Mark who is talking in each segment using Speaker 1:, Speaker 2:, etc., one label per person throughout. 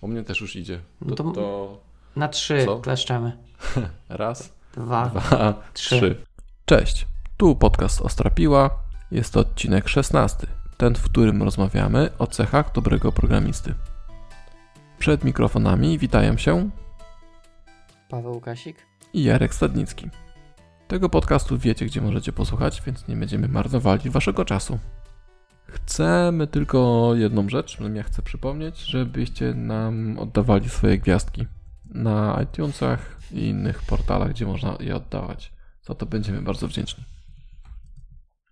Speaker 1: U mnie też już idzie.
Speaker 2: No
Speaker 1: To,
Speaker 2: to-
Speaker 1: to
Speaker 2: Na trzy
Speaker 1: Co?
Speaker 2: kleszczemy.
Speaker 1: raz,
Speaker 2: Dwa.
Speaker 1: dwa,
Speaker 2: trzy.
Speaker 1: trzy. Cześć, tu podcast Ostrapiła. Jest to odcinek 16. Ten, w którym rozmawiamy o cechach dobrego programisty. Przed mikrofonami witają się
Speaker 2: Paweł Łukasik.
Speaker 1: i Jarek Stadnicki. Tego podcastu wiecie, gdzie możecie posłuchać, więc nie będziemy marnowali waszego czasu. Chcemy tylko jedną rzecz, ja chcę przypomnieć, żebyście nam oddawali swoje gwiazdki na iTunesach i innych portalach, gdzie można je oddawać. Za to będziemy bardzo wdzięczni.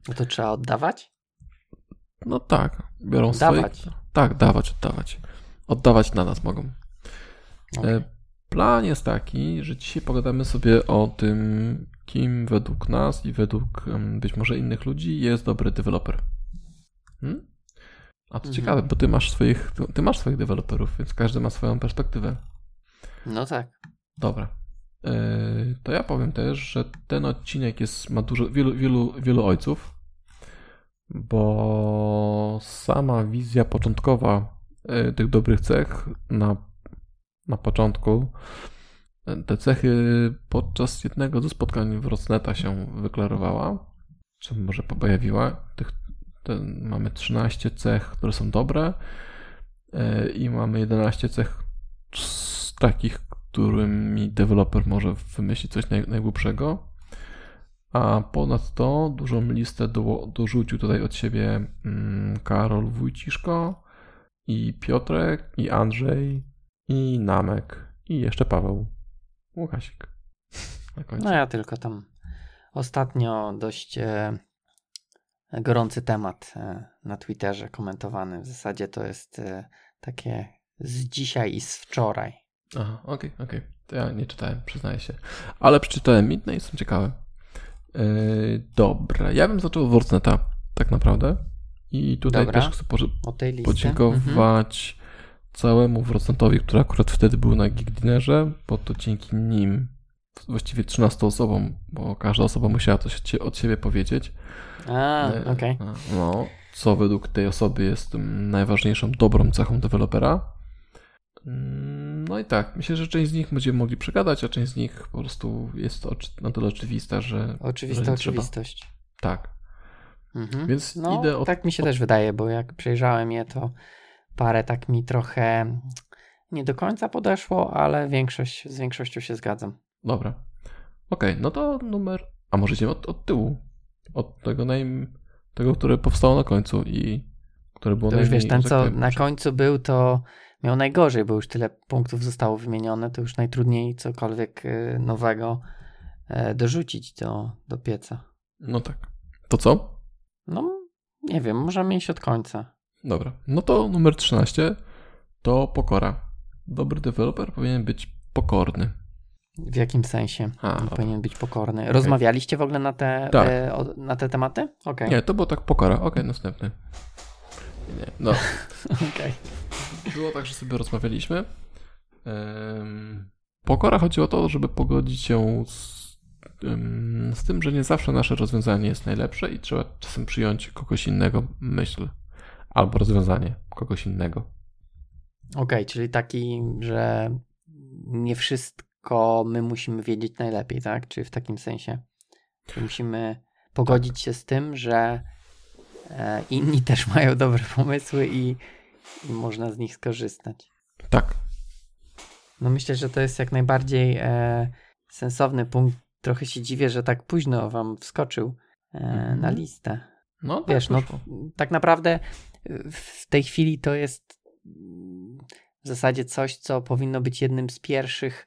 Speaker 2: No to trzeba oddawać?
Speaker 1: No tak, biorą
Speaker 2: Dawać.
Speaker 1: swoje... Tak, dawać, oddawać. Oddawać na nas mogą. E, Plan jest taki, że dzisiaj pogadamy sobie o tym, kim według nas i według być może innych ludzi jest dobry deweloper. Hmm? A to
Speaker 2: Mhm.
Speaker 1: ciekawe, bo ty masz swoich, ty- masz swoich deweloperów, więc każdy ma swoją perspektywę.
Speaker 2: No tak.
Speaker 1: Dobra. E, To ja powiem też, że ten odcinek jest, ma dużo, wielu, wielu, wielu ojców, bo sama wizja początkowa e, tych dobrych cech na, na początku, e, te cechy podczas jednego ze spotkań w Rosneta się wyklarowała, czy może pojawiła. Tych, ten, mamy 13 cech, które są dobre e, i mamy 11 cech z takich, którymi deweloper może wymyślić coś naj, najgłupszego. A ponadto dużą listę do, dorzucił tutaj od siebie mm, Karol Wójciszko i Piotrek i Andrzej i Namek i jeszcze Paweł Łukasik.
Speaker 2: No ja tylko tam ostatnio dość e, gorący temat e, na Twitterze komentowany. W zasadzie to jest e, takie z dzisiaj i z wczoraj.
Speaker 1: Aha, okej, okej. To ja nie czytałem, przyznaję się. Ale przeczytałem inne i jestem ciekawy. Yy, dobra, ja bym zaczął od Wordsneta, tak naprawdę. I tutaj
Speaker 2: Dobra.
Speaker 1: też chcę
Speaker 2: listy. Mhm.
Speaker 1: podziękować całemu Wordsnetowi, który akurat wtedy był na Gigdinerze, bo to dzięki nim, właściwie 13 osobom, bo każda osoba musiała coś od, sie- od siebie powiedzieć.
Speaker 2: A,
Speaker 1: E,
Speaker 2: okej.
Speaker 1: a, No, co według tej osoby jest najważniejszą dobrą cechą dewelopera. Mm, No i tak, myślę, że część z nich będziemy mogli przegadać, a część z nich po prostu jest na tyle oczywista, że
Speaker 2: Oczywista
Speaker 1: że nie trzeba.
Speaker 2: oczywistość.
Speaker 1: tak.
Speaker 2: Mhm.
Speaker 1: Więc
Speaker 2: No,
Speaker 1: idę od,
Speaker 2: tak mi się
Speaker 1: od
Speaker 2: też wydaje, bo jak przejrzałem je, to parę tak mi trochę nie do końca podeszło, ale większość, z większością się zgadzam.
Speaker 1: Dobra. Okej, no to numer. A może idziemy od, od tyłu. Od tego naj... tego, które powstało na końcu i które było
Speaker 2: To już wiesz, ten co na końcu był, to miał najgorzej, bo już tyle punktów zostało wymienione, to już najtrudniej cokolwiek y, nowego e, dorzucić do, do pieca.
Speaker 1: No tak. To co?
Speaker 2: No, nie wiem, możemy iść od końca.
Speaker 1: Dobra. No to numer 13 to pokora. Dobry deweloper powinien być pokorny.
Speaker 2: W jakim sensie
Speaker 1: A,
Speaker 2: powinien być pokorny? Rozmawialiście w ogóle na te,
Speaker 1: Tak.
Speaker 2: e, o, na te tematy? Okej.
Speaker 1: Nie, to było tak pokora. Okej, następny. Nie, no.
Speaker 2: Okej.
Speaker 1: Było tak, że sobie rozmawialiśmy. Pokora chodziło o to, żeby pogodzić się z, z tym, że nie zawsze nasze rozwiązanie jest najlepsze i trzeba czasem przyjąć kogoś innego myśl albo rozwiązanie kogoś innego.
Speaker 2: Okej, czyli taki, że nie wszystko my musimy wiedzieć najlepiej, tak? Czy w takim sensie? Musimy pogodzić się z tym, że e, inni też mają dobre pomysły i, i można z nich skorzystać.
Speaker 1: Tak,
Speaker 2: No myślę, że to jest jak najbardziej e, sensowny punkt. Trochę się dziwię, że tak późno wam wskoczył e,
Speaker 1: Mhm.
Speaker 2: na listę.
Speaker 1: no tak
Speaker 2: Wiesz, no tak naprawdę y, w tej chwili to jest mm, w zasadzie coś, co powinno być jednym z pierwszych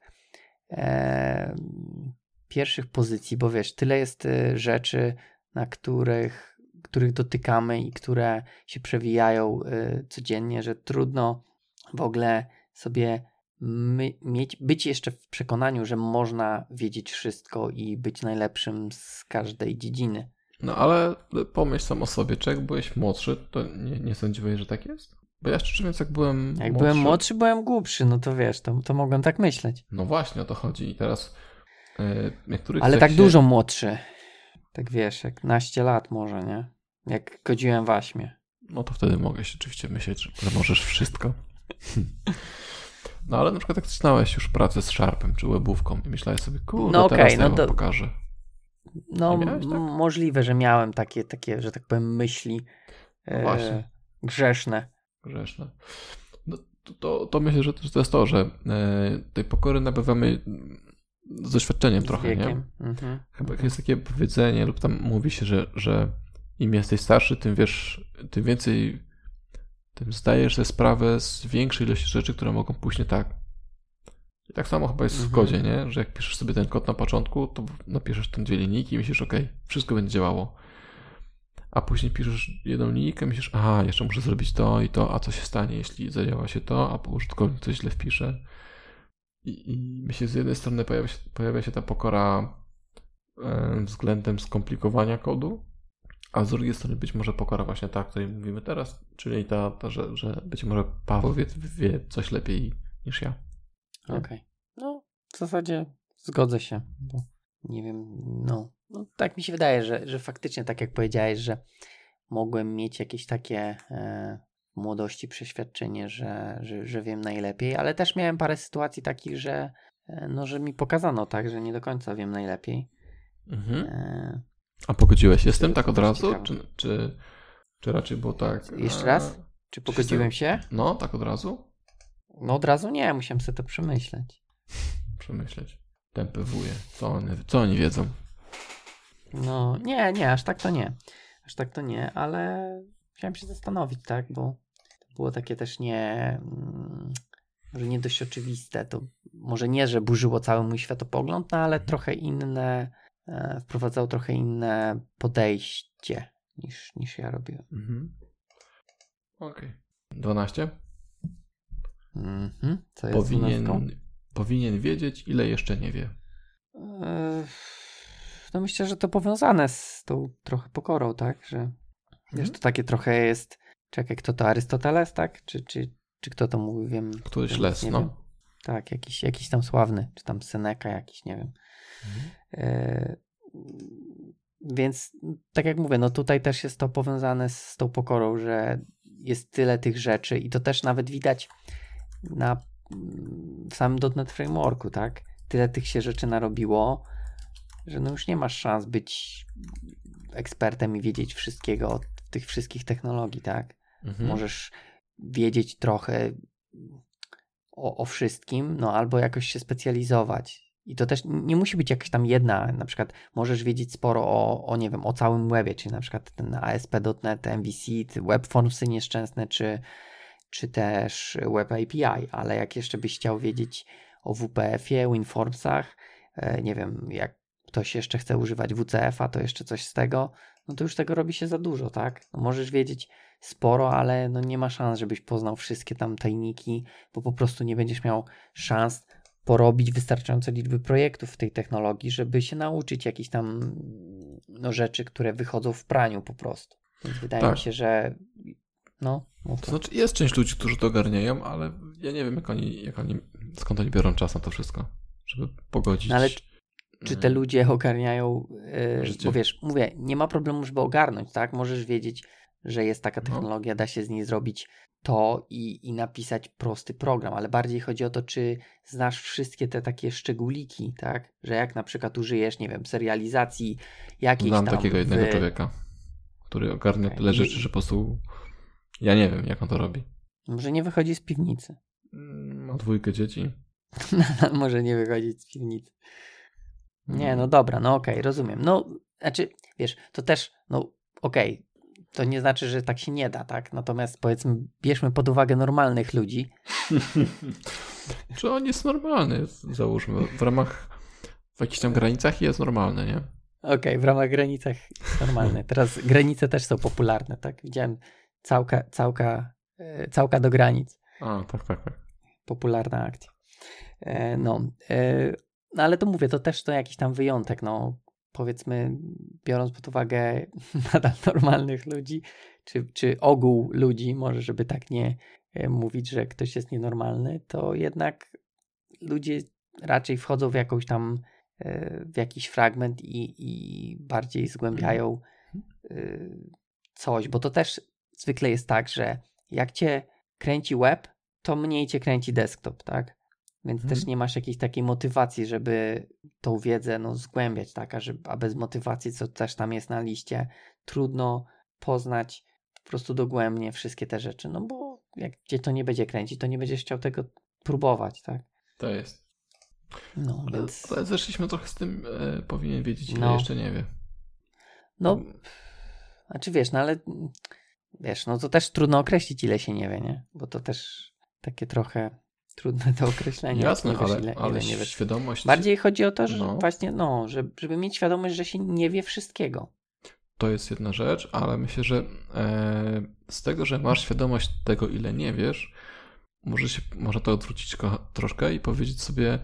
Speaker 2: e, pierwszych pozycji, bo wiesz, tyle jest y, rzeczy, na których, których dotykamy i które się przewijają y, codziennie, że trudno w ogóle sobie my, mieć, być jeszcze w przekonaniu, że można wiedzieć wszystko i być najlepszym z każdej dziedziny.
Speaker 1: No ale pomyśl sam o sobie, czy jak byłeś młodszy, to nie, nie sądziłeś, że tak jest? Bo ja szczerze mówiąc, jak byłem
Speaker 2: Jak
Speaker 1: młodszy,
Speaker 2: byłem młodszy, byłem głupszy, no to wiesz, to, to mogłem tak myśleć.
Speaker 1: No właśnie o to chodzi. I teraz e, niektórych
Speaker 2: Ale tak
Speaker 1: się-
Speaker 2: dużo młodszy. Tak wiesz, jak naście lat może, nie? Jak godziłem w aśmie.
Speaker 1: No to wtedy mogę się oczywiście myśleć, że że możesz wszystko. No ale na przykład jak zaczynałeś już pracę z Sharpem czy webówką i myślałeś sobie, kurde,
Speaker 2: No
Speaker 1: teraz
Speaker 2: no
Speaker 1: ja wam
Speaker 2: to-
Speaker 1: pokażę.
Speaker 2: No,
Speaker 1: miałeś tak?
Speaker 2: możliwe, że miałem takie, takie, że tak powiem, myśli
Speaker 1: No właśnie.
Speaker 2: grzeszne.
Speaker 1: Grzeszne. No, to, to, to myślę, że to jest to, że e, tej pokory nabywamy z doświadczeniem
Speaker 2: Z
Speaker 1: trochę, nie?
Speaker 2: Mhm.
Speaker 1: Chyba jest takie powiedzenie, lub tam mówi się, że, że im jesteś starszy, tym wiesz, tym więcej, tym zdajesz sobie sprawę z większej ilości rzeczy, które mogą pójść nie tak. I tak samo chyba jest w
Speaker 2: Mhm.
Speaker 1: kodzie, nie? Że jak piszesz sobie ten kod na początku, to napiszesz tam dwie linijki i myślisz, ok, wszystko będzie działało. A później piszesz jedną linijkę, myślisz, aha, jeszcze muszę zrobić to i to, a co się stanie, jeśli zadziała się to, a użytkownik coś źle wpisze. I, i myślę, z jednej strony pojawia się, pojawia się ta pokora e, względem skomplikowania kodu, a z drugiej strony być może pokora właśnie ta, o której mówimy teraz, czyli ta, ta że, że być może Paweł wie, wie coś lepiej niż ja.
Speaker 2: Okej. No, w zasadzie zgodzę się, bo nie wiem, no, no tak mi się wydaje, że, że faktycznie tak jak powiedziałeś, że mogłem mieć jakieś takie e, młodości przeświadczenie, że, że, że wiem najlepiej, ale też miałem parę sytuacji takich, że e, no, że mi pokazano tak, że nie do końca wiem najlepiej.
Speaker 1: Mhm.
Speaker 2: E,
Speaker 1: A pogodziłeś się z tym tak od razu? Czy, czy, czy raczej było tak?
Speaker 2: Jeszcze
Speaker 1: e,
Speaker 2: raz? czy pogodziłem się?
Speaker 1: No, tak od razu?
Speaker 2: No od razu nie, musiałem sobie to przemyśleć.
Speaker 1: Przemyśleć. Tępy wuje. Co oni, co oni wiedzą?
Speaker 2: No nie, nie, aż tak to nie. Aż tak to nie, ale chciałem się zastanowić, tak, bo to było takie też nie, mm, może nie dość oczywiste. To może nie, że burzyło cały mój światopogląd, no ale trochę inne, e, wprowadzało trochę inne podejście niż, niż ja robiłem.
Speaker 1: Mhm. Okej. 12?
Speaker 2: Mhm. Co jest
Speaker 1: Powinien? Powinien wiedzieć, ile jeszcze nie wie.
Speaker 2: E, No myślę, że to powiązane z tą trochę pokorą, tak, że wiesz,
Speaker 1: Mhm.
Speaker 2: to takie trochę jest, czekaj, kto to, Arystoteles, tak, czy, czy, czy kto to mówił, wiem.
Speaker 1: Któryś
Speaker 2: wiem,
Speaker 1: les, no.
Speaker 2: wiem. Tak, jakiś, jakiś tam sławny, czy tam Seneca jakiś, nie wiem. E, więc tak jak mówię, no tutaj też jest to powiązane z tą pokorą, że jest tyle tych rzeczy i to też nawet widać na w samym .NET Frameworku, tak? Tyle tych się rzeczy narobiło, że no już nie masz szans być ekspertem i wiedzieć wszystkiego od tych wszystkich technologii, tak?
Speaker 1: Mhm.
Speaker 2: Możesz wiedzieć trochę o, o wszystkim, no albo jakoś się specjalizować. I to też nie musi być jakaś tam jedna, na przykład możesz wiedzieć sporo o, o nie wiem, o całym webie, czyli na przykład ten ASP.NET, MVC, webformsy nieszczęsne, czy, czy też Web API, ale jak jeszcze byś chciał wiedzieć o WPF-ie, WinFormsach, e, nie wiem, jak ktoś jeszcze chce używać WCF-a, to jeszcze coś z tego, no to już tego robi się za dużo, tak? No możesz wiedzieć sporo, ale no nie ma szans, żebyś poznał wszystkie tam tajniki, bo po prostu nie będziesz miał szans porobić wystarczająco liczby projektów w tej technologii, żeby się nauczyć jakichś tam no, rzeczy, które wychodzą w praniu po prostu. Więc wydaje
Speaker 1: Tak.
Speaker 2: mi się, że no,
Speaker 1: To
Speaker 2: to.
Speaker 1: znaczy, jest część ludzi, którzy to ogarniają, ale ja nie wiem, jak oni, jak oni, skąd oni biorą czas na to wszystko, żeby pogodzić.
Speaker 2: No ale czy te
Speaker 1: mm,
Speaker 2: ludzie ogarniają, yy, bo wiesz, mówię, nie ma problemu, żeby ogarnąć, tak? Możesz wiedzieć, że jest taka
Speaker 1: No.
Speaker 2: technologia, da się z niej zrobić to i, i napisać prosty program, ale bardziej chodzi o to, czy znasz wszystkie te takie szczególiki, tak? Że jak na przykład użyjesz, nie wiem, serializacji jakiejś
Speaker 1: Znam
Speaker 2: tam
Speaker 1: takiego jednego
Speaker 2: w-
Speaker 1: człowieka, który ogarnia
Speaker 2: Okej.
Speaker 1: tyle rzeczy, że po prostu ja nie wiem, jak on to robi.
Speaker 2: Może nie wychodzi z piwnicy.
Speaker 1: Mm, Ma dwójkę dzieci.
Speaker 2: Może nie wychodzić z piwnicy. Nie,
Speaker 1: Mm.
Speaker 2: no dobra, no okej, rozumiem. No, znaczy, wiesz, to też, no okej, to nie znaczy, że tak się nie da, tak? Natomiast powiedzmy, bierzmy pod uwagę normalnych ludzi.
Speaker 1: Czy on jest normalny? Załóżmy, w ramach, w jakichś tam granicach jest normalny, nie?
Speaker 2: Okej, w ramach granicach normalne. Teraz granice też są popularne, tak? Widziałem całka, całka, e, całka do granic.
Speaker 1: A, tak, tak, tak.
Speaker 2: Popularna akcja. E, No, e, no ale to mówię, to też to jakiś tam wyjątek, no powiedzmy, biorąc pod uwagę nadal normalnych ludzi, czy, czy ogół ludzi, może żeby tak nie mówić, że ktoś jest nienormalny, to jednak ludzie raczej wchodzą w jakąś tam, w jakiś fragment i, i bardziej zgłębiają e, coś, bo to też zwykle jest tak, że jak cię kręci web, to mniej cię kręci desktop, tak? Więc
Speaker 1: Mhm.
Speaker 2: też nie masz jakiejś takiej motywacji, żeby tą wiedzę no, zgłębiać, tak? A, że, a bez motywacji, co też tam jest na liście, trudno poznać po prostu dogłębnie wszystkie te rzeczy. No bo jak cię to nie będzie kręcić, to nie będziesz chciał tego próbować, tak?
Speaker 1: To jest.
Speaker 2: No,
Speaker 1: Ale,
Speaker 2: więc.
Speaker 1: ale zeszliśmy trochę z tym, e, powinien wiedzieć, ile
Speaker 2: No.
Speaker 1: jeszcze nie wie.
Speaker 2: No, znaczy wiesz, no ale mm, wiesz, no to też trudno określić, ile się nie wie, nie? Bo to też takie trochę trudne do określenia.
Speaker 1: Jasne,
Speaker 2: wiesz,
Speaker 1: ale,
Speaker 2: ile,
Speaker 1: ale
Speaker 2: ile nie wiesz.
Speaker 1: świadomość
Speaker 2: Bardziej chodzi o to, że
Speaker 1: No.
Speaker 2: właśnie, no, żeby, żeby mieć świadomość, że się nie wie wszystkiego.
Speaker 1: to jest jedna rzecz, ale myślę, że e, z tego, że masz świadomość tego, ile nie wiesz, może, się, może to odwrócić troszkę i powiedzieć sobie,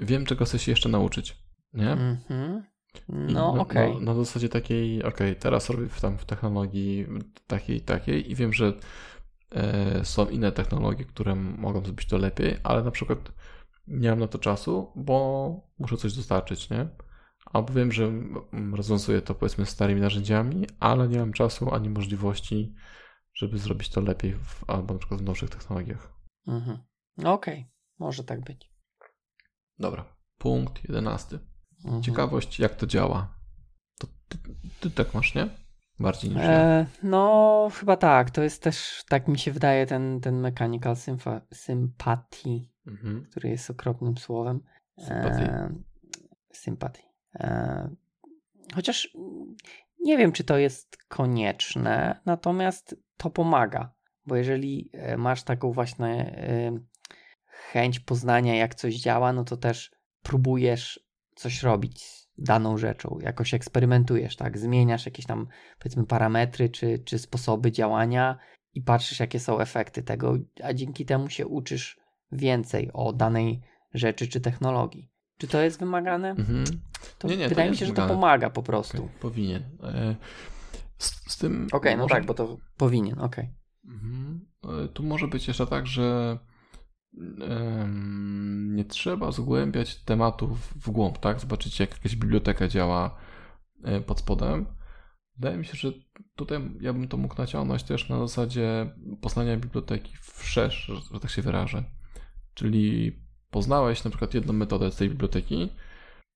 Speaker 1: wiem, czego chcę się jeszcze nauczyć. Nie?
Speaker 2: Mhm.
Speaker 1: I
Speaker 2: No, okej.
Speaker 1: Na, na zasadzie takiej, okej, teraz robię w, tam w technologii takiej, takiej i wiem, że e, są inne technologie, które mogą zrobić to lepiej, ale na przykład nie mam na to czasu, bo muszę coś dostarczyć, nie? Albo wiem, że mm, rozwiązuję to powiedzmy starymi narzędziami, ale nie mam czasu ani możliwości, żeby zrobić to lepiej w, albo na przykład w nowszych technologiach.
Speaker 2: Mhm. No okej, może tak być.
Speaker 1: Dobra, punkt jedenasty.
Speaker 2: Mhm.
Speaker 1: Ciekawość, jak to działa. To ty, ty tak masz, nie? Bardziej niż ja.
Speaker 2: E, no, chyba tak. To jest też, tak mi się wydaje, ten, ten mechanical symfa- sympathy,
Speaker 1: Mhm.
Speaker 2: który jest okropnym słowem.
Speaker 1: Sympatii.
Speaker 2: E, sympatii. E, chociaż nie wiem, czy to jest konieczne, natomiast to pomaga, bo jeżeli e, masz taką właśnie e, chęć poznania, jak coś działa, no to też próbujesz coś robić z daną rzeczą, jakoś eksperymentujesz, tak? Zmieniasz jakieś tam, powiedzmy, parametry czy, czy sposoby działania i patrzysz, jakie są efekty tego, a dzięki temu się uczysz więcej o danej rzeczy czy technologii. Czy to jest wymagane?
Speaker 1: Mhm.
Speaker 2: To
Speaker 1: Nie, nie, to
Speaker 2: wydaje mi
Speaker 1: jest
Speaker 2: się, że to
Speaker 1: wymagane.
Speaker 2: pomaga po prostu.
Speaker 1: Okej, powinien. E, Z, z tym.
Speaker 2: Okej, no
Speaker 1: może-
Speaker 2: tak, bo to powinien, okej.
Speaker 1: Mhm. E, Tu może być jeszcze tak, że nie trzeba zgłębiać tematów w głąb, tak? Zobaczyć, jak jakaś biblioteka działa e, pod spodem. Wydaje mi się, że tutaj ja bym to mógł naciągnąć też na zasadzie poznania biblioteki wszerz, że, że tak się wyrażę. Czyli poznałeś na przykład jedną metodę z tej biblioteki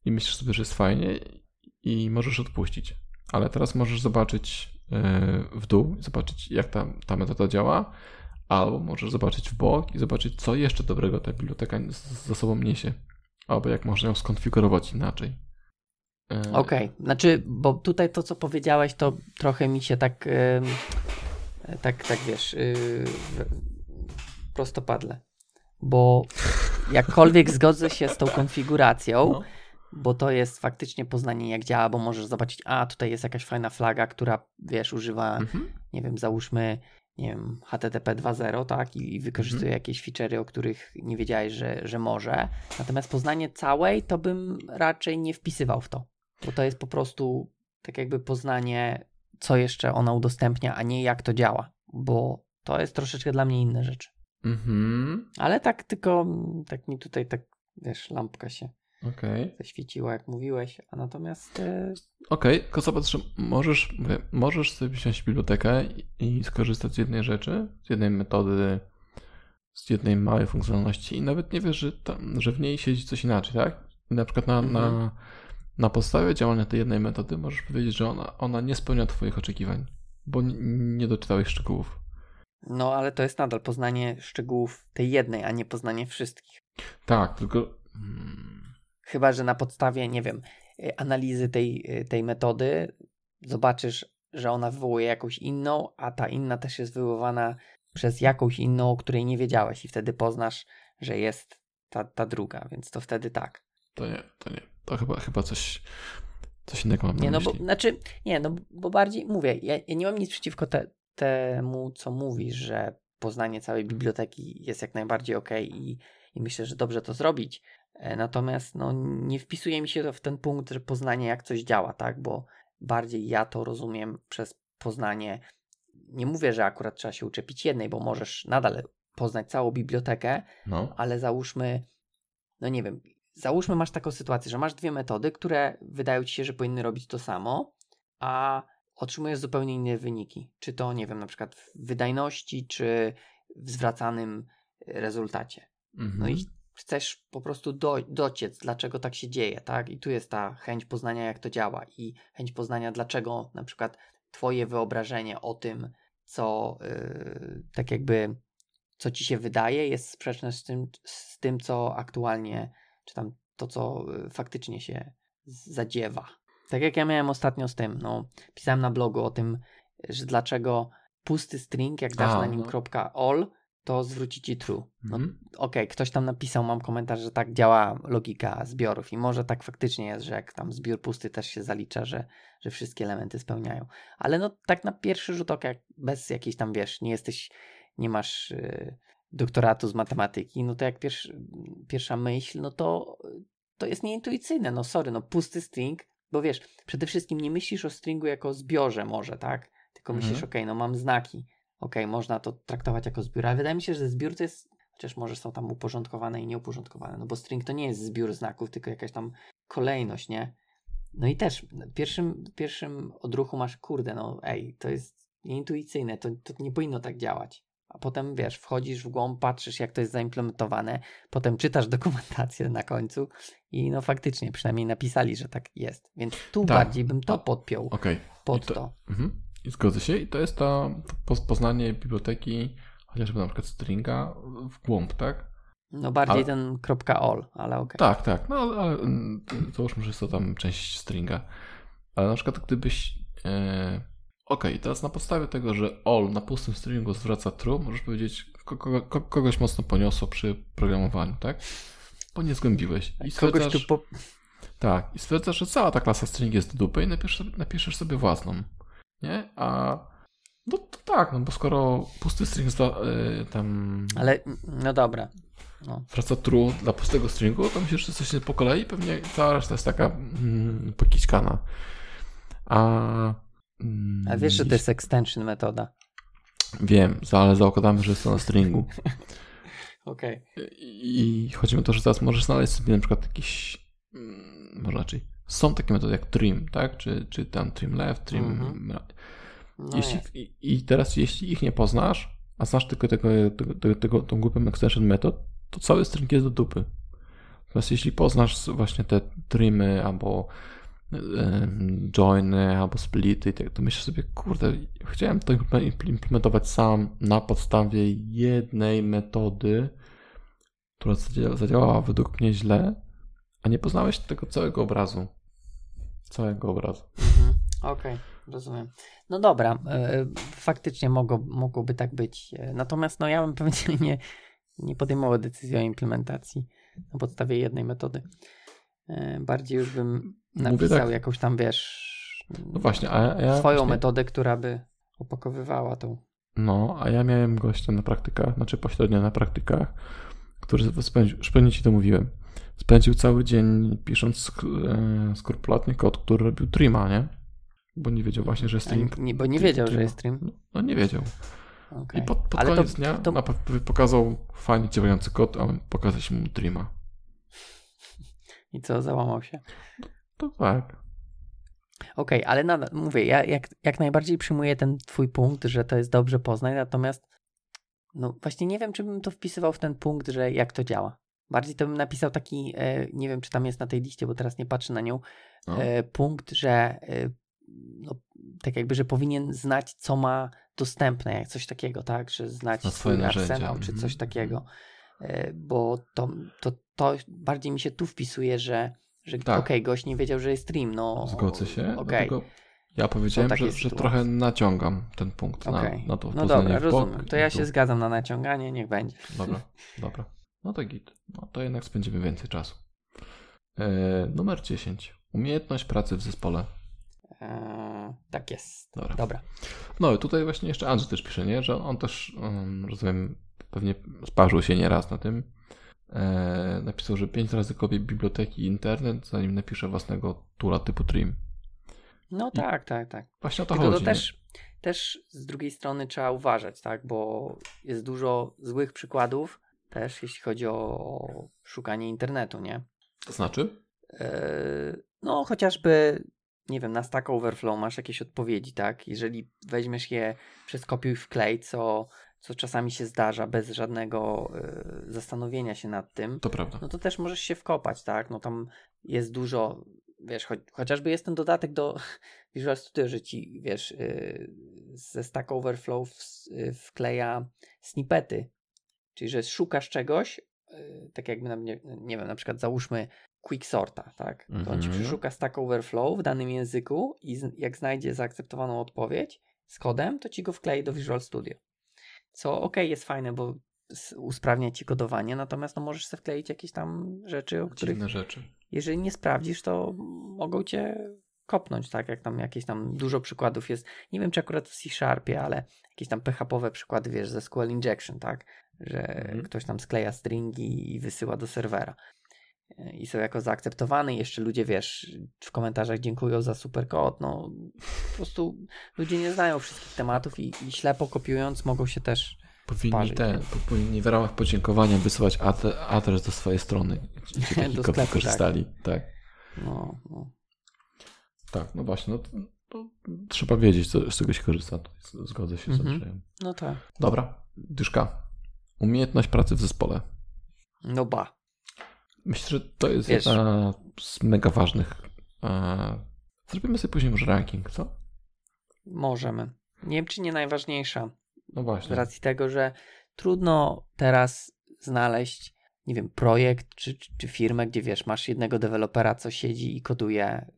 Speaker 1: i myślisz sobie, że jest fajnie i możesz odpuścić. Ale teraz możesz zobaczyć e, w dół zobaczyć, jak ta, ta metoda działa, albo możesz zobaczyć w bok i zobaczyć, co jeszcze dobrego ta biblioteka ze sobą niesie, albo jak można ją skonfigurować inaczej. E,
Speaker 2: Okej, znaczy, bo tutaj to, co powiedziałeś, to trochę mi się tak, tak, tak wiesz, yy, w- prostopadle. Bo jakkolwiek zgodzę się z tą konfiguracją,
Speaker 1: No.
Speaker 2: bo to jest faktycznie poznanie, jak działa, bo możesz zobaczyć, a tutaj jest jakaś fajna flaga, która, wiesz, używa,
Speaker 1: Mhm.
Speaker 2: nie wiem, załóżmy, nie wiem, HTTP 2.0, tak, i, wykorzystuje
Speaker 1: Mhm.
Speaker 2: jakieś feature'y, o których nie wiedziałeś, że, że może. Natomiast poznanie całej, to bym raczej nie wpisywał w to, bo to jest po prostu tak jakby poznanie, co jeszcze ona udostępnia, a nie jak to działa, bo to jest troszeczkę dla mnie inne rzeczy.
Speaker 1: Mhm.
Speaker 2: Ale tak tylko, tak mi tutaj tak, wiesz, lampka się
Speaker 1: Okej.
Speaker 2: zaświeciła, jak mówiłeś, a natomiast e,
Speaker 1: Okej, tylko zobacz, że możesz, mówię, możesz sobie wziąć bibliotekę i, skorzystać z jednej rzeczy, z jednej metody, z jednej małej funkcjonalności i nawet nie wiesz, że, tam, że w niej siedzi coś inaczej, tak? I na przykład na,
Speaker 2: Mhm.
Speaker 1: na, na podstawie działania tej jednej metody możesz powiedzieć, że ona, ona nie spełnia Twoich oczekiwań, bo nie doczytałeś szczegółów.
Speaker 2: no ale to jest nadal poznanie szczegółów tej jednej, a nie poznanie wszystkich.
Speaker 1: Tak, tylko...
Speaker 2: Chyba, że na podstawie, nie wiem, y, analizy tej, y, tej metody zobaczysz, że ona wywołuje jakąś inną, a ta inna też jest wywoływana przez jakąś inną, o której nie wiedziałeś i wtedy poznasz, że jest ta, ta druga, więc to wtedy tak.
Speaker 1: to nie, to nie. To chyba, chyba coś, coś innego mam na
Speaker 2: Nie, no bo,
Speaker 1: myśli.
Speaker 2: znaczy, nie, no bo bardziej, mówię, ja, ja nie mam nic przeciwko te, temu, co mówisz, że poznanie całej biblioteki jest jak najbardziej ok i, i myślę, że dobrze to zrobić. E, Natomiast no, nie wpisuje mi się to w ten punkt, że poznanie jak coś działa, tak? Bo bardziej ja to rozumiem przez poznanie. Nie mówię, że akurat trzeba się uczepić jednej, bo możesz nadal poznać całą bibliotekę,
Speaker 1: No.
Speaker 2: ale załóżmy, no nie wiem, załóżmy masz taką sytuację, że masz dwie metody, które wydają ci się, że powinny robić to samo, a otrzymujesz zupełnie inne wyniki. Czy to, nie wiem, na przykład w wydajności, czy w zwracanym rezultacie.
Speaker 1: Mhm.
Speaker 2: No i chcesz po prostu do, dociec, dlaczego tak się dzieje, tak? I tu jest ta chęć poznania, jak to działa i chęć poznania, dlaczego na przykład twoje wyobrażenie o tym, co yy, tak jakby, co ci się wydaje, jest sprzeczne z tym, z tym, co aktualnie, czy tam to, co yy, faktycznie się zadziewa. Tak jak ja miałem ostatnio z tym, no, pisałem na blogu o tym, że dlaczego pusty string, jak dasz A, na nim no. .all, to zwróci ci true. No, mhm. Okej, okay, ktoś tam napisał, mam komentarz, że tak działa logika zbiorów i może tak faktycznie jest, że jak tam zbiór pusty też się zalicza, że, że wszystkie elementy spełniają. Ale no tak na pierwszy rzut oka, bez jakiejś tam, wiesz, nie jesteś, nie masz y, doktoratu z matematyki, no to jak pierwszy, pierwsza myśl, no to to jest nieintuicyjne, no sorry, no pusty string, bo wiesz, przede wszystkim nie myślisz o stringu jako zbiorze może, tak? Tylko mhm. myślisz, ok, no mam znaki, ok, można to traktować jako zbiór, ale wydaje mi się, że zbiór to jest, chociaż może są tam uporządkowane i nieuporządkowane, no bo string to nie jest zbiór znaków, tylko jakaś tam kolejność, nie? No i też w pierwszym, pierwszym odruchu masz, kurde, no ej, to jest nieintuicyjne, to, to nie powinno tak działać. A potem wiesz, wchodzisz w głąb, patrzysz, jak to jest zaimplementowane, potem czytasz dokumentację na końcu i no faktycznie, przynajmniej napisali, że tak jest. Więc tu tak. bardziej bym to podpiął
Speaker 1: okay.
Speaker 2: pod to. to.
Speaker 1: Mhm. I zgodzę się. I to jest to poznanie biblioteki, chociażby na przykład stringa w głąb, tak?
Speaker 2: No bardziej ale... ten .all, ale okej. Okay.
Speaker 1: Tak, tak. No ale, ale załóżmy, że jest to tam część stringa. Ale na przykład gdybyś... E... Okej, okay, teraz na podstawie tego, że all na pustym stringu zwraca true, możesz powiedzieć, kogo, kogoś mocno poniosło przy programowaniu, tak? Bo nie zgłębiłeś.
Speaker 2: I kogoś tu po...
Speaker 1: Tak, i stwierdzasz, że cała ta klasa string jest do dupy i napiszesz, napiszesz sobie własną nie? A no to tak, no bo skoro pusty string yy, tam...
Speaker 2: Ale, no dobra. No.
Speaker 1: Wraca true dla pustego stringu, to myślisz, że coś po kolei, pewnie cała reszta jest taka mm, pokićkana. A...
Speaker 2: Mm, A wiesz, że to jest extension metoda.
Speaker 1: Wiem, ale zakładamy, że jest to na stringu.
Speaker 2: Okej.
Speaker 1: Okay. I, I chodzi o to, że teraz możesz znaleźć sobie na przykład jakiś, mm, może raczej są takie metody jak trim, tak? Czy, czy tam trim left, trim -hmm. no jeśli, i, I teraz jeśli ich nie poznasz, a znasz tylko tego, tego, tego, tą grupę extension method, to cały string jest do dupy. Natomiast jeśli poznasz właśnie te trimy albo joiny albo splity, tak, to myślisz sobie, kurde, chciałem to implementować sam na podstawie jednej metody, która zadziałała według mnie źle, a nie poznałeś tego całego obrazu. Całego obrazu.
Speaker 2: Mhm. Okej, okay, rozumiem. No dobra, e, faktycznie mogło, mogłoby tak być. E, natomiast no ja bym pewnie nie, nie podejmował decyzji o implementacji na podstawie jednej metody. E, bardziej już bym napisał tak. jakąś tam, wiesz,
Speaker 1: no właśnie, a ja
Speaker 2: swoją
Speaker 1: właśnie...
Speaker 2: metodę, która by opakowywała tą.
Speaker 1: No, a ja miałem gościa na praktykach, znaczy pośrednio na praktykach, który spędził, już pewnie ci to mówiłem, spędził cały dzień pisząc e, skrupulatny kod, który robił trima, nie? Bo nie wiedział właśnie, że jest trim.
Speaker 2: Nie, bo nie wiedział, że jest trim.
Speaker 1: No nie wiedział. Okay. I pod, pod koniec to, dnia to... pokazał fajnie działający kod, a pokazać mu trima.
Speaker 2: I co, załamał się?
Speaker 1: To tak.
Speaker 2: Okej, okay, ale nadal, mówię, ja jak, jak najbardziej przyjmuję ten twój punkt, że to jest dobrze poznać, natomiast no właśnie nie wiem, czy bym to wpisywał w ten punkt, że jak to działa. Bardziej to bym napisał taki, e, nie wiem czy tam jest na tej liście, bo teraz nie patrzę na nią, no. E, punkt, że e, no, tak jakby, że powinien znać, co ma dostępne, jak coś takiego, tak, że znać swój arsenał, czy coś mhm, takiego, mhm. bo to, to, to bardziej mi się tu wpisuje, że, że tak. okej, okay, gość nie wiedział, że jest stream, no
Speaker 1: Zgodzę się, okay. ja powiedziałem, że, że trochę naciągam ten punkt okay. na, na to
Speaker 2: No dobra, rozumiem, to ja się zgadzam na naciąganie, niech będzie.
Speaker 1: Dobra, dobra. No to git. No to jednak spędzimy więcej czasu. E, numer 10. Umiejętność pracy w zespole.
Speaker 2: Eee, tak jest. Dobra. Dobra.
Speaker 1: No tutaj właśnie jeszcze Andrzej też pisze, nie? że on też, um, rozumiem, pewnie sparzył się nieraz na tym. E, napisał, że pięć razy kopie biblioteki internet, zanim napisze własnego tula typu trim.
Speaker 2: No I tak, tak, tak.
Speaker 1: Właśnie o to Tylko chodzi.
Speaker 2: To też, też z drugiej strony trzeba uważać, tak? Bo jest dużo złych przykładów, też, jeśli chodzi o szukanie internetu, nie?
Speaker 1: To znaczy?
Speaker 2: Yy, no, chociażby, nie wiem, na Stack Overflow masz jakieś odpowiedzi, tak? Jeżeli weźmiesz je przez kopiuj wklej, co, co czasami się zdarza bez żadnego y, zastanowienia się nad tym,
Speaker 1: To prawda.
Speaker 2: no to też możesz się wkopać, tak? No tam jest dużo, wiesz, cho chociażby jest ten dodatek do Visual Studio, że ci, wiesz, y, ze Stack Overflow w, y, wkleja snippety, czyli że szukasz czegoś, y, tak jakby, na, nie, nie wiem, na przykład załóżmy quicksorta, tak? To on ci
Speaker 1: Mhm.
Speaker 2: przeszuka Stack Overflow w danym języku i z, jak znajdzie zaakceptowaną odpowiedź z kodem, to ci go wklei do Visual Studio. Co ok, jest fajne, bo usprawnia ci kodowanie, natomiast no, możesz sobie wkleić jakieś tam rzeczy, o których
Speaker 1: Dziwne rzeczy.
Speaker 2: jeżeli nie sprawdzisz, to mogą cię kopnąć, tak? Jak tam jakieś tam dużo przykładów jest. Nie wiem, czy akurat w C-Sharpie, ale jakieś tam PHP-owe przykłady, wiesz, ze SQL Injection, tak? Że
Speaker 1: Mhm.
Speaker 2: ktoś tam skleja stringi i wysyła do serwera. E, I są jako zaakceptowane i jeszcze ludzie, wiesz, w komentarzach dziękują za super kod, no po prostu ludzie nie znają wszystkich tematów i, i ślepo kopiując mogą się też
Speaker 1: Powinni,
Speaker 2: Parzyć,
Speaker 1: te, powinni w ramach podziękowania wysyłać adres do swojej strony, gdzie
Speaker 2: Do sklepu, tak.
Speaker 1: Tak.
Speaker 2: no, no.
Speaker 1: tak, no właśnie, no to, to trzeba wiedzieć, co, z czego się korzysta. Zgodzę się z Andrzejem.
Speaker 2: no tak.
Speaker 1: Dobra, dyszka. Umiejętność pracy w zespole.
Speaker 2: No ba.
Speaker 1: Myślę, że to jest
Speaker 2: Wiesz-
Speaker 1: jedna z mega ważnych. E, zrobimy sobie później może ranking, co?
Speaker 2: Możemy. Nie wiem, czy nie najważniejsza.
Speaker 1: No
Speaker 2: Z
Speaker 1: właśnie.
Speaker 2: racji tego, że trudno teraz znaleźć, nie wiem, projekt czy, czy, czy firmę, gdzie wiesz, masz jednego dewelopera, co siedzi i koduje.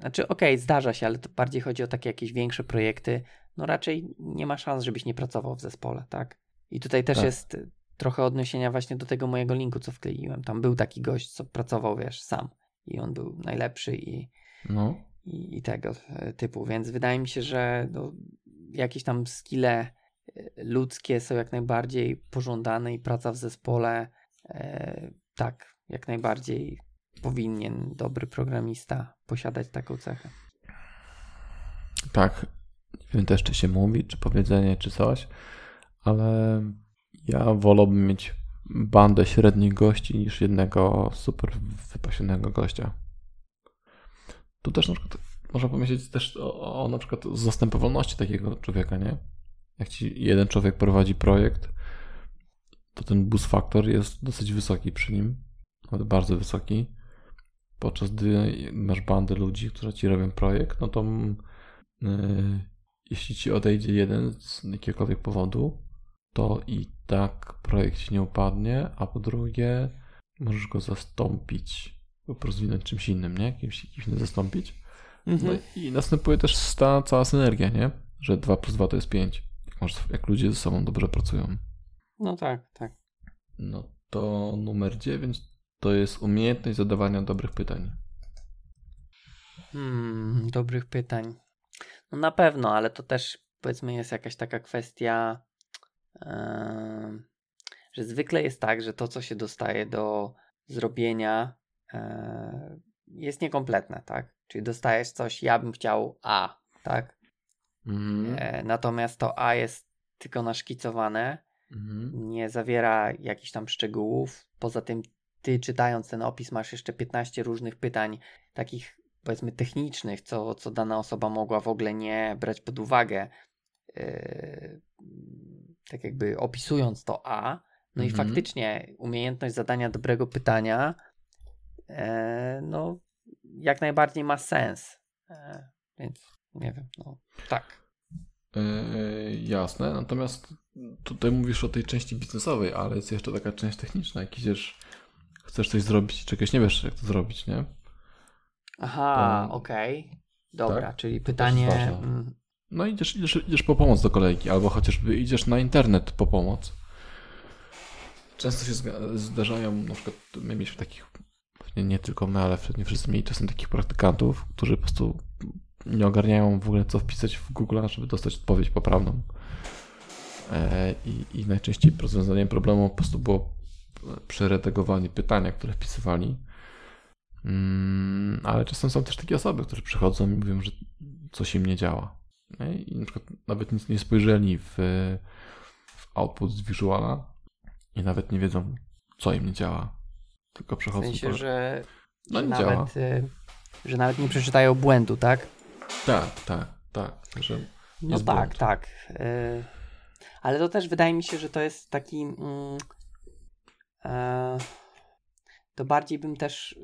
Speaker 2: Znaczy, okej, zdarza się, ale to bardziej chodzi o takie jakieś większe projekty. No raczej nie ma szans, żebyś nie pracował w zespole, tak? I tutaj też
Speaker 1: Tak.
Speaker 2: jest trochę odniesienia właśnie do tego mojego linku, co wkleiłem. Tam był taki gość, co pracował, wiesz, sam. I on był najlepszy i,
Speaker 1: No,
Speaker 2: i, i tego typu, więc wydaje mi się, że no, jakieś tam skille e, ludzkie są jak najbardziej pożądane i praca w zespole e, tak, jak najbardziej powinien dobry programista posiadać taką cechę.
Speaker 1: tak. Nie wiem też, czy się mówi, czy powiedzenie, czy coś, ale ja wolałbym mieć bandę średnich gości niż jednego super wypasionego gościa. Tu też na przykład można pomyśleć też o, o na przykład zastępowalności takiego człowieka, nie? Jak ci jeden człowiek prowadzi projekt, to ten boost factor jest dosyć wysoki przy nim, bardzo wysoki. Podczas gdy masz bandę ludzi, którzy ci robią projekt, no to yy, jeśli ci odejdzie jeden z jakiegokolwiek powodu, to i tak projekt ci nie upadnie, a po drugie możesz go zastąpić, prostu rozwinąć czymś innym, nie? Kimś, kimś innym zastąpić. No i następuje też ta cała synergia, nie? Że 2 plus 2 to jest 5. Jak, ludzie ze sobą dobrze pracują.
Speaker 2: No tak, tak.
Speaker 1: No to numer 9 to jest umiejętność zadawania dobrych pytań.
Speaker 2: Hmm, dobrych pytań. No na pewno, ale to też powiedzmy jest jakaś taka kwestia, że zwykle jest tak, że to, co się dostaje do zrobienia, e, jest niekompletne, tak? Czyli dostajesz coś, ja bym chciał A, tak?
Speaker 1: Mhm.
Speaker 2: E, natomiast to A jest tylko naszkicowane,
Speaker 1: Mhm.
Speaker 2: nie zawiera jakichś tam szczegółów. Poza tym, ty czytając ten opis, masz jeszcze 15 różnych pytań, takich powiedzmy technicznych, co, co dana osoba mogła w ogóle nie brać pod uwagę, yy, tak jakby opisując to A. No i
Speaker 1: Mhm.
Speaker 2: faktycznie umiejętność zadania dobrego pytania, e, no, jak najbardziej ma sens. E, więc nie wiem, no tak.
Speaker 1: Yy, jasne, natomiast tutaj mówisz o tej części biznesowej, ale jest jeszcze taka część techniczna. Jak idziesz, chcesz coś zrobić i czegoś nie wiesz, jak to zrobić, nie?
Speaker 2: Aha, okej. Dobra,
Speaker 1: tak?
Speaker 2: czyli pytanie.
Speaker 1: No idziesz, idziesz, idziesz po pomoc do kolegi, albo chociażby idziesz na internet po pomoc. Często się zdarzają, na przykład my mieliśmy takich, pewnie nie tylko my, ale nie wszyscy mieli czasem takich praktykantów, którzy po prostu nie ogarniają w ogóle co wpisać w Google, żeby dostać odpowiedź poprawną. E, I, I najczęściej rozwiązaniem problemu po prostu było przeredagowanie pytania, które wpisywali. Mm, ale czasem są też takie osoby, które przychodzą i mówią, że coś im nie działa. Nie? I na przykład nawet nic nie spojrzeli w, w output z Visuala i nawet nie wiedzą, co im nie działa. Tylko
Speaker 2: W
Speaker 1: przechodzą.
Speaker 2: sensie,
Speaker 1: po-
Speaker 2: że,
Speaker 1: no nie działa.
Speaker 2: nawet, y, że nawet nie przeczytają błędu, tak?
Speaker 1: Tak, tak, tak. Że
Speaker 2: No tak,
Speaker 1: błąd.
Speaker 2: tak. Y, Ale to też wydaje mi się, że to jest taki. Mm, e, to bardziej bym też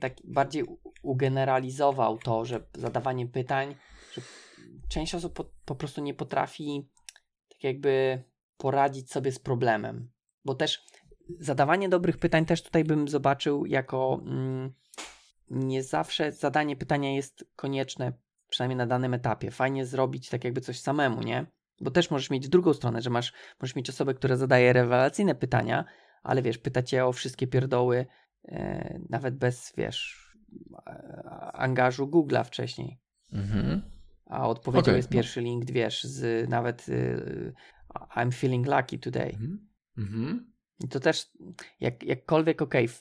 Speaker 2: tak bardziej ugeneralizował to, że zadawanie pytań, że część osób po, po prostu nie potrafi tak jakby poradzić sobie z problemem. Bo też zadawanie dobrych pytań też tutaj bym zobaczył jako mm, nie zawsze zadanie pytania jest konieczne, przynajmniej na danym etapie. Fajnie zrobić tak jakby coś samemu, nie? Bo też możesz mieć drugą stronę, że masz, możesz mieć osobę, która zadaje rewelacyjne pytania, ale wiesz, pyta cię o wszystkie pierdoły, e, nawet bez, wiesz, angażu Google'a wcześniej. Mhm. A odpowiedzią okay, jest no. pierwszy link, wiesz, z nawet y, I'm feeling lucky today. Mhm. mhm. I to też, jak, jakkolwiek, okej, okay,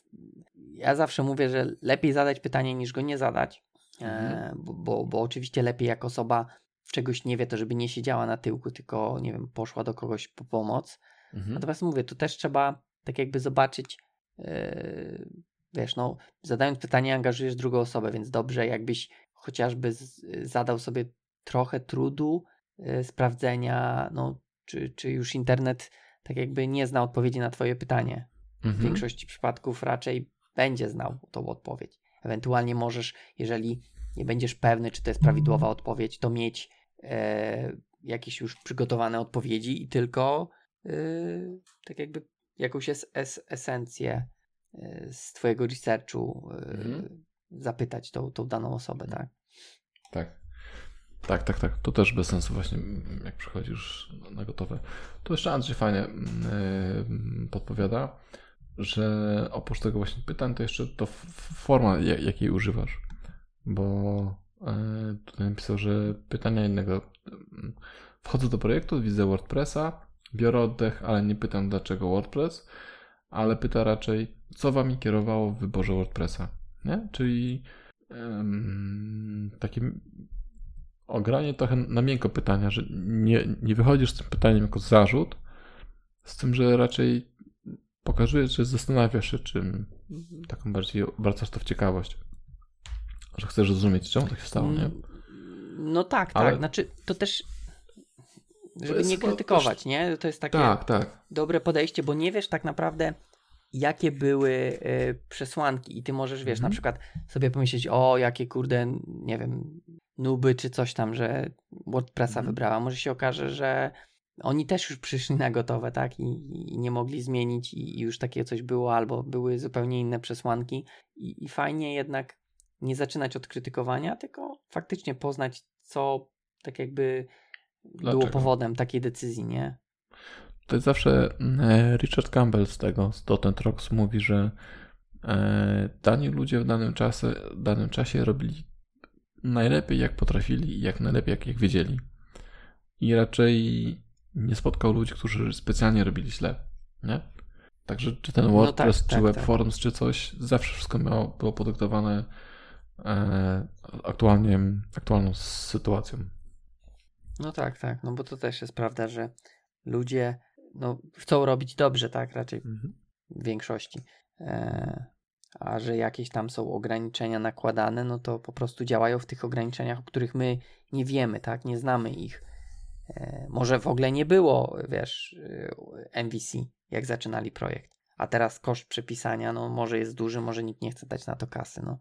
Speaker 2: ja zawsze mówię, że lepiej zadać pytanie niż go nie zadać, e, mhm. bo, bo, bo oczywiście lepiej jak osoba czegoś nie wie, to żeby nie siedziała na tyłku, tylko, nie wiem, poszła do kogoś po pomoc. Mhm. Natomiast mówię, tu też trzeba tak jakby zobaczyć, yy, wiesz, no, zadając pytanie, angażujesz drugą osobę, więc dobrze, jakbyś chociażby z, zadał sobie trochę trudu yy, sprawdzenia, no, czy, czy już internet tak jakby nie zna odpowiedzi na Twoje pytanie. Mhm. W większości przypadków raczej będzie znał tą odpowiedź. Ewentualnie możesz, jeżeli nie będziesz pewny, czy to jest prawidłowa odpowiedź, to mieć e, jakieś już przygotowane odpowiedzi i tylko e, tak jakby jakąś es, es, esencję z Twojego researchu mhm. zapytać tą, tą daną osobę, tak?
Speaker 1: Tak. Tak, tak, tak. To też bez sensu właśnie, jak przychodzisz na gotowe. To jeszcze Andrzej fajnie yy, podpowiada, że oprócz tego właśnie pytań, to jeszcze to forma, jakiej używasz. Bo yy, tutaj napisał, że pytania innego. Wchodzę do projektu, widzę WordPressa, biorę oddech, ale nie pytam dlaczego WordPress, ale pyta raczej, co wami kierowało w wyborze WordPressa. Nie? Czyli yy, takim ogranie trochę na miękko pytania, że nie, nie wychodzisz z tym pytaniem jako zarzut, z tym, że raczej pokazujesz, że zastanawiasz się, czym taką bardziej obracasz to w ciekawość. Że chcesz zrozumieć, czemu tak się stało, nie?
Speaker 2: No tak, Ale... tak. Znaczy, to też żeby nie krytykować, też... nie? To jest takie
Speaker 1: tak, tak.
Speaker 2: dobre podejście, bo nie wiesz tak naprawdę, jakie były y, przesłanki i ty możesz, wiesz, mm -hmm. na przykład sobie pomyśleć, o, jakie kurde, nie wiem, nuby czy coś tam, że WordPressa mm. wybrała. Może się okaże, że oni też już przyszli na gotowe, tak? I, i nie mogli zmienić i, i, już takie coś było, albo były zupełnie inne przesłanki. I, I fajnie jednak nie zaczynać od krytykowania, tylko faktycznie poznać, co tak jakby Dlaczego? było powodem takiej decyzji, nie?
Speaker 1: To jest zawsze e, Richard Campbell z tego, z Dotent Rocks mówi, że e, dani ludzie w danym czasie, danym czasie robili najlepiej jak potrafili i jak najlepiej jak, jak wiedzieli. I raczej nie spotkał ludzi, którzy specjalnie robili źle. Nie? Także czy ten WordPress, no tak, czy tak, Webforms, tak. czy coś, zawsze wszystko miało, było podyktowane e, aktualnie, aktualną sytuacją.
Speaker 2: No tak, tak, no bo to też jest prawda, że ludzie no, chcą robić dobrze, tak, raczej mhm. w większości. E, a że jakieś tam są ograniczenia nakładane, no to po prostu działają w tych ograniczeniach, o których my nie wiemy, tak, nie znamy ich. E, może w ogóle nie było, wiesz, e, MVC, jak zaczynali projekt. A teraz koszt przepisania, no może jest duży, może nikt nie chce dać na to kasy, no.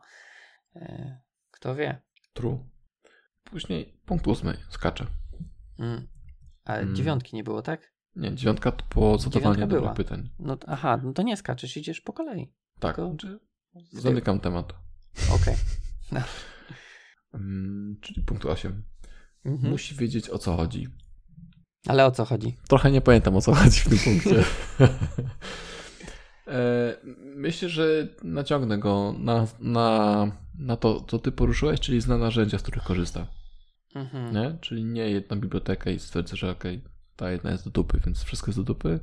Speaker 2: E, kto wie.
Speaker 1: True. Później punkt ósmy, skacze.
Speaker 2: Mm. Ale mm. dziewiątki nie było, tak?
Speaker 1: Nie, dziewiątka to po zadawaniu dobrych pytań.
Speaker 2: No, aha, no to nie skaczesz, idziesz po kolei.
Speaker 1: Tak, Tylko... Zamykam temat.
Speaker 2: Okej. Okay.
Speaker 1: Um, czyli punkt 8. Mhm. Musi wiedzieć o co chodzi.
Speaker 2: Ale o co chodzi?
Speaker 1: Trochę nie pamiętam o co chodzi w tym punkcie. E, myślę, że naciągnę go na, na, na to, co ty poruszyłeś, czyli zna narzędzia, z których korzysta. Mhm. Nie? Czyli nie jedna biblioteka i stwierdza, że okej, okay, ta jedna jest do dupy, więc wszystko jest do dupy,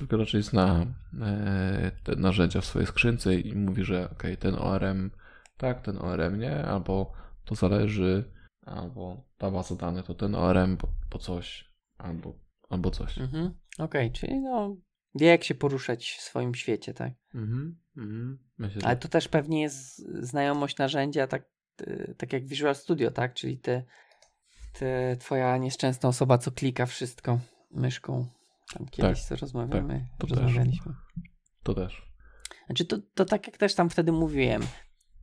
Speaker 1: tylko raczej zna e, te narzędzia w swojej skrzynce i mówi, że ok, ten ORM tak, ten ORM nie, albo to zależy, albo ta baza danych to ten ORM po, po coś, albo, albo coś.
Speaker 2: Mhm. Okej, czyli no wie jak się poruszać w swoim świecie, tak? Mhm. mhm. Myślę, Ale to też pewnie jest znajomość narzędzia, tak, tak jak Visual Studio, tak? Czyli te, te twoja nieszczęsna osoba, co klika wszystko myszką. Tam kiedyś
Speaker 1: Tak,
Speaker 2: rozmawiamy,
Speaker 1: to też.
Speaker 2: rozmawialiśmy.
Speaker 1: To też.
Speaker 2: Znaczy to, to tak jak też tam wtedy mówiłem,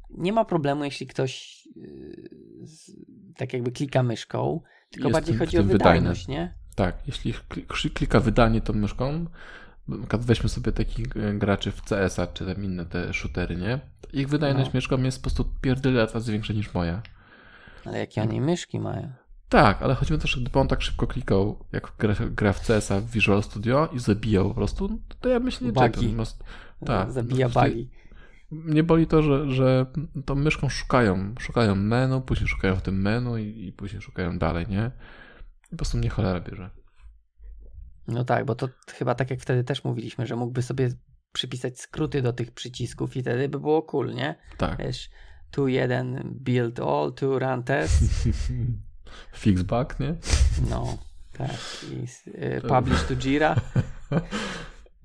Speaker 2: nie ma problemu, jeśli ktoś yy, z, tak jakby klika myszką, tylko
Speaker 1: Jest
Speaker 2: bardziej
Speaker 1: w
Speaker 2: chodzi o
Speaker 1: tym
Speaker 2: wydajność, nie?
Speaker 1: Tak, jeśli kli- klika wydanie tą myszką, weźmy sobie takich e, graczy w CS-a, czy tam inne te shootery, nie? Ich wydajność
Speaker 2: No.
Speaker 1: myszką jest po prostu pierdyle razy większa niż moja.
Speaker 2: Ale jakie oni myszki mają?
Speaker 1: Tak, ale chodzi mi też, że gdyby on tak szybko klikał, jak gra, gra w CS-a w Visual Studio i zabijał po prostu, to ja myślę, czekam. Po prostu- Tak,
Speaker 2: Zabija
Speaker 1: po prostu
Speaker 2: bugi.
Speaker 1: Mnie boli to, że, że tą myszką szukają. Szukają menu, później szukają w tym menu i, i później szukają dalej, nie? I po prostu mnie cholera bierze.
Speaker 2: No tak, bo to chyba tak jak wtedy też mówiliśmy, że mógłby sobie przypisać skróty do tych przycisków i wtedy by było cool, nie?
Speaker 1: Tak.
Speaker 2: Wiesz, tu jeden build all, tu run test,
Speaker 1: Fix bug, nie?
Speaker 2: no, tak, i y, publish to Jira,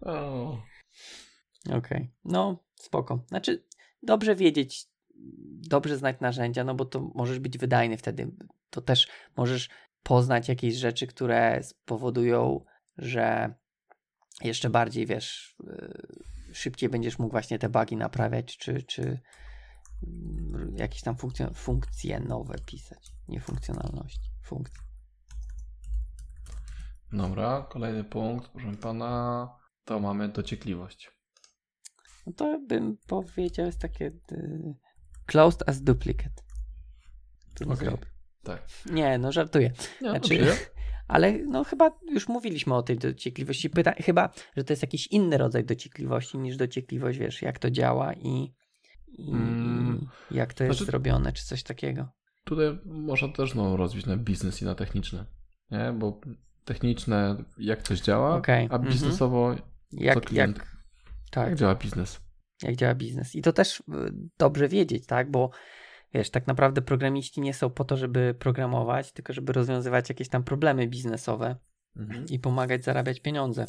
Speaker 2: okej, no, spoko. Znaczy, dobrze wiedzieć, dobrze znać narzędzia, no bo to możesz być wydajny wtedy, to też możesz poznać jakieś rzeczy, które spowodują, że jeszcze bardziej, wiesz, y, szybciej będziesz mógł właśnie te bugi naprawiać, czy, czy jakieś tam funkcje, funkcje nowe pisać. Nie funkcjonalności, funkcje.
Speaker 1: Dobra, kolejny punkt, proszę pana, to mamy dociekliwość.
Speaker 2: No to bym powiedział, jest takie y, closed as duplicate.
Speaker 1: Okej.
Speaker 2: zrobię.
Speaker 1: Tak.
Speaker 2: Nie, no żartuję.
Speaker 1: Nie,
Speaker 2: Znaczy-
Speaker 1: dobrze.
Speaker 2: Ale no chyba już mówiliśmy o tej dociekliwości. Pyta, chyba, że to jest jakiś inny rodzaj dociekliwości niż dociekliwość, wiesz, jak to działa i,
Speaker 1: Mm.
Speaker 2: jak to jest
Speaker 1: Znaczy-
Speaker 2: zrobione, czy coś takiego.
Speaker 1: Tutaj można też no, rozbić na biznes i na techniczne. Nie? Bo techniczne, jak coś działa,
Speaker 2: Okej,
Speaker 1: a
Speaker 2: mhm.
Speaker 1: biznesowo, co
Speaker 2: Jak,
Speaker 1: klient,
Speaker 2: jak, tak,
Speaker 1: jak działa biznes.
Speaker 2: jak działa biznes. I to też y, dobrze wiedzieć, tak? Bo wiesz, tak naprawdę programiści nie są po to, żeby programować, tylko żeby rozwiązywać jakieś tam problemy biznesowe
Speaker 1: Mhm.
Speaker 2: i pomagać zarabiać pieniądze.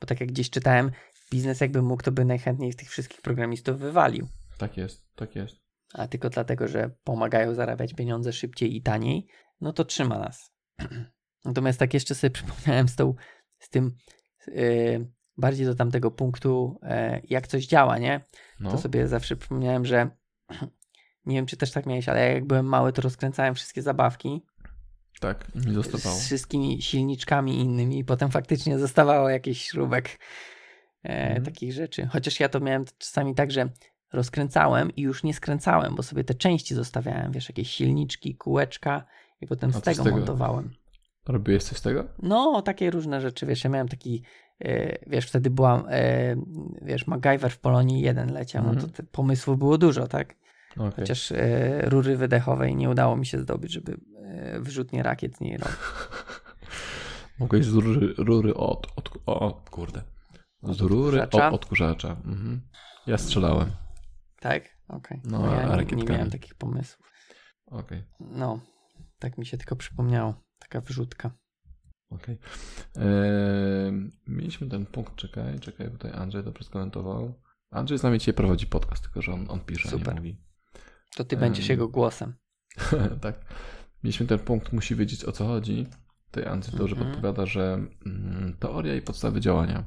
Speaker 2: Bo tak jak gdzieś czytałem, biznes jakby mógł, to by najchętniej z tych wszystkich programistów wywalił.
Speaker 1: Tak jest, tak jest.
Speaker 2: A tylko dlatego, że pomagają zarabiać pieniądze szybciej i taniej, no to trzyma nas. Natomiast tak jeszcze sobie przypomniałem z, tą, z tym yy, bardziej do tamtego punktu, e, jak coś działa, nie?
Speaker 1: No,
Speaker 2: To sobie zawsze przypomniałem, że nie wiem, czy też tak miałeś, ale jak byłem mały, to rozkręcałem wszystkie zabawki
Speaker 1: tak, i mi zostawało.
Speaker 2: z wszystkimi silniczkami innymi i potem faktycznie zostawało jakiś śrubek e,
Speaker 1: Mhm.
Speaker 2: takich rzeczy. Chociaż ja to miałem czasami tak, że rozkręcałem i już nie skręcałem, bo sobie te części zostawiałem, wiesz, jakieś silniczki, kółeczka i potem
Speaker 1: A
Speaker 2: z
Speaker 1: co z
Speaker 2: tego,
Speaker 1: tego?
Speaker 2: montowałem.
Speaker 1: Robiłeś coś z tego?
Speaker 2: No, takie różne rzeczy, wiesz, ja miałem taki, e, wiesz, wtedy byłam, e, wiesz, MacGyver w Polonii jeden leciał, no
Speaker 1: Mhm.
Speaker 2: to te pomysłów było dużo, tak?
Speaker 1: Okej.
Speaker 2: Chociaż e, rury wydechowej nie udało mi się zdobyć, żeby wyrzutnie rakiet z niej robić.
Speaker 1: Mogłeś z rury, rury od, od, o, kurde. Z rury od
Speaker 2: Odkurzacza?
Speaker 1: odkurzacza. Mhm. Ja strzelałem.
Speaker 2: Tak? Okej.
Speaker 1: No,
Speaker 2: No, ja nie, nie miałem takich pomysłów.
Speaker 1: Okej,
Speaker 2: No, tak mi się tylko przypomniało. Taka wyrzutka.
Speaker 1: okej. Eee, mieliśmy ten punkt, czekaj, czekaj, tutaj Andrzej dobrze skomentował. Andrzej z nami dzisiaj prowadzi podcast, tylko że on, on pisze,
Speaker 2: Super.
Speaker 1: nie mówi.
Speaker 2: To ty
Speaker 1: Em.
Speaker 2: będziesz jego głosem.
Speaker 1: tak. Mieliśmy ten punkt, musi wiedzieć o co chodzi. Tutaj Andrzej dobrze
Speaker 2: Mhm.
Speaker 1: podpowiada, że mm, teoria i podstawy działania.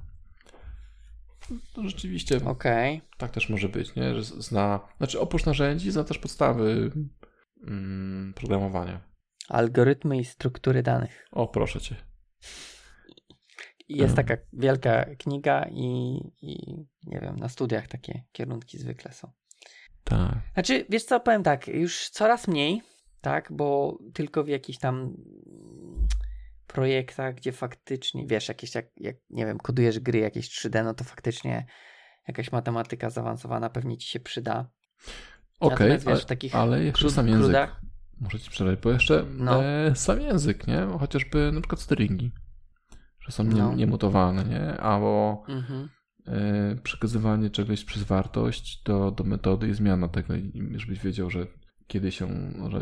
Speaker 1: To rzeczywiście
Speaker 2: Okej.
Speaker 1: tak też może być, nie? Że zna, znaczy oprócz narzędzi zna też podstawy mm, programowania.
Speaker 2: Algorytmy i struktury danych.
Speaker 1: O, proszę cię.
Speaker 2: Jest taka wielka kniga i, i nie wiem, na studiach takie kierunki zwykle są.
Speaker 1: Tak.
Speaker 2: Znaczy, wiesz co, powiem tak, już coraz mniej, tak, bo tylko w jakichś tam projektach, gdzie faktycznie, wiesz, jakieś, jak, jak, nie wiem, kodujesz gry jakieś 3D, no to faktycznie jakaś matematyka zaawansowana pewnie ci się przyda.
Speaker 1: Okej,
Speaker 2: Natomiast,
Speaker 1: ale,
Speaker 2: takich
Speaker 1: ale jeszcze
Speaker 2: krud-
Speaker 1: sam język.
Speaker 2: krudach,
Speaker 1: Muszę ci przerwać, bo jeszcze
Speaker 2: No.
Speaker 1: e, sam język, nie? Chociażby na przykład stringi, że są nie,
Speaker 2: No.
Speaker 1: niemutowalne, nie? Albo
Speaker 2: mhm,
Speaker 1: e, przekazywanie czegoś przez wartość do, do metody i zmiana tego, żebyś wiedział, że kiedy się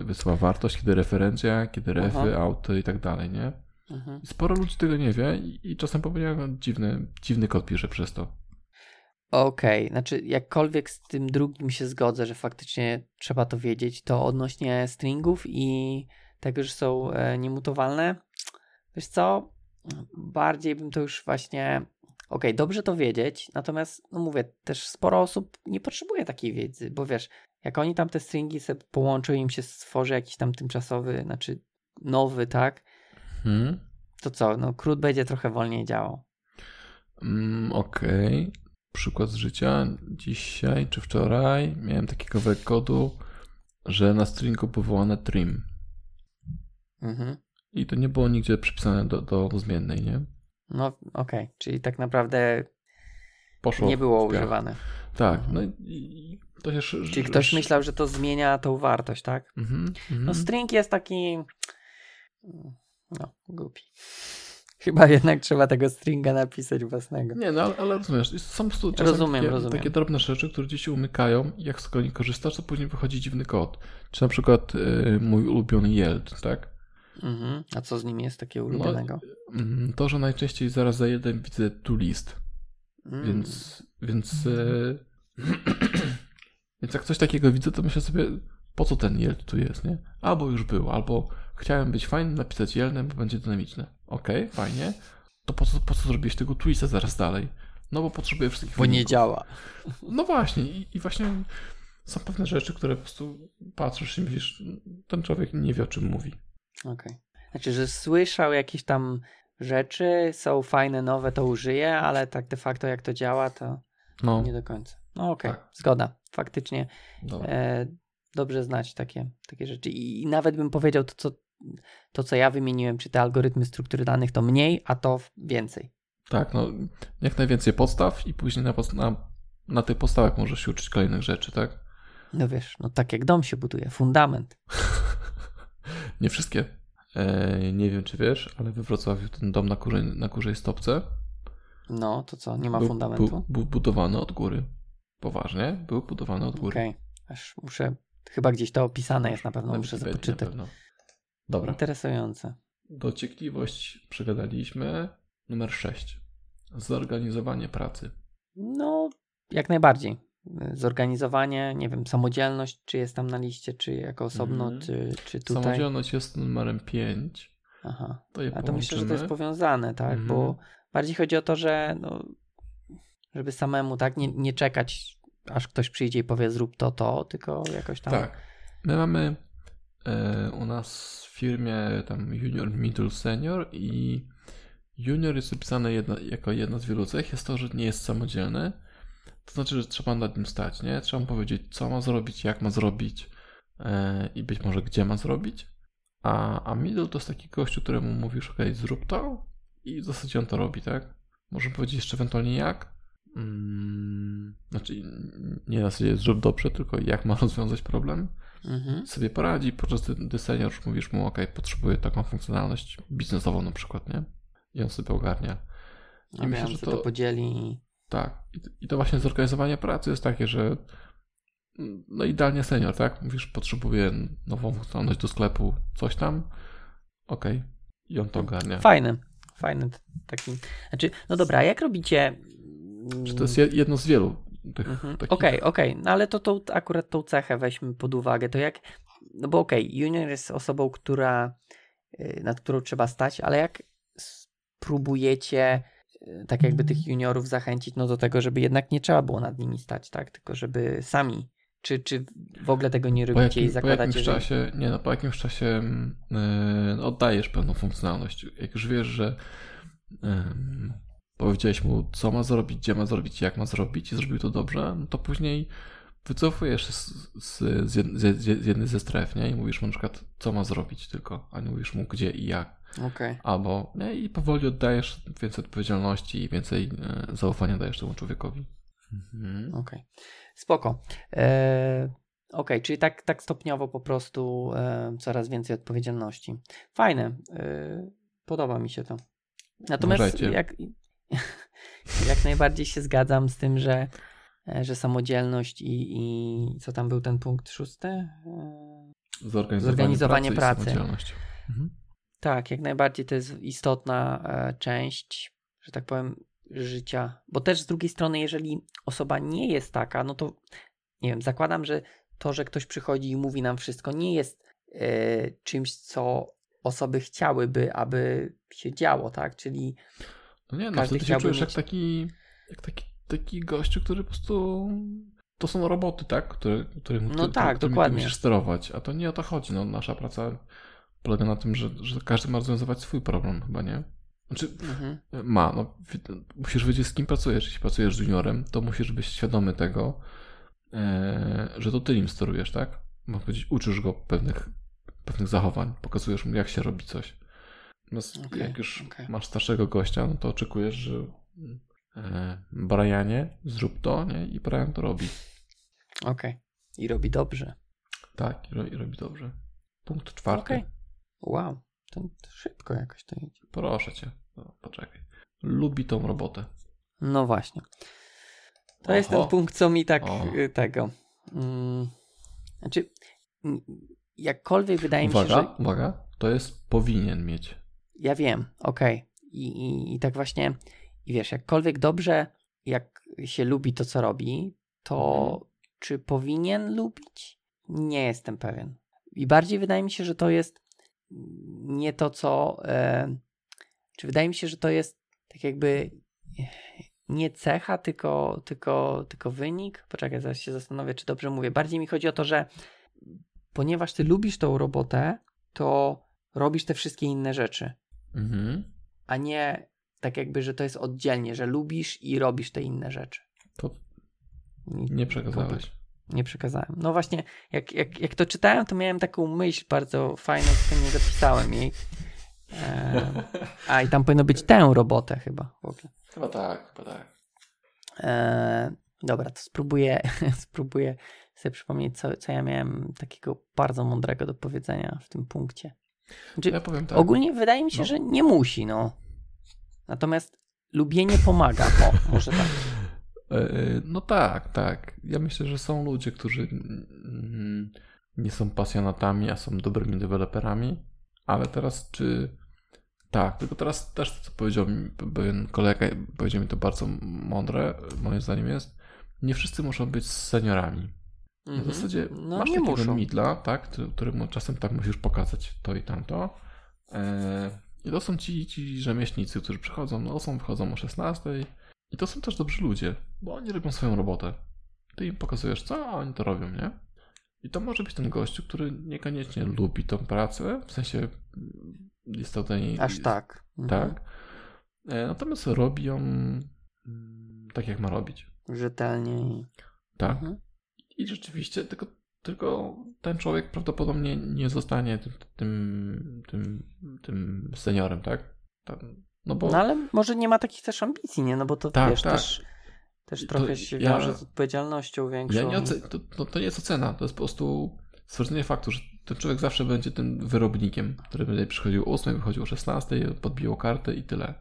Speaker 1: wysyła wartość, kiedy referencja, kiedy refy,
Speaker 2: Aha.
Speaker 1: auty i tak dalej, nie?
Speaker 2: Mhm.
Speaker 1: Sporo ludzi tego nie wie i, i czasem popełniają dziwny, dziwny kod pisze przez to.
Speaker 2: Okej, znaczy jakkolwiek z tym drugim się zgodzę, że faktycznie trzeba to wiedzieć, to odnośnie stringów i tego, że są e, niemutowalne, wiesz co, bardziej bym to już właśnie. Okej, okay, dobrze to wiedzieć, natomiast, no mówię, też sporo osób nie potrzebuje takiej wiedzy, bo wiesz, jak oni tam te stringi sobie połączą i im się stworzy jakiś tam tymczasowy, znaczy nowy, tak? Hmm. To co, no krót będzie trochę wolniej działał.
Speaker 1: Mm, Okej. Okay. Przykład z życia. Dzisiaj czy wczoraj miałem taki kawałek kodu, że na stringu powołane trim. Mhm. I to nie było nigdzie przypisane do, do zmiennej, nie?
Speaker 2: No okej, okay. czyli tak naprawdę Poszło nie było używane.
Speaker 1: Tak, mhm. no i to
Speaker 2: się... Czyli ktoś myślał, że to zmienia tą wartość, tak? Mhm, mhm. No string jest taki... No, głupi. Chyba jednak trzeba tego stringa napisać własnego.
Speaker 1: Nie, no ale, ale rozumiesz, są po prostu rozumiem, takie, rozumiem. takie drobne rzeczy, które gdzieś się umykają jak z tego nie korzystasz, to później wychodzi dziwny kod. Czy na przykład y, mój ulubiony yield, tak?
Speaker 2: Mhm. A co z nim jest takiego no, ulubionego?
Speaker 1: No, to, że najczęściej zaraz za jeden widzę tu list. Mm. Więc, więc, y, więc jak coś takiego widzę, to myślę sobie, po co ten yield tu jest, nie? Albo już był, albo chciałem być fajny, napisać yieldem, bo będzie dynamiczne. Okej, okay, fajnie. To po co, po co zrobiłeś tego twista zaraz dalej? No bo potrzebuję wszystkich
Speaker 2: Bo nie działa.
Speaker 1: No właśnie i, i, właśnie są pewne rzeczy, które po prostu patrzysz i myślisz, ten człowiek nie wie o czym mówi.
Speaker 2: Okej. Okay. Znaczy, że słyszał jakieś tam rzeczy, są fajne, nowe, to użyje, ale tak de facto jak to działa, to no. nie do końca. No okej, okay. tak. zgoda. Faktycznie e, dobrze znać takie, takie rzeczy. I, I, nawet bym powiedział to co, to, co ja wymieniłem, czy te algorytmy struktury danych, to mniej, a to więcej.
Speaker 1: Tak, no jak najwięcej podstaw i później na, na, na tych podstawach możesz się uczyć kolejnych rzeczy, tak?
Speaker 2: No wiesz, no tak jak dom się buduje, fundament.
Speaker 1: Nie wszystkie. E, nie wiem, czy wiesz, ale we Wrocławiu ten dom na kurzej, na kurzej stopce.
Speaker 2: No, to co, nie ma był, fundamentu?
Speaker 1: Był, był, budowany od góry. Poważnie, był budowany od góry.
Speaker 2: Okej, okay. aż muszę, chyba gdzieś to opisane jest na pewno, muszę sobie poczytać. Dobra. Interesujące.
Speaker 1: Dociekliwość przegadaliśmy. Numer 6. Zorganizowanie pracy.
Speaker 2: No, jak najbardziej. Zorganizowanie, nie wiem, samodzielność, czy jest tam na liście, czy jako osobno, mm. czy, czy tutaj.
Speaker 1: Samodzielność jest numerem 5.
Speaker 2: Aha. To A to myślę, że to jest powiązane, tak? Mm. Bo mhm. bardziej chodzi o to, że no, żeby samemu, tak, nie, nie czekać, aż ktoś przyjdzie i powie zrób to, to, tylko jakoś tam.
Speaker 1: Tak. My mamy u nas w firmie tam junior, middle, senior i junior jest opisany jedna, jako jedna z wielu cech, jest to, że nie jest samodzielny. To znaczy, że trzeba nad nim stać, nie? Trzeba mu powiedzieć, co ma zrobić, jak ma zrobić e, i być może gdzie ma zrobić. A, a middle to jest taki gościu, któremu mówisz, ok, zrób to i w zasadzie on to robi, tak? Może powiedzieć jeszcze ewentualnie jak. Hmm, znaczy, nie na zasadzie zrób dobrze, tylko jak ma rozwiązać problem. Mhm. Sobie poradzi, podczas gdy senior mówisz mu, ok, potrzebuję taką funkcjonalność biznesową na przykład, nie? I on sobie ogarnia.
Speaker 2: I myślę, że to, to podzieli.
Speaker 1: Tak. I to właśnie zorganizowanie pracy jest takie, że no idealnie senior, tak? Mówisz, potrzebuję nową funkcjonalność do sklepu, coś tam. Okej. Okay. I on to ogarnia.
Speaker 2: Fajny. Fajny taki. Znaczy, no dobra, jak robicie.
Speaker 1: Czy to jest jedno z wielu tych.
Speaker 2: Mhm. Okej, okej, okay, okay. no ale to, to akurat tą cechę weźmy pod uwagę. To jak. No bo okej, okay, junior jest osobą, która. Y, nad którą trzeba stać, ale jak próbujecie e, tak jakby tych juniorów zachęcić no do tego, żeby jednak nie trzeba było nad nimi stać, tak? Tylko żeby sami. Czy, czy w ogóle tego nie robicie jakim, i zakładacie,
Speaker 1: po jakimś że... czasie, nie no, po jakimś czasie yy, oddajesz pewną funkcjonalność. Jak już wiesz, że yy, powiedziałeś mu, co ma zrobić, gdzie ma zrobić, jak ma zrobić i zrobił to dobrze, no to później wycofujesz z, z, z, z, jednej ze stref, nie? I mówisz mu na przykład, co ma zrobić tylko, a nie mówisz mu gdzie i jak.
Speaker 2: Okay.
Speaker 1: Albo nie, i powoli oddajesz więcej odpowiedzialności i więcej e, zaufania dajesz temu człowiekowi.
Speaker 2: Mhm. Okej. Okay. Spoko. E, Okej, okay, czyli tak, tak stopniowo po prostu e, coraz więcej odpowiedzialności. Fajne. E, podoba mi się to. Natomiast jak, jak najbardziej się zgadzam z tym, że, e, że samodzielność i, i co tam był ten punkt szósty? E,
Speaker 1: zorganizowanie, Zorganizowanie pracy. pracy.
Speaker 2: Mhm. Tak, jak najbardziej to jest istotna e, część, że tak powiem, życia. Bo też z drugiej strony, jeżeli osoba nie jest taka, no to nie wiem, zakładam, że to, że ktoś przychodzi i mówi nam wszystko, nie jest e, czymś, co osoby chciałyby, aby się działo, tak? Czyli
Speaker 1: nie, no
Speaker 2: Każdy
Speaker 1: wtedy się czujesz
Speaker 2: mieć-
Speaker 1: jak taki, jak taki, taki gościu, który po prostu... To są roboty, tak? Które, które,
Speaker 2: No
Speaker 1: które,
Speaker 2: tak,
Speaker 1: którymi ty
Speaker 2: dokładnie.
Speaker 1: musisz sterować. A to nie o to chodzi. No, nasza praca polega na tym, że, że każdy ma rozwiązywać swój problem chyba, nie? Znaczy,
Speaker 2: mhm.
Speaker 1: ma, no, musisz wiedzieć, z kim pracujesz. Jeśli pracujesz z juniorem, to musisz być świadomy tego, e, że to ty nim sterujesz, tak? Można powiedzieć, uczysz go pewnych, pewnych zachowań, pokazujesz mu, jak się robi coś. Natomiast
Speaker 2: Okej,
Speaker 1: jak już
Speaker 2: okej.
Speaker 1: masz starszego gościa, no to oczekujesz, że e, Brianie, zrób to, nie? I Brian to robi.
Speaker 2: Okej. I robi dobrze.
Speaker 1: Tak, i, ro, i robi dobrze. Punkt czwarty.
Speaker 2: Okej. Wow. To, szybko jakoś to idzie.
Speaker 1: Proszę cię, no, poczekaj. Lubi tą robotę.
Speaker 2: No właśnie. To jest ten
Speaker 1: Oho.
Speaker 2: punkt, co mi tak
Speaker 1: O.
Speaker 2: y, tego. Mm, znaczy, jakkolwiek wydaje mi się,
Speaker 1: Uwaga,
Speaker 2: że.
Speaker 1: uwaga, to jest powinien mieć.
Speaker 2: Ja wiem, okej. I, i, I tak właśnie, i wiesz, jakkolwiek dobrze, jak się lubi to, co robi, to
Speaker 1: Mhm.
Speaker 2: czy powinien lubić? Nie jestem pewien. I bardziej wydaje mi się, że to jest nie to, co. E, czy wydaje mi się, że to jest tak jakby nie cecha, tylko, tylko, tylko wynik? Poczekaj, zaraz się zastanowię, czy dobrze mówię. Bardziej mi chodzi o to, że ponieważ ty lubisz tą robotę, to robisz te wszystkie inne rzeczy
Speaker 1: Mhm.
Speaker 2: a nie tak jakby, że to jest oddzielnie, że lubisz i robisz te inne rzeczy.
Speaker 1: To nie przekazałeś.
Speaker 2: Nie przekazałem. No właśnie, jak, jak, jak to czytałem, to miałem taką myśl bardzo fajną, tylko nie zapisałem jej. E, a i tam powinno być tę robotę chyba. w ogóle.
Speaker 1: Chyba tak, chyba tak.
Speaker 2: E, dobra, to spróbuję, spróbuję sobie przypomnieć, co, co ja miałem takiego bardzo mądrego do powiedzenia w tym punkcie. Znaczy,
Speaker 1: Ja powiem tak.
Speaker 2: Ogólnie wydaje mi się,
Speaker 1: No.
Speaker 2: że nie musi, no. Natomiast lubienie pomaga. O, może tak.
Speaker 1: E, No tak, tak. Ja myślę, że są ludzie, którzy mm, nie są pasjonatami, a są dobrymi deweloperami, ale teraz czy... Tak, tylko teraz też to, co powiedział mi pewien kolega, powiedział mi to bardzo mądre, moim zdaniem jest, nie wszyscy muszą być seniorami. W
Speaker 2: Mhm.
Speaker 1: zasadzie
Speaker 2: no,
Speaker 1: masz
Speaker 2: nie
Speaker 1: takiego
Speaker 2: muszą.
Speaker 1: midla, tak, któremu czasem tak musisz pokazać to i tamto. E, I to są ci, ci rzemieślnicy, którzy przychodzą, no są, wychodzą o 16 i to są też dobrzy ludzie, bo oni robią swoją robotę. Ty im pokazujesz co, a oni to robią, nie? I to może być ten gościu, który niekoniecznie lubi tą pracę, w sensie mm, jest to ten...
Speaker 2: Aż tak. Mhm.
Speaker 1: Tak. E, Natomiast robi ją mm, tak, jak ma robić.
Speaker 2: Rzetelnie.
Speaker 1: Tak.
Speaker 2: Mhm.
Speaker 1: I rzeczywiście, tylko, tylko ten człowiek prawdopodobnie nie zostanie tym, tym, tym, tym seniorem, tak? Tam, no bo
Speaker 2: No ale może nie ma takich też ambicji, nie? No bo to
Speaker 1: Tak,
Speaker 2: wiesz,
Speaker 1: tak.
Speaker 2: też, też
Speaker 1: To
Speaker 2: trochę się
Speaker 1: ja-
Speaker 2: wiąże z odpowiedzialnością większą.
Speaker 1: ja nie to, to, to nie jest ocena, to jest po prostu stwierdzenie faktu, że ten człowiek zawsze będzie tym wyrobnikiem, który będzie przychodził o 8, wychodził o 16, podbijał kartę i tyle.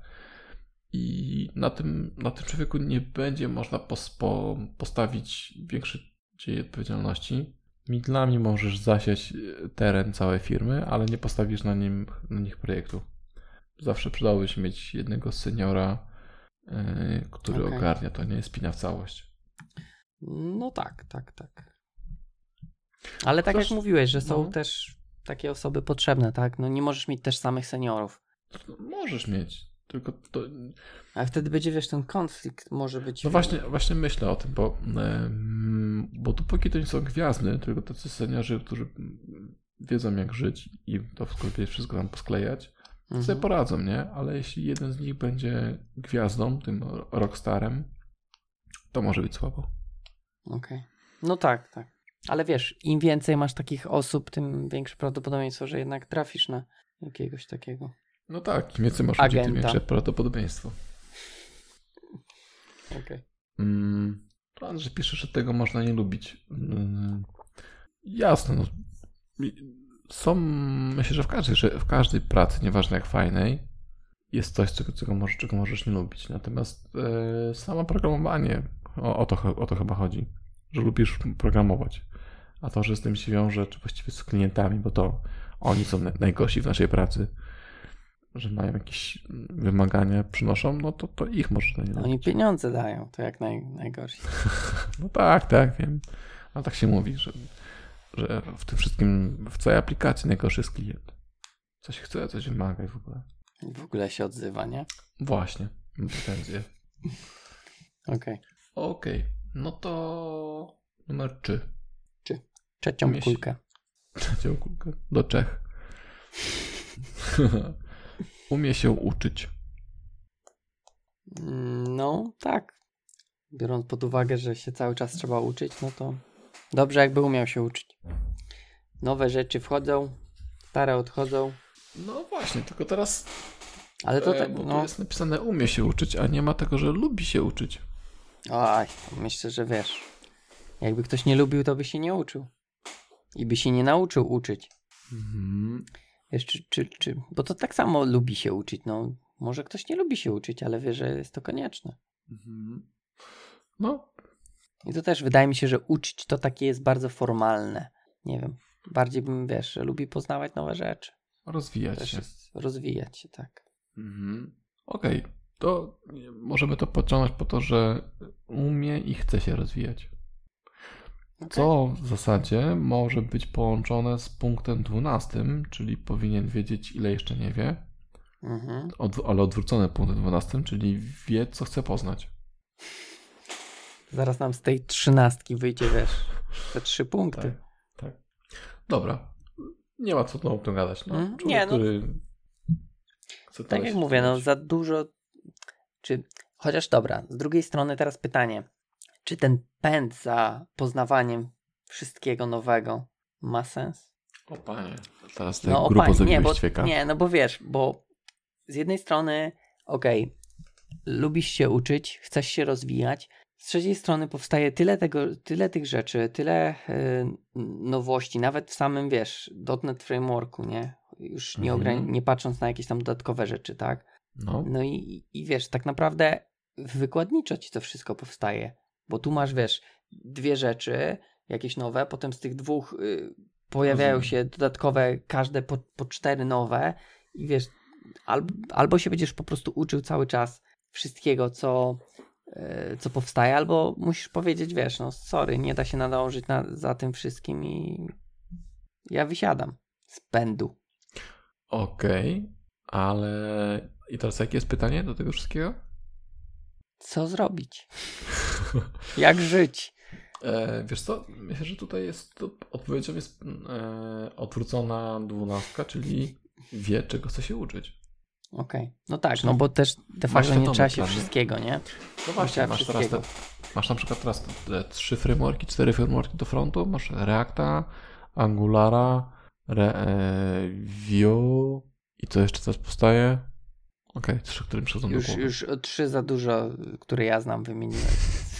Speaker 1: I na tym, na tym człowieku nie będzie można pos, po, postawić większej odpowiedzialności. Midlami możesz zasiać e, teren całej firmy, ale nie postawisz na, nim, na nich projektu. Zawsze przydałoby się mieć jednego seniora, yy, który
Speaker 2: Okej.
Speaker 1: ogarnia to, nie spina w całość.
Speaker 2: No tak, tak, tak. Ale tak jak mówiłeś, że są
Speaker 1: no.
Speaker 2: też takie osoby potrzebne, tak? No nie możesz mieć też samych seniorów.
Speaker 1: Możesz mieć, tylko to,
Speaker 2: A wtedy będzie, wiesz, ten konflikt może być...
Speaker 1: No właśnie, właśnie myślę o tym, bo, bo dopóki to nie są gwiazdy, tylko tacy seniorzy, którzy wiedzą jak żyć i to wszystko, wszystko tam posklejać, to
Speaker 2: Mhm.
Speaker 1: sobie poradzą, nie? Ale jeśli jeden z nich będzie gwiazdą, tym rockstarem, to może być słabo.
Speaker 2: Okej. No tak, tak. Ale wiesz, im więcej masz takich osób, tym większe prawdopodobieństwo, że jednak trafisz na jakiegoś takiego.
Speaker 1: No tak, im więcej masz ludzi, tym większe prawdopodobieństwo.
Speaker 2: Okej.
Speaker 1: Mm, to Andrzej pisze, że tego można nie lubić. Mm, jasne, no. Są, myślę, że w każdej, że w każdej pracy, nieważne jak fajnej, jest coś, czego, czego, możesz, czego możesz nie lubić. Natomiast e, samo programowanie, o, o, to, o to chyba chodzi, że lubisz programować. A to, że z tym się wiąże, czy właściwie z klientami, bo to oni są naj- najgorsi w naszej pracy, że mają jakieś wymagania, przynoszą, no to, to ich można nie lubić.
Speaker 2: Oni pieniądze dają, to jak naj, najgorsi.
Speaker 1: No tak, tak, wiem. Ale tak się mówi, że, że w tym wszystkim, w całej aplikacji najgorszy jest klient. Coś chce, coś wymaga i w ogóle.
Speaker 2: W ogóle się odzywa, nie?
Speaker 1: Właśnie, pretensje.
Speaker 2: Okej.
Speaker 1: Okej, no to numer 3.
Speaker 2: Trzecią
Speaker 1: Umie się-
Speaker 2: kulkę.
Speaker 1: Trzecią kulkę. Do Czech. Umie się uczyć.
Speaker 2: Mm, No, tak. Biorąc pod uwagę, że się cały czas trzeba uczyć, no to dobrze jakby umiał się uczyć. Nowe rzeczy wchodzą, stare odchodzą,
Speaker 1: No właśnie, tylko teraz
Speaker 2: ale to
Speaker 1: e,
Speaker 2: tak,
Speaker 1: tu
Speaker 2: no,
Speaker 1: jest napisane umie się uczyć, a nie ma tego, że lubi się uczyć.
Speaker 2: oj, myślę, że wiesz, jakby ktoś nie lubił, to by się nie uczył. I by się nie nauczył uczyć.
Speaker 1: Mhm.
Speaker 2: Wiesz, czy, czy, czy, bo to tak samo lubi się uczyć, no. Może ktoś nie lubi się uczyć, ale wie, że jest to konieczne.
Speaker 1: Mhm. No,
Speaker 2: I to też wydaje mi się, że uczyć to takie jest bardzo formalne. Nie wiem. Bardziej bym, wiesz, że lubi poznawać nowe rzeczy.
Speaker 1: rozwijać
Speaker 2: Też
Speaker 1: się.
Speaker 2: rozwijać się, tak.
Speaker 1: Mhm. Okej, to możemy to pociągnąć po to, że umie i chce się rozwijać. Co w zasadzie może być połączone z punktem 12, czyli powinien wiedzieć, ile jeszcze nie wie,
Speaker 2: Mhm.
Speaker 1: od, ale odwrócone punktem 12, czyli wie, co chce poznać.
Speaker 2: Zaraz nam z tej trzynastki wyjdzie, wiesz, te trzy punkty.
Speaker 1: Tak, tak. Dobra. Nie ma co o tym gadać. No,
Speaker 2: Mm,
Speaker 1: człowiek,
Speaker 2: nie, no.
Speaker 1: który chce
Speaker 2: Tak jak mówię, no za dużo. Czy. Chociaż dobra, z drugiej strony teraz pytanie. Czy ten pęd za poznawaniem wszystkiego nowego ma sens?
Speaker 1: O panie, teraz tak
Speaker 2: No,
Speaker 1: grubo
Speaker 2: nie, bo,
Speaker 1: ćwieka.
Speaker 2: nie, no bo wiesz, bo z jednej strony, okej, lubisz się uczyć, chcesz się rozwijać, z trzeciej strony powstaje tyle tego, tyle tych rzeczy, tyle y, nowości, nawet w samym, wiesz, .NET Frameworku, nie? Już nie, ograni- nie patrząc na jakieś tam dodatkowe rzeczy, tak?
Speaker 1: No,
Speaker 2: No i, i wiesz, tak naprawdę wykładniczo ci to wszystko powstaje, bo tu masz, wiesz, dwie rzeczy, jakieś nowe, potem z tych dwóch y, pojawiają
Speaker 1: Rozumiem.
Speaker 2: się dodatkowe, każde po, po cztery nowe i wiesz, al, albo się będziesz po prostu uczył cały czas wszystkiego, co, y, co powstaje, albo musisz powiedzieć, wiesz, no sorry, nie da się nadążyć na, za tym wszystkim i ja wysiadam z pędu.
Speaker 1: okej, ale i teraz jakie jest pytanie do tego wszystkiego?
Speaker 2: Co zrobić? Jak żyć?
Speaker 1: E, wiesz co, myślę, że tutaj jest, to odpowiedzią jest e, odwrócona dwunastka, czyli wie, czego chce się uczyć.
Speaker 2: Okej. No tak, no bo też de facto nie trzeba się
Speaker 1: plan,
Speaker 2: wszystkiego, nie?
Speaker 1: No właśnie, masz teraz te, masz na przykład teraz te trzy frameworki, cztery frameworki do frontu, masz Reacta, Angulara, Re, e, Vue i co jeszcze teraz powstaje? Okej, trzy, które mi przychodzą do
Speaker 2: Już,
Speaker 1: głowy.
Speaker 2: już trzy za dużo, które ja znam, wymieniłem.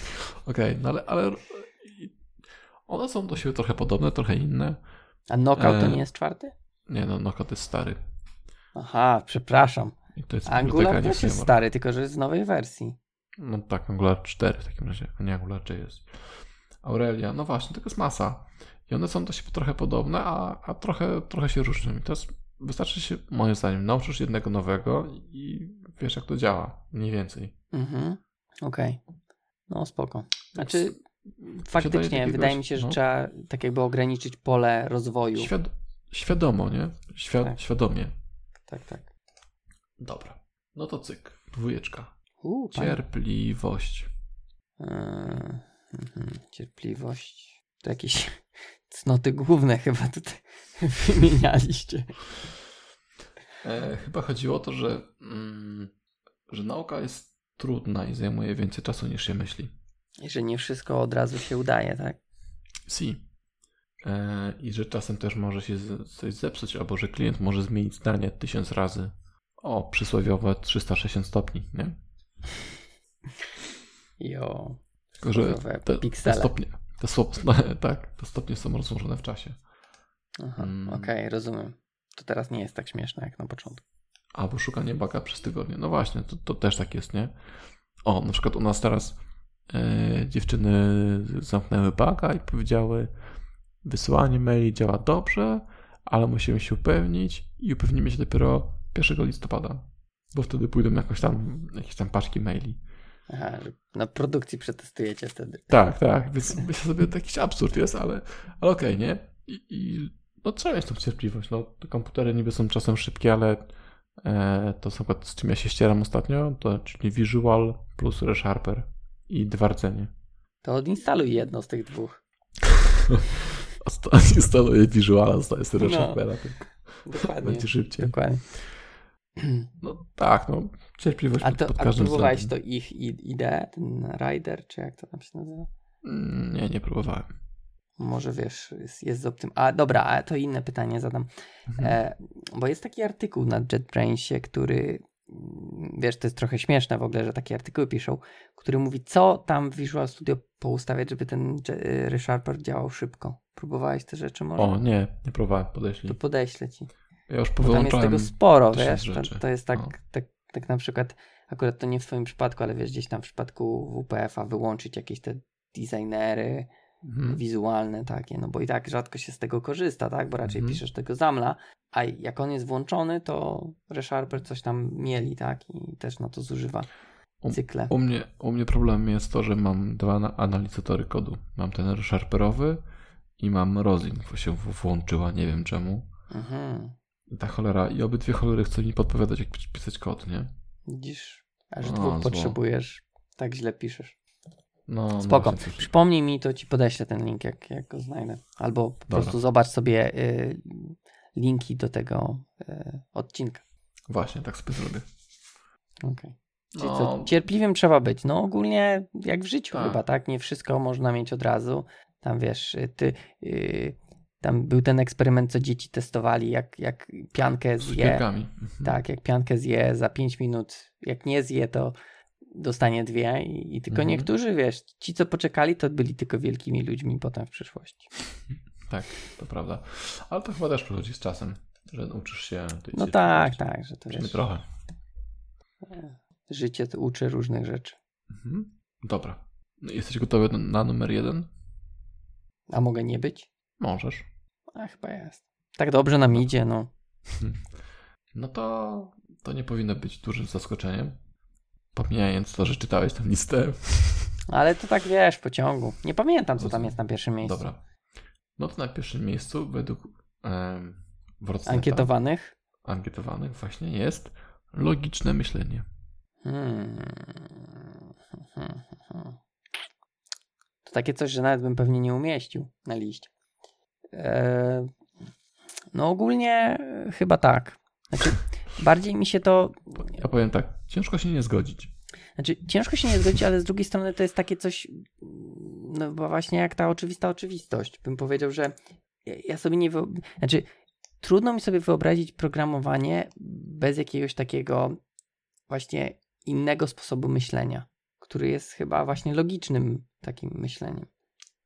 Speaker 1: Okej, no ale, ale one są do siebie trochę podobne, trochę inne.
Speaker 2: A Knockout to
Speaker 1: E,
Speaker 2: nie jest czwarty?
Speaker 1: Nie no, Knockout jest stary.
Speaker 2: Aha, przepraszam.
Speaker 1: I to jest
Speaker 2: Angular też jest stary, tylko że jest w nowej wersji.
Speaker 1: No tak, Angular 4 w takim razie, a nie Angular 3 jest. Aurelia, no właśnie, tego jest masa. I one są do siebie trochę podobne, a, a trochę, trochę się różnią. I teraz wystarczy się, moim zdaniem, nauczysz jednego nowego i wiesz, jak to działa. Mniej więcej.
Speaker 2: Mhm. Okej. No spoko. Znaczy, faktycznie, wydaje mi się, że
Speaker 1: no.
Speaker 2: trzeba tak jakby ograniczyć pole rozwoju.
Speaker 1: Świad świadomo, nie? Świa
Speaker 2: Tak.
Speaker 1: Świadomie.
Speaker 2: Tak, tak.
Speaker 1: Dobra. No to cyk. Dwójeczka.
Speaker 2: Panie.
Speaker 1: Cierpliwość.
Speaker 2: Eee, mhm, Cierpliwość. To jakieś cnoty główne chyba tutaj wymienialiście.
Speaker 1: E, chyba chodziło o to, że, mm, że nauka jest trudna i zajmuje więcej czasu niż się myśli.
Speaker 2: I że nie wszystko od razu się udaje, tak?
Speaker 1: Si. E, I że czasem też może się z- coś zepsuć, albo że klient może zmienić zdanie tysiąc razy. O, przysłowiowe 360 stopni, nie?
Speaker 2: Jo.
Speaker 1: Tylko, że te, te stopnie, te, sło- tak, te stopnie są rozłożone w czasie.
Speaker 2: Aha,
Speaker 1: Mm.
Speaker 2: okej, rozumiem. To teraz nie jest tak śmieszne jak na początku.
Speaker 1: Albo szukanie baga przez tygodnie. No właśnie, to, to też tak jest, nie? O, na przykład u nas teraz e, dziewczyny zamknęły baga i powiedziały wysyłanie maili działa dobrze, ale musimy się upewnić i upewnimy się dopiero 1 listopada, bo wtedy pójdą jakoś tam, jakieś tam paczki maili.
Speaker 2: Aha, na produkcji przetestujecie wtedy.
Speaker 1: Tak, tak, więc myślę sobie, to jakiś absurd jest, ale, ale okej, nie? I, I no trzeba mieć tą cierpliwość. No, te komputery niby są czasem szybkie, ale e, to na przykład z czym ja się ścieram ostatnio, to czyli Visual plus ReSharper i dwa rdzenie.
Speaker 2: To odinstaluj jedno z tych dwóch.
Speaker 1: Instaluję Visuala, z ReSharpera.
Speaker 2: No, dokładnie.
Speaker 1: Będzie szybciej.
Speaker 2: Dokładnie.
Speaker 1: No tak, no cierpliwość
Speaker 2: A to
Speaker 1: pod
Speaker 2: a
Speaker 1: każdym
Speaker 2: próbowałeś
Speaker 1: względem.
Speaker 2: to ich ideę, ten Rider, czy jak to tam się nazywa?
Speaker 1: Mm, Nie, nie próbowałem.
Speaker 2: Może wiesz, jest, jest z optym. A dobra, a to inne pytanie zadam.
Speaker 1: Mhm.
Speaker 2: E, bo jest taki artykuł na JetBrainsie, który mm, wiesz, to jest trochę śmieszne w ogóle, że takie artykuły piszą, który mówi, co tam w Visual Studio poustawiać, żeby ten e, ReSharper działał szybko. Próbowałeś te rzeczy może?
Speaker 1: O, nie, nie próbowałem, podeślij.
Speaker 2: To podeślę ci.
Speaker 1: Ja już
Speaker 2: Bo tam jest
Speaker 1: powyłączałem.
Speaker 2: tego sporo, wiesz, to, to jest tak,
Speaker 1: No.
Speaker 2: tak, tak na przykład, akurat to nie w twoim przypadku, ale wiesz, gdzieś tam w przypadku WPF-a wyłączyć jakieś te designery
Speaker 1: Mhm.
Speaker 2: wizualne takie, no bo i tak rzadko się z tego korzysta, tak, bo raczej
Speaker 1: Mhm.
Speaker 2: piszesz tego zamla, a jak on jest włączony, to ReSharper coś tam mieli, tak, i też na to zużywa cykle.
Speaker 1: U mnie, u mnie problemem jest to, że mam dwa na- analizatory kodu. Mam ten ReSharperowy i mam Rosin, bo się włączyła, nie wiem czemu.
Speaker 2: Mhm.
Speaker 1: Ta cholera, i obydwie cholery chcą mi podpowiadać, jak pi- pisać kod, nie?
Speaker 2: Widzisz, aż dwóch
Speaker 1: zło.
Speaker 2: potrzebujesz, tak źle piszesz.
Speaker 1: No, no
Speaker 2: Spoko.
Speaker 1: coś-
Speaker 2: Przypomnij mi, to ci podeślę ten link, jak, jak go znajdę. Albo po
Speaker 1: Dobra.
Speaker 2: prostu zobacz sobie y, linki do tego y, odcinka.
Speaker 1: Właśnie, tak sobie zrobię.
Speaker 2: Okej. Czyli
Speaker 1: No.
Speaker 2: co, cierpliwym trzeba być. No ogólnie jak w życiu
Speaker 1: Tak.
Speaker 2: chyba, tak? Nie wszystko można mieć od razu. Tam wiesz, y, ty, y, tam był ten eksperyment, co dzieci testowali, jak, jak piankę
Speaker 1: Z
Speaker 2: zje.
Speaker 1: cukierkami. Mhm.
Speaker 2: Tak, jak piankę zje za 5 minut, jak nie zje, to dostanie dwie i, i tylko
Speaker 1: Mhm.
Speaker 2: niektórzy, wiesz, ci co poczekali, to byli tylko wielkimi ludźmi potem w przyszłości.
Speaker 1: Tak, to prawda. Ale to chyba też przychodzi z czasem, że uczysz się tej
Speaker 2: No tak, tak, że to wiesz,
Speaker 1: trochę.
Speaker 2: życie to uczy różnych rzeczy.
Speaker 1: Mhm. Dobra. No, Jesteś gotowy na, na numer jeden?
Speaker 2: A mogę nie być?
Speaker 1: Możesz.
Speaker 2: A chyba jest. Tak dobrze nam idzie, no.
Speaker 1: No to, to nie powinno być dużym zaskoczeniem. Pomijając to, że czytałeś tę listę.
Speaker 2: Ale to tak wiesz, w pociągu. Nie pamiętam, co tam jest na pierwszym miejscu.
Speaker 1: Dobra. No to na pierwszym miejscu według Wrocneta,
Speaker 2: Ankietowanych?
Speaker 1: ankietowanych właśnie jest logiczne myślenie.
Speaker 2: Hmm. To takie coś, że nawet bym pewnie nie umieścił na liście. Eee, no ogólnie e, chyba tak. Znaczy, bardziej mi się to...
Speaker 1: Ja powiem tak, ciężko się nie zgodzić.
Speaker 2: Znaczy, ciężko się nie zgodzić, ale z drugiej strony to jest takie coś, no bo właśnie jak ta oczywista oczywistość. Bym powiedział, że ja- sobie nie. Znaczy, trudno mi sobie wyobrazić programowanie bez jakiegoś takiego właśnie innego sposobu myślenia, który jest chyba właśnie logicznym takim myśleniem.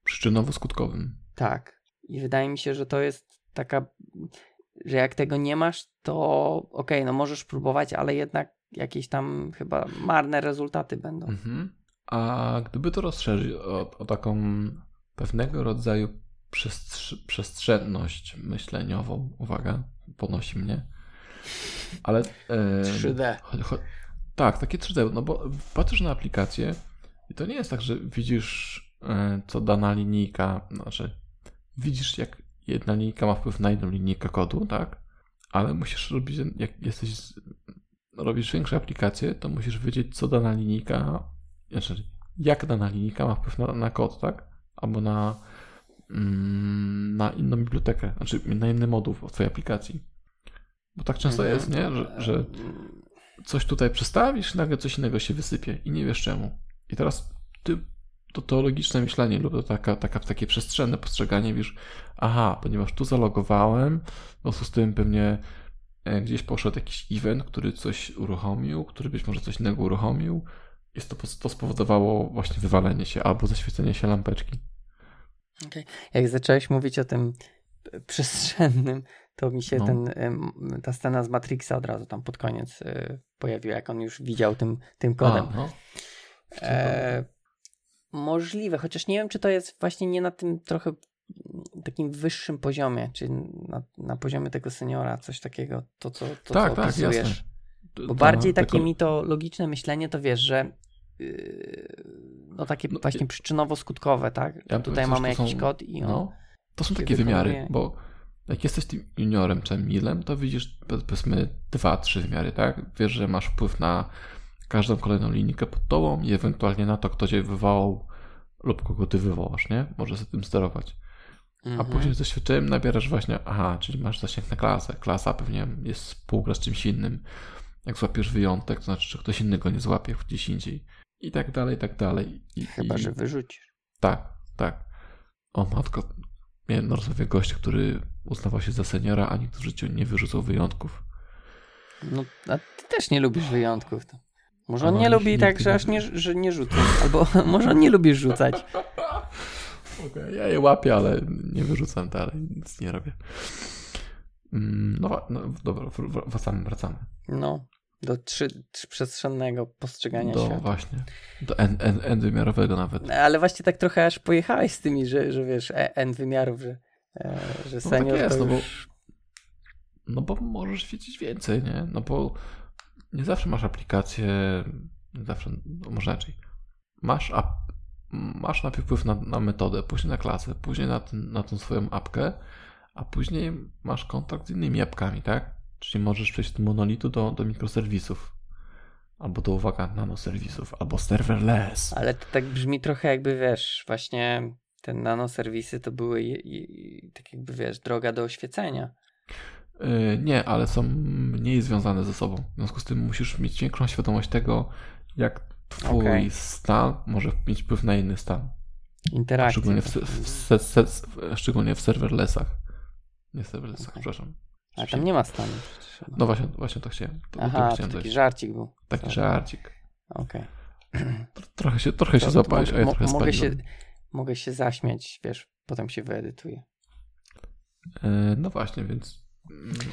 Speaker 1: Przyczynowo-skutkowym.
Speaker 2: Tak. I wydaje mi się, że to jest taka, że jak tego nie masz, to okej, no możesz próbować, ale jednak jakieś tam chyba marne rezultaty będą.
Speaker 1: Mhm. A gdyby to rozszerzyć o, o taką pewnego rodzaju przestrz- przestrzenność myśleniową, uwaga, ponosi mnie, ale... E,
Speaker 2: 3D.
Speaker 1: cho- cho- tak, takie 3D, no bo patrzysz na aplikację i to nie jest tak, że widzisz, e, co dana linijka, znaczy widzisz, jak jedna linijka ma wpływ na jedną linijkę kodu, tak? Ale musisz robić, jak jesteś, robisz większe aplikacje, to musisz wiedzieć, co dana linijka, znaczy, jak dana linijka ma wpływ na, na kod, tak? Albo na, mm, na inną bibliotekę, znaczy na inny moduł w twojej aplikacji. Bo tak często
Speaker 2: Mhm.
Speaker 1: jest, nie? Że, że coś tutaj przestawisz, nagle coś innego się wysypie i nie wiesz czemu. I teraz ty, to, to logiczne myślenie lub to taka, taka, takie przestrzenne postrzeganie, wiesz, aha, ponieważ tu zalogowałem, w związku z tym pewnie e, gdzieś poszedł jakiś event, który coś uruchomił, który być może coś innego uruchomił, jest to, to spowodowało właśnie wywalenie się albo zaświecenie się lampeczki.
Speaker 2: Jak zacząłeś mówić o tym przestrzennym, to mi się
Speaker 1: No.
Speaker 2: ten, ta scena z Matrixa od razu tam pod koniec y, pojawiła, jak on już widział tym, tym kodem.
Speaker 1: A, no.
Speaker 2: E, możliwe, chociaż nie wiem, czy to jest właśnie nie na tym trochę takim wyższym poziomie, czyli na, na poziomie tego seniora, coś takiego, to co, to,
Speaker 1: tak,
Speaker 2: co
Speaker 1: tak, jasne.
Speaker 2: Bo
Speaker 1: Ta-
Speaker 2: bardziej
Speaker 1: ta
Speaker 2: takie
Speaker 1: kol-
Speaker 2: mi to logiczne myślenie, to wiesz, że yy, no takie
Speaker 1: No,
Speaker 2: właśnie przyczynowo-skutkowe, tak?
Speaker 1: Ja
Speaker 2: Tutaj mamy
Speaker 1: to
Speaker 2: jakiś
Speaker 1: są-
Speaker 2: kod i on...
Speaker 1: No, to są takie
Speaker 2: wykonuje.
Speaker 1: wymiary, bo Jak jesteś tym juniorem czy milem, to widzisz powiedzmy dwa, trzy wymiary, tak? Wiesz, że masz wpływ na każdą kolejną linijkę pod tobą i ewentualnie na to, kto cię wywołał lub kogo ty wywołasz, nie? Możesz z tym sterować. Mhm. A później z doświadczeniem nabierasz właśnie, aha, czyli masz zasięg na klasę. Klasa pewnie jest spółgra z czymś innym. Jak złapiesz wyjątek, to znaczy, że ktoś inny go nie złapie gdzieś indziej. I tak dalej, i tak dalej. I,
Speaker 2: Chyba,
Speaker 1: i...
Speaker 2: że wyrzucisz.
Speaker 1: Tak, tak. O matko, miałem na rozmowie gościa, który uznawał się za seniora, a nikt w życiu nie wyrzucał wyjątków.
Speaker 2: No, a ty też nie lubisz wyjątków. To. Może on nie lubi tak, że aż nie, że nie rzuca. Albo może on nie lubi rzucać.
Speaker 1: Okay, ja je łapię, ale nie wyrzucam dalej, nic nie robię. Mm, no, no dobra, wracamy, wracamy.
Speaker 2: No, do trzy, trzyprzestrzennego postrzegania
Speaker 1: do,
Speaker 2: świata.
Speaker 1: właśnie, do n, n, n wymiarowego nawet.
Speaker 2: Ale właśnie tak trochę aż pojechałeś z tymi, że, że wiesz, e, n wymiarów, że, e, że senior no tak jest,
Speaker 1: no
Speaker 2: bo,
Speaker 1: no bo możesz wiedzieć więcej, nie? No bo nie zawsze masz aplikację, nie zawsze, no może inaczej. Masz, ap, masz najpierw wpływ na, na metodę, później na klasę, później na, ten, na tą swoją apkę, a później masz kontakt z innymi apkami, tak? Czyli możesz przejść od monolitu do, do mikroserwisów. Albo do, uwaga, nanoserwisów, albo serverless.
Speaker 2: Ale to tak brzmi trochę jakby, wiesz, właśnie te nanoserwisy to były je, je, tak jakby, wiesz, droga do oświecenia.
Speaker 1: Yy, nie, ale są mniej związane ze sobą. W związku z tym musisz mieć większą świadomość tego, jak twój okay. stan może mieć wpływ na inny stan.
Speaker 2: Interakcja.
Speaker 1: Szczególnie w, w, w, szczególnie w serverlessach. Nie serverlessach, okay. przepraszam.
Speaker 2: A tam nie ma stanu.
Speaker 1: No właśnie, właśnie to chciałem. To,
Speaker 2: Aha,
Speaker 1: to
Speaker 2: chciałem taki żarcik był.
Speaker 1: Taki Sorry. żarcik.
Speaker 2: Okej.
Speaker 1: Okay. Trochę się, trochę się zapalić, a ja trochę mogę się,
Speaker 2: mogę się zaśmiać, wiesz, potem się wyedytuje.
Speaker 1: No właśnie, więc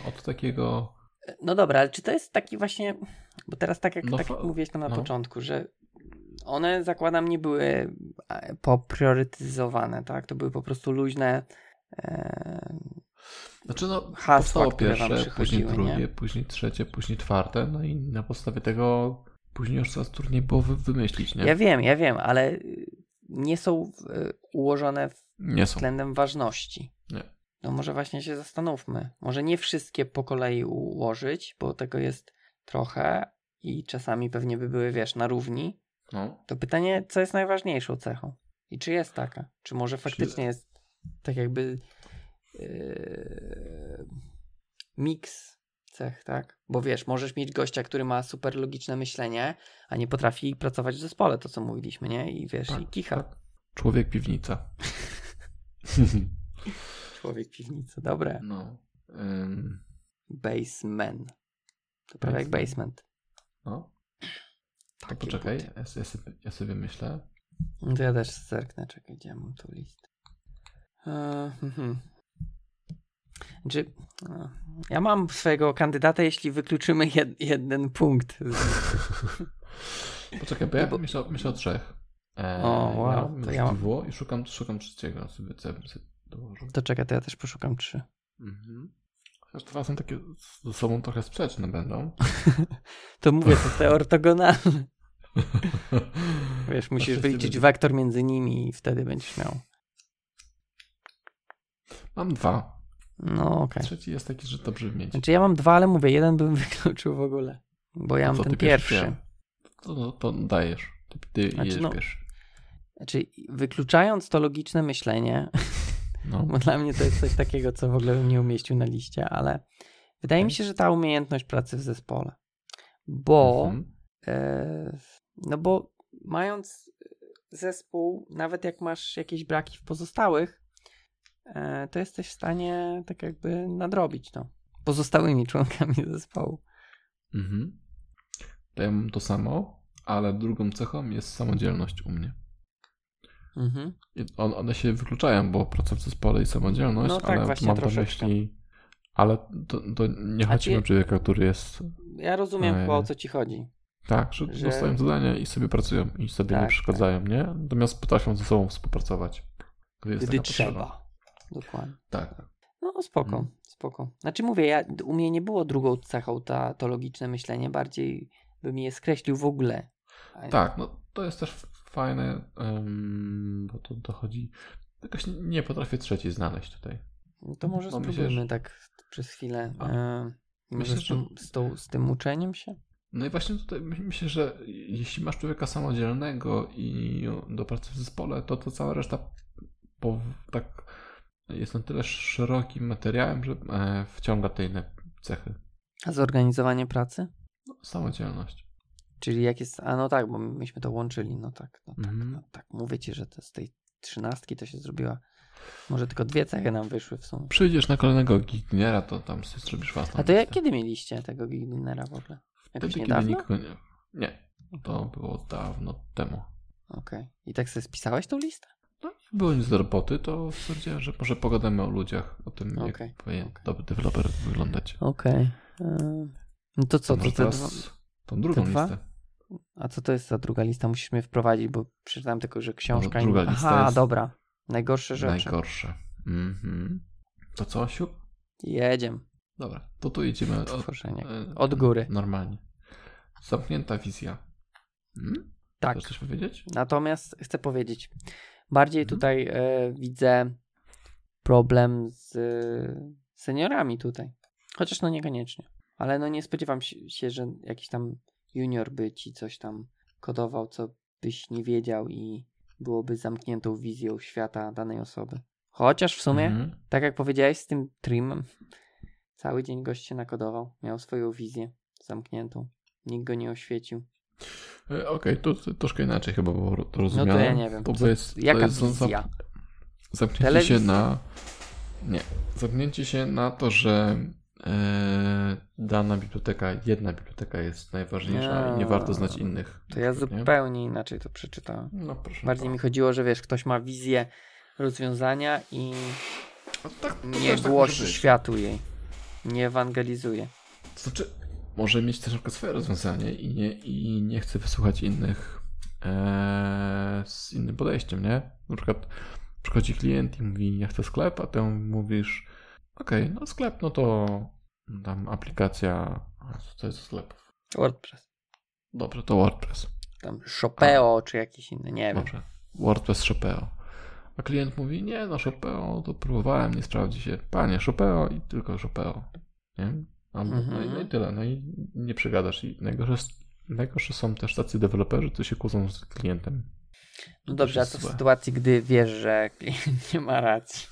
Speaker 1: od takiego...
Speaker 2: No dobra, ale czy to jest taki właśnie, bo teraz tak jak, no, tak jak mówiłeś tam na no. początku, że one zakładam nie były popriorytetyzowane, tak? To były po prostu luźne e,
Speaker 1: znaczy no, hasła, pierwsze, później drugie, nie? później trzecie, później czwarte, no i na podstawie tego później już coraz trudniej było wymyślić, nie?
Speaker 2: Ja wiem, ja wiem, ale nie są y, ułożone nie względem są. ważności.
Speaker 1: Nie.
Speaker 2: No może właśnie się zastanówmy. Może nie wszystkie po kolei ułożyć, bo tego jest trochę i czasami pewnie by były, wiesz, na równi. No. To pytanie, co jest najważniejszą cechą? I czy jest taka? Czy może faktycznie jest tak jakby yy, miks cech, tak? Bo wiesz, możesz mieć gościa, który ma super logiczne myślenie, a nie potrafi pracować w zespole, to co mówiliśmy, nie? I wiesz, tak, i kicha. Tak.
Speaker 1: Człowiek piwnica.
Speaker 2: Człowiek piwnica, dobre.
Speaker 1: No. Um...
Speaker 2: Baseman. To prawie jak basement.
Speaker 1: No. To poczekaj, ja, ja, sobie, ja sobie myślę.
Speaker 2: No to ja też zerknę, czekaj, gdzie mam tu list. Uh, no, ja mam swojego kandydata, jeśli wykluczymy jed, jeden punkt.
Speaker 1: Poczekaj, bo ja bo... myślę, myślę o trzech.
Speaker 2: E, o, wow.
Speaker 1: Ja, to ja mam... i szukam, szukam trzeciego sobie, co bym sobie
Speaker 2: dołożył. To czekaj, to ja też poszukam trzy.
Speaker 1: Mhm. Chociaż dwa są takie ze sobą trochę sprzeczne będą.
Speaker 2: to mówię, to te ortogonalne. Wiesz, musisz wyliczyć wektor między nimi i wtedy będziesz miał.
Speaker 1: Mam dwa.
Speaker 2: No okej. Okay.
Speaker 1: Trzeci jest taki, że dobrze mieć.
Speaker 2: Znaczy ja mam dwa, ale mówię, jeden bym wykluczył w ogóle. Bo ja mam ten pierwszy. pierwszy.
Speaker 1: To, to, to, dajesz. Ty, ty znaczy, no, pierwszy.
Speaker 2: Znaczy, wykluczając to logiczne myślenie, no. bo dla mnie to jest coś takiego, co w ogóle bym nie umieścił na liście, ale wydaje mi się, że ta umiejętność pracy w zespole. Bo, mhm. e, no bo mając zespół, nawet jak masz jakieś braki w pozostałych, E, to jesteś w stanie tak jakby nadrobić to pozostałymi członkami zespołu.
Speaker 1: Mhm. To ja mam to samo, ale drugą cechą jest samodzielność u mnie. Mhm. On, one się wykluczają, bo praca w zespole i samodzielność, no, tak, ale mam na myśli. Ale to, to nie chodzi o człowieka, który jest.
Speaker 2: Ja rozumiem e... o co ci chodzi.
Speaker 1: Tak, że, że... dostają zadania i sobie pracują i sobie tak, nie przeszkadzają, tak. nie? Natomiast potrafią ze sobą współpracować.
Speaker 2: Gdy, Gdy trzeba. Potrzeba. Dokładnie.
Speaker 1: Tak.
Speaker 2: No spoko, hmm. spoko. Znaczy mówię, ja, u mnie nie było drugą cechą ta, to logiczne myślenie, bardziej bym je skreślił w ogóle.
Speaker 1: Tak, no to jest też fajne, um, bo to dochodzi... Jakoś nie potrafię trzeciej znaleźć tutaj.
Speaker 2: No to może
Speaker 1: No, myślę,
Speaker 2: spróbujmy
Speaker 1: że-
Speaker 2: tak przez chwilę. E,
Speaker 1: Myślę,
Speaker 2: z, tym, z, tą, z tym uczeniem się?
Speaker 1: No i właśnie tutaj my- myślę, że jeśli masz człowieka samodzielnego i do pracy w zespole, to to cała reszta po, tak jest na tyle szerokim materiałem, że e, wciąga te inne cechy.
Speaker 2: A zorganizowanie pracy?
Speaker 1: No, samodzielność.
Speaker 2: Czyli jak jest. A no tak, bo myśmy to łączyli. No tak, no tak,
Speaker 1: Mhm.
Speaker 2: no tak. Mówię ci, że to z tej trzynastki to się zrobiła. Może tylko dwie cechy nam wyszły w sumie.
Speaker 1: Przyjdziesz na kolejnego gigniera, to tam sobie zrobisz własną
Speaker 2: A to jak, kiedy mieliście tego Giglinera w ogóle? Jakoś
Speaker 1: Wtedy,
Speaker 2: niedawno?
Speaker 1: nikogo nie... Nie, to było dawno temu.
Speaker 2: Okej. I tak sobie spisałeś tą listę?
Speaker 1: No, jak było nic do roboty, to stwierdziłem, że może pogadamy o ludziach, o tym, jak
Speaker 2: Okej,
Speaker 1: powinien
Speaker 2: okej.
Speaker 1: dobry deweloper wyglądać.
Speaker 2: Okej. No to co, to te
Speaker 1: teraz
Speaker 2: dwa...
Speaker 1: tą drugą listę.
Speaker 2: A co to jest za druga lista? Musisz mnie wprowadzić, bo przeczytałem tylko, że książka... i-
Speaker 1: druga lista
Speaker 2: Aha,
Speaker 1: jest-
Speaker 2: dobra. Najgorsze rzeczy.
Speaker 1: Najgorsze. Mhm. To co, Siu?
Speaker 2: Jedziemy.
Speaker 1: Dobra, to tu idziemy od, e,
Speaker 2: Od góry.
Speaker 1: Normalnie. Zamknięta wizja. Hmm?
Speaker 2: Tak.
Speaker 1: Chcesz coś powiedzieć?
Speaker 2: Natomiast chcę powiedzieć, bardziej
Speaker 1: Mhm.
Speaker 2: tutaj e, widzę problem z e, seniorami tutaj. Chociaż no niekoniecznie. Ale no nie spodziewam się, że jakiś tam junior by ci coś tam kodował, co byś nie wiedział i byłoby zamkniętą wizją świata danej osoby. Chociaż w sumie,
Speaker 1: Mhm.
Speaker 2: tak jak powiedziałeś z tym trimem, cały dzień gość się nakodował, miał swoją wizję zamkniętą. Nikt go nie oświecił.
Speaker 1: E, Okej, to, to troszkę inaczej chyba było ro- to
Speaker 2: No
Speaker 1: rozumiane.
Speaker 2: to ja nie wiem.
Speaker 1: To
Speaker 2: Co,
Speaker 1: jest,
Speaker 2: jaka
Speaker 1: to jest za-
Speaker 2: wizja?
Speaker 1: Zamknięcie
Speaker 2: Telewizja?
Speaker 1: się na. Nie. Zamknięcie się na to, że dana biblioteka, jedna biblioteka jest najważniejsza i nie warto znać innych.
Speaker 2: To ja
Speaker 1: nie?
Speaker 2: zupełnie inaczej to przeczytałem.
Speaker 1: No proszę.
Speaker 2: Bardziej mi chodziło, że wiesz, ktoś ma wizję rozwiązania i
Speaker 1: No, tak,
Speaker 2: nie
Speaker 1: tak
Speaker 2: głosi
Speaker 1: być.
Speaker 2: światu jej. Nie ewangelizuje.
Speaker 1: To znaczy, może mieć też na swoje rozwiązanie i nie, i nie chce wysłuchać innych e, z innym podejściem, nie? Na przykład przychodzi klient i mówi, ja chcę sklep, a ty mówisz, okej, no sklep, no to tam aplikacja, a co to jest sklep?
Speaker 2: WordPress.
Speaker 1: Dobrze, to WordPress.
Speaker 2: Tam Shopeo czy jakiś inny, nie wiem.
Speaker 1: Dobrze. WordPress Shopeo. A klient mówi, nie no, Shopeo to próbowałem, nie sprawdzi się. Panie, Shopeo i tylko Shopeo. Nie? A, no, i, no
Speaker 2: Mhm.
Speaker 1: i tyle, no i nie przegadasz. I najgorsze, najgorsze są też tacy deweloperzy, co się kłócą z klientem.
Speaker 2: No dobrze, a to w sytuacji, gdy wiesz, że klient nie ma racji.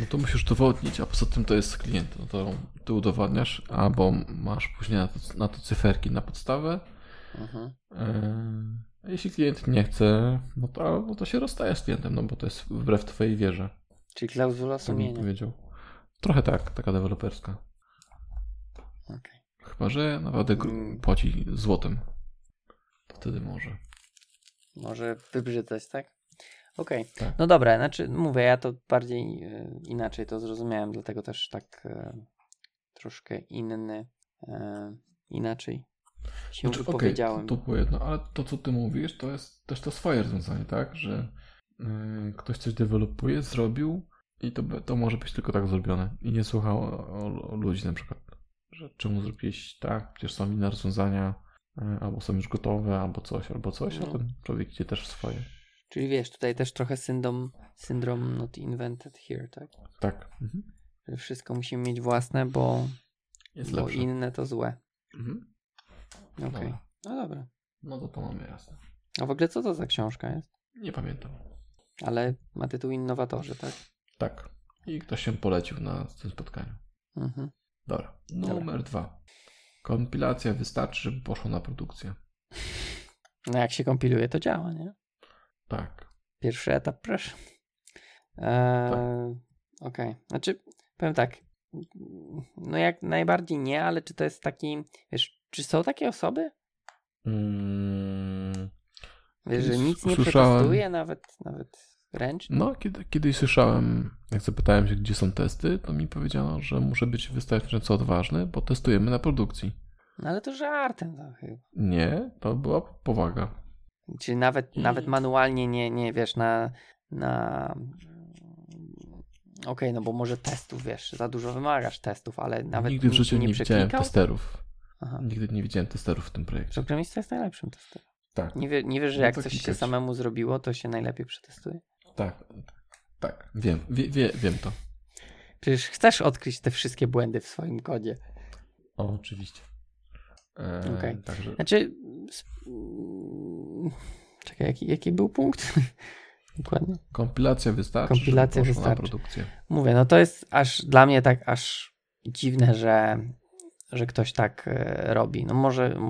Speaker 1: No to musisz udowodnić, a poza tym to jest klient. No to ty udowadniasz, albo masz później na to, na to cyferki na podstawę.
Speaker 2: Mhm.
Speaker 1: A jeśli klient nie chce, no to, no to się rozstaje z klientem, no bo to jest wbrew twojej wierze.
Speaker 2: Czyli klauzula
Speaker 1: bym
Speaker 2: sumienia.
Speaker 1: powiedział. Trochę tak, taka deweloperska.
Speaker 2: Okej.
Speaker 1: Chyba, że naprawdę
Speaker 2: Mm.
Speaker 1: płaci złotem. To wtedy może.
Speaker 2: Może wybrzydzać, tak? Okej.
Speaker 1: Tak.
Speaker 2: No dobra, znaczy mówię, ja to bardziej e, inaczej to zrozumiałem, dlatego też tak e, troszkę inny, e, inaczej się
Speaker 1: Znaczy,
Speaker 2: wypowiedziałem.
Speaker 1: to, to było jedno, ale to, co ty mówisz, to jest też to swoje rozwiązanie, tak? Że ktoś coś dewelopuje, zrobił i to, to może być tylko tak zrobione. I nie słuchał o, o, ludzi na przykład, że czemu zrobiłeś tak, przecież są inne rozwiązania, albo są już gotowe, albo coś, albo coś,
Speaker 2: No.
Speaker 1: a ten człowiek idzie też w swoje.
Speaker 2: Czyli wiesz, tutaj też trochę syndrom, syndrom not invented here, tak?
Speaker 1: Tak. Mhm.
Speaker 2: Że wszystko musimy mieć własne, bo,
Speaker 1: Jest
Speaker 2: bo
Speaker 1: lepsze.
Speaker 2: inne to złe.
Speaker 1: Mhm.
Speaker 2: Okej.
Speaker 1: Dobra.
Speaker 2: No dobra.
Speaker 1: No to to mamy jasne.
Speaker 2: A w ogóle co to za książka jest?
Speaker 1: Nie pamiętam.
Speaker 2: Ale ma tytuł Innowatorzy, tak?
Speaker 1: Tak. I ktoś się polecił na tym spotkaniu.
Speaker 2: Mhm.
Speaker 1: Dobra.
Speaker 2: Dobra.
Speaker 1: Numer dwa. Kompilacja wystarczy, żeby poszło na produkcję.
Speaker 2: No jak się kompiluje, to działa, nie?
Speaker 1: Tak.
Speaker 2: Pierwszy etap, proszę. Eee,
Speaker 1: Tak.
Speaker 2: Okej. Znaczy, powiem tak. No jak najbardziej nie, ale czy to jest taki, wiesz, czy są takie osoby?
Speaker 1: Mm,
Speaker 2: Wiesz, że nic nie przetestuje, nawet, nawet ręcznie?
Speaker 1: no, kiedy, kiedyś słyszałem, jak zapytałem się, gdzie są testy, to mi powiedziano, że muszę być wystarczająco odważny, bo testujemy na produkcji.
Speaker 2: No ale to żartem to chyba.
Speaker 1: Nie, to była powaga.
Speaker 2: Czyli nawet,
Speaker 1: I-
Speaker 2: nawet manualnie nie, nie wiesz, na. na... Okej, no bo może testów, wiesz, za dużo wymagasz testów, ale nawet
Speaker 1: Nigdy w życiu nie,
Speaker 2: nie
Speaker 1: widziałem testerów.
Speaker 2: Aha.
Speaker 1: Nigdy nie widziałem testerów w tym projekcie.
Speaker 2: Programista jest najlepszym testerem.
Speaker 1: Tak.
Speaker 2: Nie, wie, nie wiesz, że
Speaker 1: No
Speaker 2: jak coś się samemu zrobiło, to się najlepiej przetestuje?
Speaker 1: Tak, tak, wiem, wie, wie, wiem to.
Speaker 2: Przecież chcesz odkryć te wszystkie błędy w swoim kodzie.
Speaker 1: O, oczywiście. E,
Speaker 2: Okej.
Speaker 1: Także
Speaker 2: Znaczy. Czekaj, jaki, jaki był punkt? Dokładnie.
Speaker 1: kompilacja wystarczy.
Speaker 2: Kompilacja wystarczy.
Speaker 1: produkcję.
Speaker 2: Mówię, no to jest aż dla mnie tak aż dziwne, że, że ktoś tak e, robi. No może,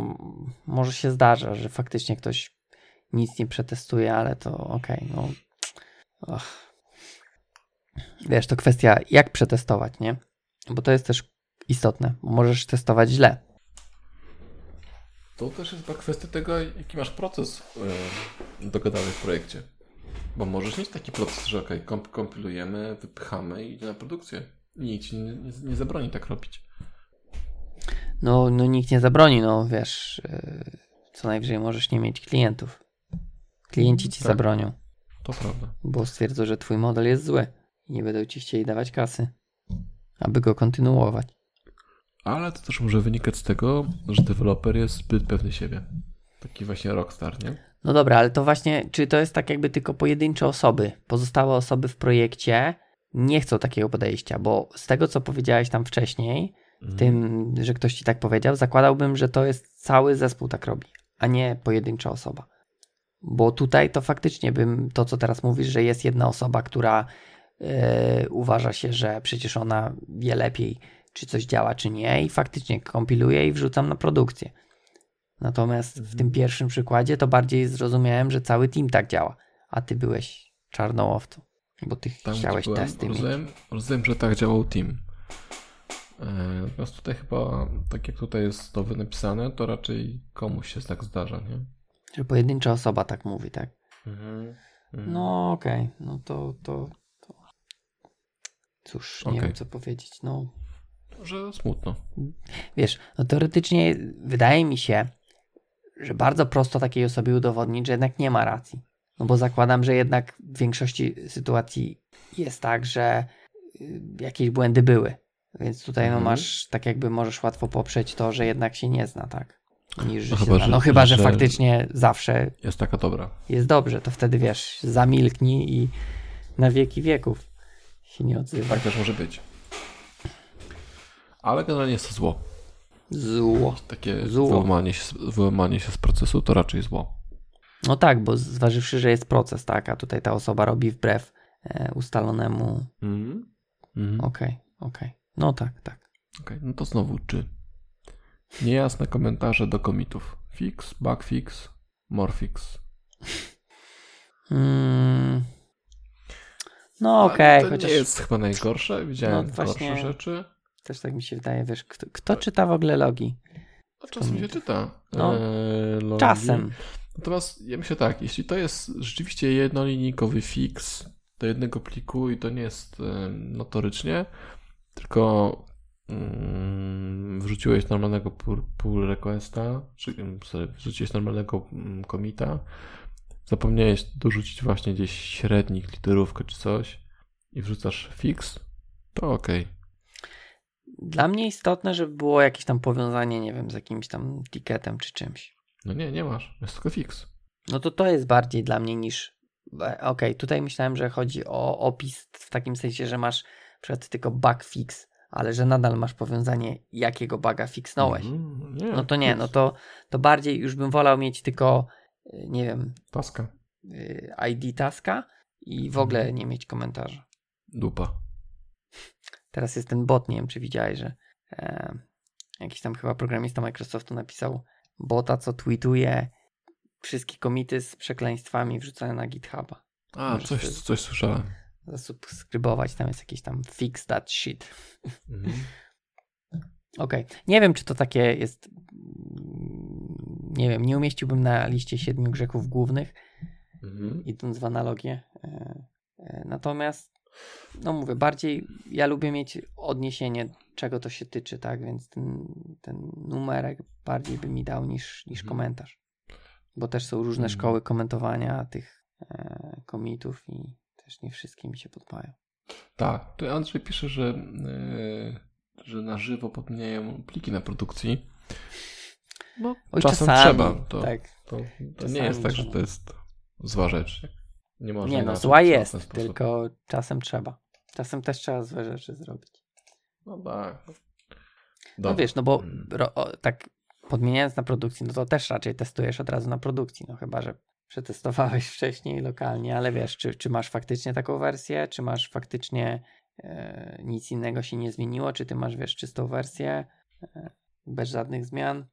Speaker 2: może się zdarza, że faktycznie ktoś nic nie przetestuje, ale to okej, no. Och. Wiesz, to kwestia jak przetestować, nie? Bo to jest też istotne. Możesz testować źle.
Speaker 1: To też jest chyba kwestia tego, jaki masz proces e, dogadany w projekcie. Bo możesz mieć taki proces, że ok, komp kompilujemy, wypychamy i idzie na produkcję. Nikt ci nie, nie, nie zabroni tak robić.
Speaker 2: No, no nikt nie zabroni, no wiesz, e, co najwyżej możesz nie mieć klientów. Klienci ci
Speaker 1: Tak.
Speaker 2: zabronią.
Speaker 1: To prawda.
Speaker 2: bo stwierdzą, że twój model jest zły i nie będą ci chcieli dawać kasy, aby go kontynuować.
Speaker 1: Ale to też może wynikać z tego, że deweloper jest zbyt pewny siebie. Taki właśnie rockstar, nie?
Speaker 2: No dobra, ale to właśnie, czy to jest tak jakby tylko pojedyncze osoby? Pozostałe osoby w projekcie nie chcą takiego podejścia, bo z tego, co powiedziałeś tam wcześniej,
Speaker 1: Mhm.
Speaker 2: tym, że ktoś ci tak powiedział, zakładałbym, że to jest cały zespół tak robi, a nie pojedyncza osoba. Bo tutaj to faktycznie bym, to co teraz mówisz, że jest jedna osoba, która e, uważa się, że przecież ona wie lepiej, czy coś działa, czy nie, i faktycznie kompiluje i wrzucam na produkcję. Natomiast w
Speaker 1: Mhm.
Speaker 2: tym pierwszym przykładzie to bardziej zrozumiałem, że cały team tak działa, a ty byłeś czarną owcą, bo ty
Speaker 1: Tam,
Speaker 2: chciałeś
Speaker 1: byłem,
Speaker 2: testy mieć.
Speaker 1: rozumiem, rozumiem, że tak działał team. E, Natomiast tutaj chyba, tak jak tutaj jest to napisane, to raczej komuś się tak zdarza, nie?
Speaker 2: Że pojedyncza osoba tak mówi, tak?
Speaker 1: Mhm. Mhm.
Speaker 2: No okej, no to, to, to... Cóż, nie
Speaker 1: Okej.
Speaker 2: wiem co powiedzieć. No
Speaker 1: Że smutno.
Speaker 2: wiesz, no teoretycznie wydaje mi się, że bardzo prosto takiej osobie udowodnić, że jednak nie ma racji. No bo zakładam, że jednak w większości sytuacji jest tak, że y, jakieś błędy były. Więc tutaj no
Speaker 1: Mhm.
Speaker 2: masz, tak jakby możesz łatwo poprzeć to, że jednak się nie zna, tak? Niż, że
Speaker 1: No chyba,
Speaker 2: zna.
Speaker 1: że-
Speaker 2: No chyba, że
Speaker 1: że-
Speaker 2: faktycznie zawsze
Speaker 1: Jest taka dobra.
Speaker 2: jest dobrze, to wtedy wiesz, zamilknij i na wieki wieków się nie odzywa.
Speaker 1: Tak też może być. Ale generalnie jest to zło.
Speaker 2: Zło.
Speaker 1: Takie
Speaker 2: Zło.
Speaker 1: wyłamanie się, z- wyłamanie się z procesu to raczej zło.
Speaker 2: No tak, bo zważywszy, że jest proces, tak, a tutaj ta osoba robi wbrew e, ustalonemu.
Speaker 1: Mhm. Mhm.
Speaker 2: Okej, okej. No tak, tak.
Speaker 1: Okej, no to znowu czy. Niejasne komentarze do komitów. Fix, bugfix, morfix.
Speaker 2: Mm. No
Speaker 1: Ale
Speaker 2: okej,
Speaker 1: to
Speaker 2: chociaż
Speaker 1: nie jest chyba najgorsze. Widziałem
Speaker 2: No właśnie-
Speaker 1: gorsze rzeczy.
Speaker 2: Też tak mi się wydaje, wiesz, kto, kto czyta w ogóle logi?
Speaker 1: A czasem się czyta.
Speaker 2: No,
Speaker 1: e.
Speaker 2: Czasem.
Speaker 1: Natomiast ja myślę tak, jeśli to jest rzeczywiście jednolinijkowy fix do jednego pliku i to nie jest e, notorycznie, tylko mm, wrzuciłeś normalnego pull, pull requesta, czy mm, sorry, wrzuciłeś normalnego mm, commita, zapomniałeś dorzucić właśnie gdzieś średnik, literówkę czy coś i wrzucasz fix, to okej.
Speaker 2: Dla mnie istotne, żeby było jakieś tam powiązanie, nie wiem, z jakimś tam ticketem czy czymś.
Speaker 1: No nie, nie masz, jest tylko fix.
Speaker 2: No to to jest bardziej dla mnie niż. e, Okej, tutaj myślałem, że chodzi o opis w takim sensie, że masz przed tylko bug fix, ale że nadal masz powiązanie, jakiego buga fixnąłeś.
Speaker 1: Mhm,
Speaker 2: No to nie, no to, to bardziej już bym wolał mieć tylko, y, nie wiem,
Speaker 1: Taska,
Speaker 2: y, ID taska i w ogóle nie mieć komentarza.
Speaker 1: dupa.
Speaker 2: Teraz jest ten bot, nie wiem czy widziałeś, że e, jakiś tam chyba programista Microsoftu napisał bota, co tweetuje wszystkie komity z przekleństwami wrzucane na GitHuba.
Speaker 1: A,
Speaker 2: Możesz
Speaker 1: coś, coś słyszałem.
Speaker 2: Zasubskrybować, tam jest jakiś tam fix that shit.
Speaker 1: Mhm.
Speaker 2: Okej, nie wiem czy to takie jest, nie wiem, nie umieściłbym na liście siedmiu grzechów głównych,
Speaker 1: Mhm.
Speaker 2: idąc w analogię. E, e, Natomiast, no mówię, bardziej ja lubię mieć odniesienie, czego to się tyczy, tak? Więc ten, ten numerek bardziej by mi dał niż, niż
Speaker 1: Mhm.
Speaker 2: komentarz. Bo też są różne
Speaker 1: Mhm.
Speaker 2: szkoły komentowania tych e, komitów i też nie wszystkie mi się podobają.
Speaker 1: Tak, tu Andrzej pisze, że, yy, że na żywo podmieniają pliki na produkcji. No,
Speaker 2: Oj,
Speaker 1: czasem
Speaker 2: czasami,
Speaker 1: trzeba. To,
Speaker 2: tak.
Speaker 1: to, to nie jest tak, że to jest zła rzecz. Nie można
Speaker 2: Nie no, zła jest, tylko czasem trzeba. Czasem też trzeba złe rzeczy zrobić.
Speaker 1: No tak.
Speaker 2: No wiesz, no bo
Speaker 1: Mm.
Speaker 2: ro, o, tak podmieniając na produkcji, no to też raczej testujesz od razu na produkcji, no chyba, że przetestowałeś wcześniej lokalnie, ale wiesz, czy, czy masz faktycznie taką wersję, czy masz faktycznie e, nic innego się nie zmieniło, czy ty masz, wiesz, czystą wersję e, bez żadnych zmian.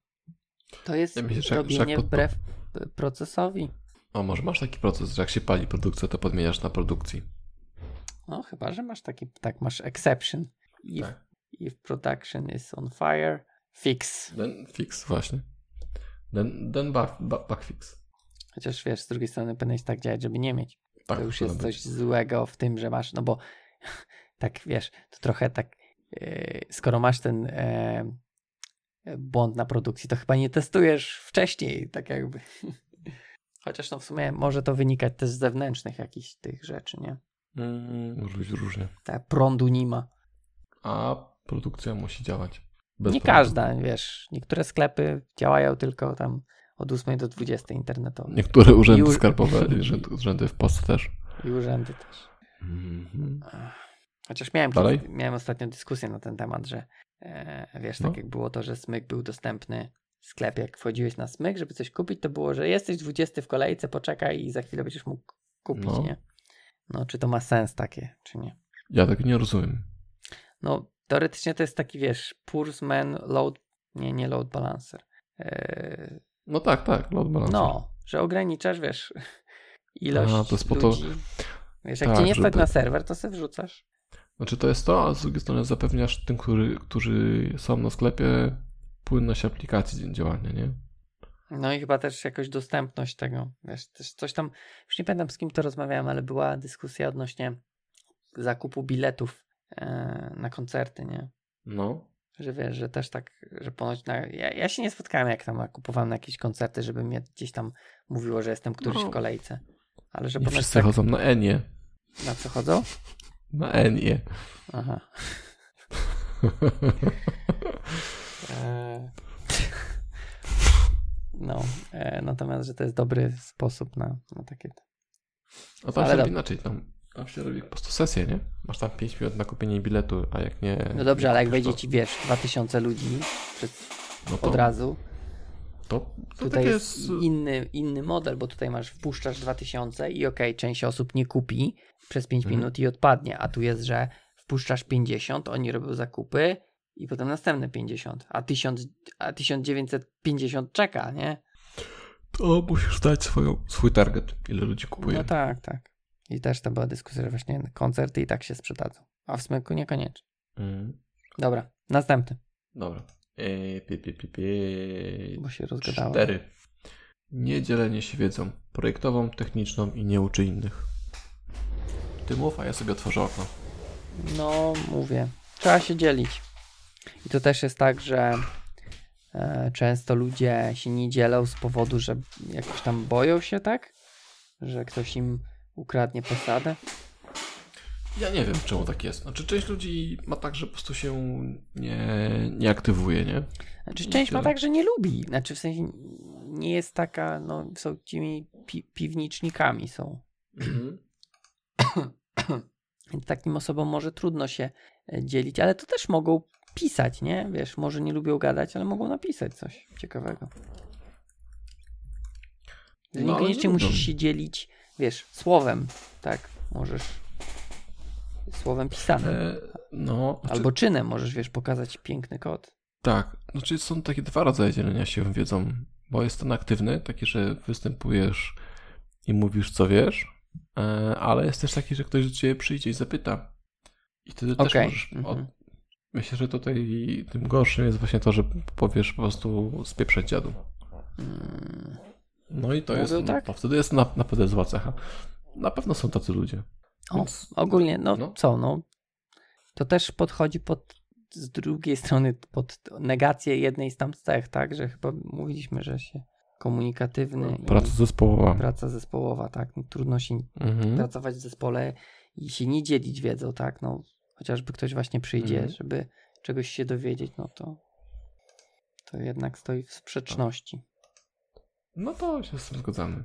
Speaker 2: To jest
Speaker 1: Ja myślę, że jak- że jak
Speaker 2: robienie
Speaker 1: pod-
Speaker 2: wbrew procesowi.
Speaker 1: O, może masz taki proces, że jak się pali produkcja, to podmieniasz na produkcji.
Speaker 2: No chyba, że masz taki, tak, masz exception. If,
Speaker 1: Tak.
Speaker 2: if production is on fire, fix.
Speaker 1: Then fix, właśnie. Then, then back, back, back fix.
Speaker 2: Chociaż wiesz, z drugiej strony powinieneś tak działać, żeby nie mieć.
Speaker 1: Tak,
Speaker 2: to już jest
Speaker 1: być.
Speaker 2: coś złego w tym, że masz, no bo tak wiesz, to trochę tak, e, skoro masz ten e, błąd na produkcji, to chyba nie testujesz wcześniej, tak jakby. Chociaż no w sumie może to wynikać też z zewnętrznych jakichś tych rzeczy, nie?
Speaker 1: Mm, może być różnie.
Speaker 2: Tak, prądu nie ma.
Speaker 1: A produkcja musi działać. Bez
Speaker 2: nie
Speaker 1: prądu.
Speaker 2: każda, wiesz, niektóre sklepy działają tylko tam od 8 do 20 internetowo.
Speaker 1: Niektóre urzędy
Speaker 2: Już-
Speaker 1: skarbowe, urzędy, w Polsce też.
Speaker 2: I urzędy też.
Speaker 1: Mhm.
Speaker 2: Chociaż miałem,
Speaker 1: Dalej?
Speaker 2: miałem ostatnio dyskusję na ten temat, że e, wiesz,
Speaker 1: No.
Speaker 2: tak jak było to, że smyk był dostępny w sklepie, jak wchodziłeś na smyk, żeby coś kupić, to było, że jesteś 20 w kolejce, poczekaj i za chwilę będziesz mógł kupić,
Speaker 1: No.
Speaker 2: nie? No, czy to ma sens takie, czy nie?
Speaker 1: Ja tego nie rozumiem.
Speaker 2: No, teoretycznie to jest taki, wiesz, Pursman load, nie, nie load balancer. E,
Speaker 1: No tak, tak, load balancer.
Speaker 2: no, że ograniczasz, wiesz, ilość
Speaker 1: A, to jest po to-
Speaker 2: ludzi. Wiesz, jak
Speaker 1: tak,
Speaker 2: cię nie stać
Speaker 1: żeby-
Speaker 2: na serwer, to sobie wrzucasz.
Speaker 1: Znaczy to jest to, a z drugiej strony zapewniasz tym, który, którzy są na sklepie, płynność aplikacji działania, nie?
Speaker 2: No i chyba też jakoś dostępność tego, wiesz, też coś tam, już nie pamiętam z kim to rozmawiałem, ale była dyskusja odnośnie zakupu biletów e, na koncerty, nie?
Speaker 1: No.
Speaker 2: Że wiesz, że też tak, że ponoć na, ja, ja się nie spotkałem jak tam kupowałem na jakieś koncerty, żeby mnie gdzieś tam mówiło, że jestem któryś
Speaker 1: No.
Speaker 2: w kolejce. Ale że
Speaker 1: Nie wszyscy
Speaker 2: tak,
Speaker 1: chodzą na Enie.
Speaker 2: na co chodzą?
Speaker 1: Na Enie.
Speaker 2: Aha. E, No, e, natomiast, że to jest dobry sposób na, na takie
Speaker 1: A tam się inaczej, tam, tam się robi po prostu sesję, nie? Masz tam 5 minut na kupienie biletu, a jak nie...
Speaker 2: No dobrze,
Speaker 1: nie
Speaker 2: ale jak wejdzie
Speaker 1: to-
Speaker 2: ci, wiesz, 2000 ludzi przez,
Speaker 1: no to,
Speaker 2: od razu,
Speaker 1: To, to
Speaker 2: tutaj jest
Speaker 1: jest...
Speaker 2: inny, inny model, bo tutaj masz, wpuszczasz 2000 i okej, część osób nie kupi przez 5
Speaker 1: Mhm.
Speaker 2: minut i odpadnie, a tu jest, że wpuszczasz 50, oni robią zakupy i potem następne 50, a, 1000, a 1950 czeka, nie?
Speaker 1: To musisz dać swoją, swój target, ile ludzi kupuje.
Speaker 2: No tak, tak. I też to była dyskusja, że właśnie koncerty i tak się sprzedadzą, a w smyku niekoniecznie.
Speaker 1: Mm.
Speaker 2: Dobra, następny,
Speaker 1: Dobra. Eee, pi, pi, pi, pi.
Speaker 2: bo się rozgadałem.
Speaker 1: Cztery. Nie dzielenie się wiedzą projektową, techniczną i nie uczy innych. Ty mów, a ja sobie otworzę okno.
Speaker 2: No, mówię. Trzeba się dzielić. I to też jest tak, że e, często ludzie się nie dzielą z powodu, że jakoś tam boją się, tak? Że ktoś im ukradnie posadę.
Speaker 1: Ja nie wiem, czemu tak jest. Znaczy, część ludzi ma tak, że po prostu się nie, nie aktywuje, nie?
Speaker 2: Znaczy,
Speaker 1: I
Speaker 2: część ma tak, że nie lubi. Znaczy, w sensie nie jest taka, no, są tymi pi piwnicznikami są.
Speaker 1: Mhm.
Speaker 2: Więc takim osobom może trudno się e, dzielić, ale to też mogą pisać, nie? Wiesz, może nie lubią gadać, ale mogą napisać coś ciekawego. Że
Speaker 1: No,
Speaker 2: Niekoniecznie
Speaker 1: nie
Speaker 2: musisz
Speaker 1: lubią.
Speaker 2: się dzielić, wiesz, słowem, tak? Możesz słowem pisanym.
Speaker 1: E, no, znaczy,
Speaker 2: Albo czynem możesz, wiesz, pokazać piękny kod.
Speaker 1: Tak, znaczy są takie dwa rodzaje dzielenia się wiedzą, bo jest ten aktywny, taki, że występujesz i mówisz co wiesz, e, ale jest też taki, że ktoś do ciebie przyjdzie i zapyta. I wtedy też
Speaker 2: Okej,
Speaker 1: możesz...
Speaker 2: mhm.
Speaker 1: Od... Myślę, że tutaj tym gorszym jest właśnie to, że powiesz po prostu spieprzeć dziadu. No i to jest,
Speaker 2: tak?
Speaker 1: no, wtedy jest na, naprawdę zła cecha. Na pewno są tacy ludzie.
Speaker 2: O,
Speaker 1: Więc-
Speaker 2: ogólnie, no,
Speaker 1: no.
Speaker 2: co, no, to też podchodzi pod, z drugiej strony pod negację jednej z tam cech, tak, że chyba mówiliśmy, że się komunikatywny
Speaker 1: Praca zespołowa.
Speaker 2: praca zespołowa, tak, no, trudno się
Speaker 1: Mhm.
Speaker 2: pracować w zespole i się nie dzielić wiedzą, tak, no, chociażby ktoś właśnie przyjdzie,
Speaker 1: Mhm.
Speaker 2: żeby czegoś się dowiedzieć, no to to jednak stoi w sprzeczności.
Speaker 1: No to się z tym zgadzamy.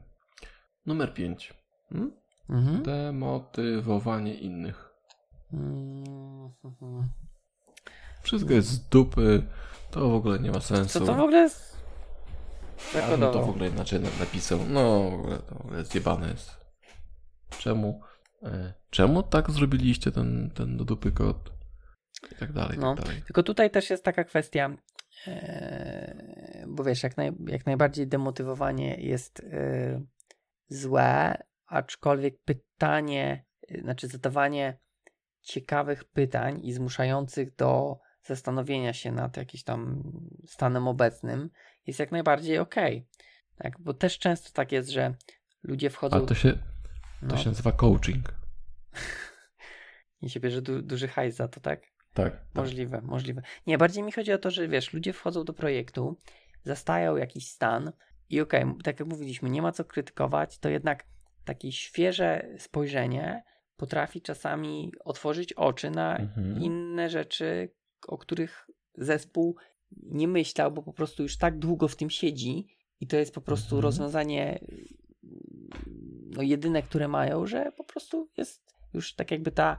Speaker 1: Numer 5. Hmm?
Speaker 2: Mhm.
Speaker 1: Demotywowanie innych.
Speaker 2: Mhm.
Speaker 1: Wszystko jest z dupy, to w ogóle nie ma sensu.
Speaker 2: Co to w ogóle jest?
Speaker 1: Ja bym to w ogóle inaczej na- napisał. No, w ogóle to w ogóle zjebane jest. Czemu? E, czemu tak zrobiliście ten, ten do dupy kod? I tak dalej, i
Speaker 2: No.
Speaker 1: tak dalej.
Speaker 2: Tylko tutaj też jest taka kwestia, e, bo wiesz, jak, naj, jak najbardziej demotywowanie jest e, złe, aczkolwiek pytanie, znaczy zadawanie ciekawych pytań i zmuszających do zastanowienia się nad jakimś tam stanem obecnym jest jak najbardziej okej. Tak, bo też często tak jest, że ludzie wchodzą...
Speaker 1: Ale to się, to
Speaker 2: no,
Speaker 1: się nazywa coaching.
Speaker 2: I się bierze du- duży hajs za to, tak?
Speaker 1: Tak. tak.
Speaker 2: Możliwe, możliwe. Nie, bardziej mi chodzi o to, że wiesz, ludzie wchodzą do projektu, zastają jakiś stan i okej, tak jak mówiliśmy, nie ma co krytykować, to jednak takie świeże spojrzenie potrafi czasami otworzyć oczy na
Speaker 1: Mhm.
Speaker 2: inne rzeczy, o których zespół nie myślał, bo po prostu już tak długo w tym siedzi i to jest po prostu
Speaker 1: Mhm.
Speaker 2: rozwiązanie no jedyne, które mają, że po prostu jest już tak jakby ta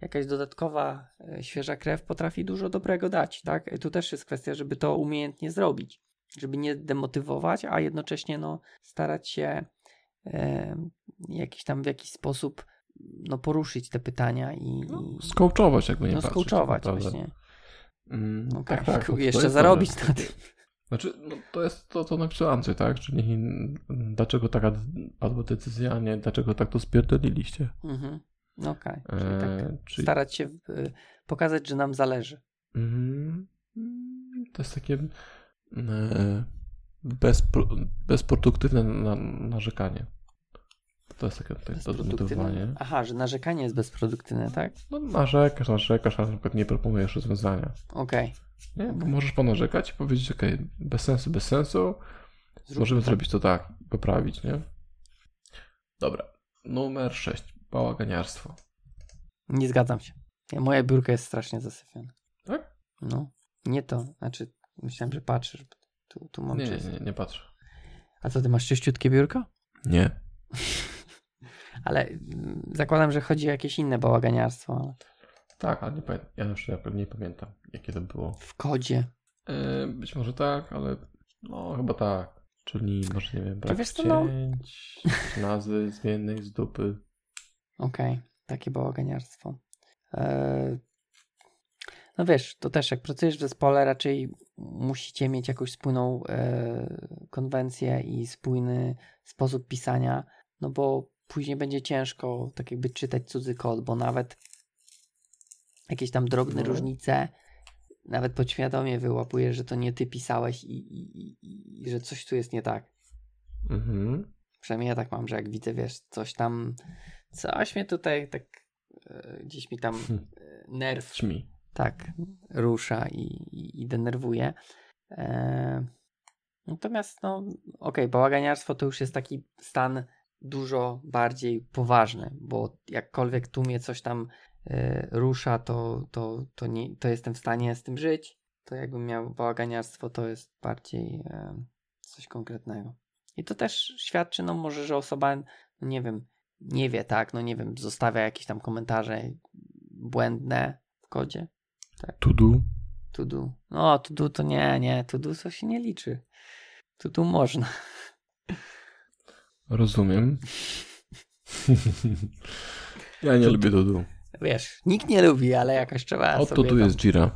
Speaker 2: jakaś dodatkowa e, świeża krew potrafi dużo dobrego dać, tak? I tu też jest kwestia, żeby to umiejętnie zrobić, żeby nie demotywować, a jednocześnie no starać się e, jakiś tam w jakiś sposób no poruszyć te pytania i,
Speaker 1: No, skołczować, jakby nie
Speaker 2: no
Speaker 1: patrzeć.
Speaker 2: skołczować
Speaker 1: tak
Speaker 2: właśnie.
Speaker 1: Mm,
Speaker 2: No
Speaker 1: tak,
Speaker 2: tak,
Speaker 1: tak. no
Speaker 2: jeszcze zarobić na tym.
Speaker 1: Znaczy, no, to jest to, co napisał Andrzej, tak? Czyli dlaczego taka albo decyzja, a nie dlaczego tak to spierdoliliście.
Speaker 2: Mhm. No okej. Czyli tak
Speaker 1: E, czyli,
Speaker 2: starać się y, pokazać, że nam zależy.
Speaker 1: Mhm. Mm, to jest takie e, bezpro, bezproduktywne na, narzekanie. To jest takie demotywowanie.
Speaker 2: Aha, że narzekanie jest bezproduktywne, tak?
Speaker 1: No narzekasz, narzekasz, a na przykład nie proponujesz rozwiązania.
Speaker 2: Okej.
Speaker 1: Nie? Bo możesz ponarzekać i powiedzieć, okej, bez sensu, bez sensu,
Speaker 2: Zrób
Speaker 1: możemy
Speaker 2: tak.
Speaker 1: zrobić to tak, poprawić, nie? Dobra. Numer 6. Bałaganiarstwo.
Speaker 2: Nie zgadzam się. Ja, moja biurka jest strasznie zasyfiona.
Speaker 1: Tak?
Speaker 2: No. Nie to. Znaczy, myślałem, że patrzysz. Tu, tu mam
Speaker 1: Nie, nie,
Speaker 2: czysto.
Speaker 1: nie, nie patrzę.
Speaker 2: A co, ty masz czyściutkie biurko?
Speaker 1: Nie.
Speaker 2: Ale mm, zakładam, że chodzi o jakieś inne bałaganiarstwo. Ale
Speaker 1: Tak, ale nie pamiętam. Ja już ja nie pamiętam, jakie to było.
Speaker 2: w kodzie.
Speaker 1: E, być może tak, ale no chyba tak. Czyli może nie wiem, brak
Speaker 2: wiesz co, no-
Speaker 1: cięć, nazwy zmiennej z dupy.
Speaker 2: Okej, takie bałaganiarstwo. Eee, no wiesz, to też jak pracujesz w zespole, raczej musicie mieć jakąś spójną e, konwencję i spójny sposób pisania, no bo później będzie ciężko tak jakby czytać cudzy kod, bo nawet jakieś tam drobne
Speaker 1: No.
Speaker 2: różnice nawet podświadomie wyłapujesz, że to nie ty pisałeś i, i, i, i że coś tu jest nie tak.
Speaker 1: Mhm.
Speaker 2: Przynajmniej ja tak mam, że jak widzę, wiesz, coś tam, coś mnie tutaj tak e, gdzieś mi tam
Speaker 1: Hm.
Speaker 2: e, nerw
Speaker 1: Ćmi.
Speaker 2: tak rusza i, i, denerwuje. E, natomiast, no, okej, bałaganiarstwo to już jest taki stan dużo bardziej poważny, bo jakkolwiek tu mnie coś tam rusza, to, to, to, nie, to jestem w stanie z tym żyć. To jakbym miał bałaganiarstwo, to jest bardziej e, coś konkretnego. I to też świadczy, no może, że osoba, no nie wiem, nie wie, tak, no nie wiem, zostawia jakieś tam komentarze błędne w kodzie.
Speaker 1: To do.
Speaker 2: To do. No, to do to nie, nie, to do to się nie liczy. To do można.
Speaker 1: Rozumiem. ja nie
Speaker 2: To-
Speaker 1: lubię to do.
Speaker 2: Wiesz, nikt nie lubi, ale jakoś trzeba
Speaker 1: O, to tu
Speaker 2: tam...
Speaker 1: jest Jira.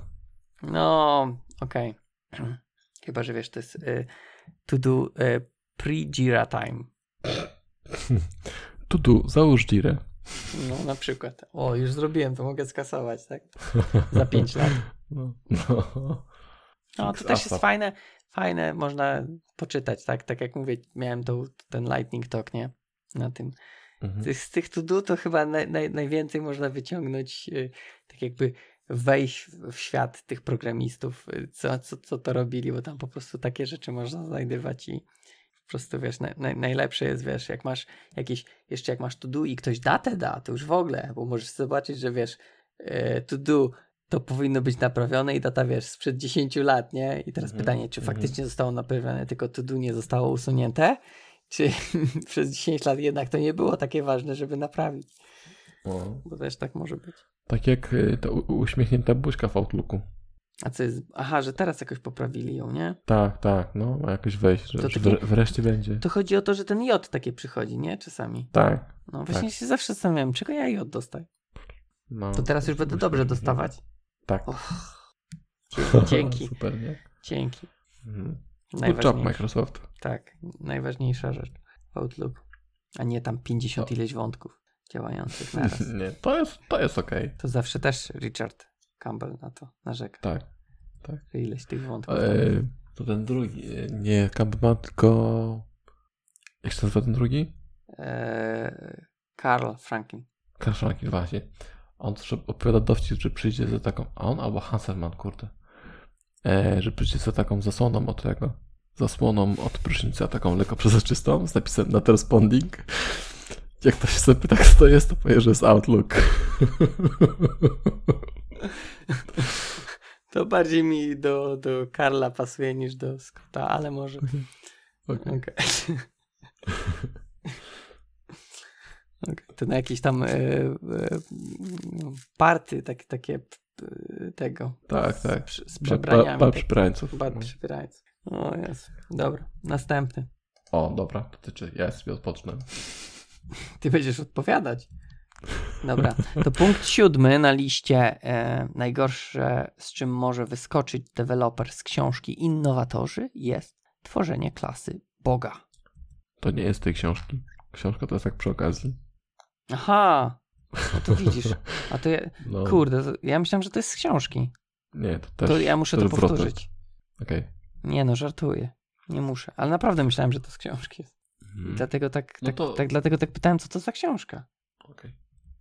Speaker 2: No, okej. Chyba, że wiesz, to jest y, to do y, pre-Jira time.
Speaker 1: To do, załóż Jirę.
Speaker 2: No, na przykład. O, już zrobiłem, to mogę skasować, tak? Za 5 lat.
Speaker 1: No. no.
Speaker 2: No, to też jest fajne, fajne, można poczytać, tak? Tak jak mówię, miałem to, ten lightning talk, nie? Na tym.
Speaker 1: Mhm.
Speaker 2: Z, tych to do to chyba naj, naj, najwięcej można wyciągnąć, y, tak jakby wejść w, świat tych programistów, y, co, co, co to robili, bo tam po prostu takie rzeczy można znajdywać i po prostu wiesz, naj, naj, najlepsze jest, wiesz, jak masz jakieś, jeszcze jak masz to do i ktoś datę da, to już w ogóle, bo możesz zobaczyć, że wiesz, y, to do to powinno być naprawione i data, wiesz, sprzed 10 lat, nie? I teraz
Speaker 1: Mhm,
Speaker 2: pytanie, czy
Speaker 1: mhm.
Speaker 2: faktycznie zostało naprawione, tylko to do nie zostało usunięte, czy przez 10 lat jednak to nie było takie ważne, żeby naprawić.
Speaker 1: O.
Speaker 2: Bo też tak może być.
Speaker 1: Tak jak y, ta uśmiechnięta buźka w Outlooku.
Speaker 2: A co jest? Aha, że teraz jakoś poprawili ją, nie?
Speaker 1: Tak, tak, no, ma jakoś wejść, że, wre- wreszcie będzie.
Speaker 2: To chodzi o to, że ten J takie przychodzi, nie? Czasami.
Speaker 1: Tak.
Speaker 2: No właśnie się zawsze zastanawiałem, czego ja J dostaję.
Speaker 1: No,
Speaker 2: To teraz już będę dobrze
Speaker 1: być,
Speaker 2: dostawać.
Speaker 1: Tak.
Speaker 2: Dzięki,
Speaker 1: Super, nie?
Speaker 2: dzięki.
Speaker 1: Mhm. Good job, Microsoft.
Speaker 2: tak, najważniejsza rzecz w Outlook. A nie tam 50
Speaker 1: No.
Speaker 2: ileś wątków działających naraz.
Speaker 1: Nie, to jest, to jest okej.
Speaker 2: To zawsze też Richard Campbell na to narzeka,
Speaker 1: Tak.
Speaker 2: że ileś tych wątków.
Speaker 1: E, to ten drugi, e, nie Campbell, tylko... Jak się nazywa ten drugi?
Speaker 2: Eee, Karl Franklin.
Speaker 1: Karl Franklin, właśnie. On opowiada dowcip, że przyjdzie za taką... A on albo Hanselman, kurde. E, że przyjdzie za taką zasłoną od tego. Zasłoną od prysznica, taką lekko przezroczystą, z napisem not responding. Jak ktoś się zapyta, kto to jest, to powie, że jest Outlook.
Speaker 2: To bardziej mi do, do Karla pasuje niż do Scotta, ale może.
Speaker 1: Okej.
Speaker 2: Okej. Okej, To na jakieś tam e, e, party, tak, takie tego.
Speaker 1: Tak,
Speaker 2: z,
Speaker 1: tak.
Speaker 2: Z
Speaker 1: Bal
Speaker 2: przebraniami.
Speaker 1: bal przybrańców.
Speaker 2: Bar
Speaker 1: No.
Speaker 2: przybrańców. O jest. Dobra, następny.
Speaker 1: O, dobra, to tyczy. Ja sobie odpocznę.
Speaker 2: Ty będziesz odpowiadać. Dobra, to punkt siódmy na liście e, najgorsze, z czym może wyskoczyć deweloper z książki Innowatorzy jest tworzenie klasy Boga.
Speaker 1: To nie jest tej książki. Książka to jest tak przy okazji.
Speaker 2: Aha, no to widzisz. A to ja,
Speaker 1: No,
Speaker 2: kurde, to ja myślałem, że to jest z książki.
Speaker 1: Nie, to też.
Speaker 2: To ja muszę to powtórzyć.
Speaker 1: Okej.
Speaker 2: Nie no, żartuję. Nie muszę. Ale naprawdę myślałem, że to z książki jest.
Speaker 1: Mhm.
Speaker 2: Dlatego tak,
Speaker 1: No
Speaker 2: tak,
Speaker 1: to-
Speaker 2: tak, dlatego tak pytałem, co to za książka.
Speaker 1: Okej.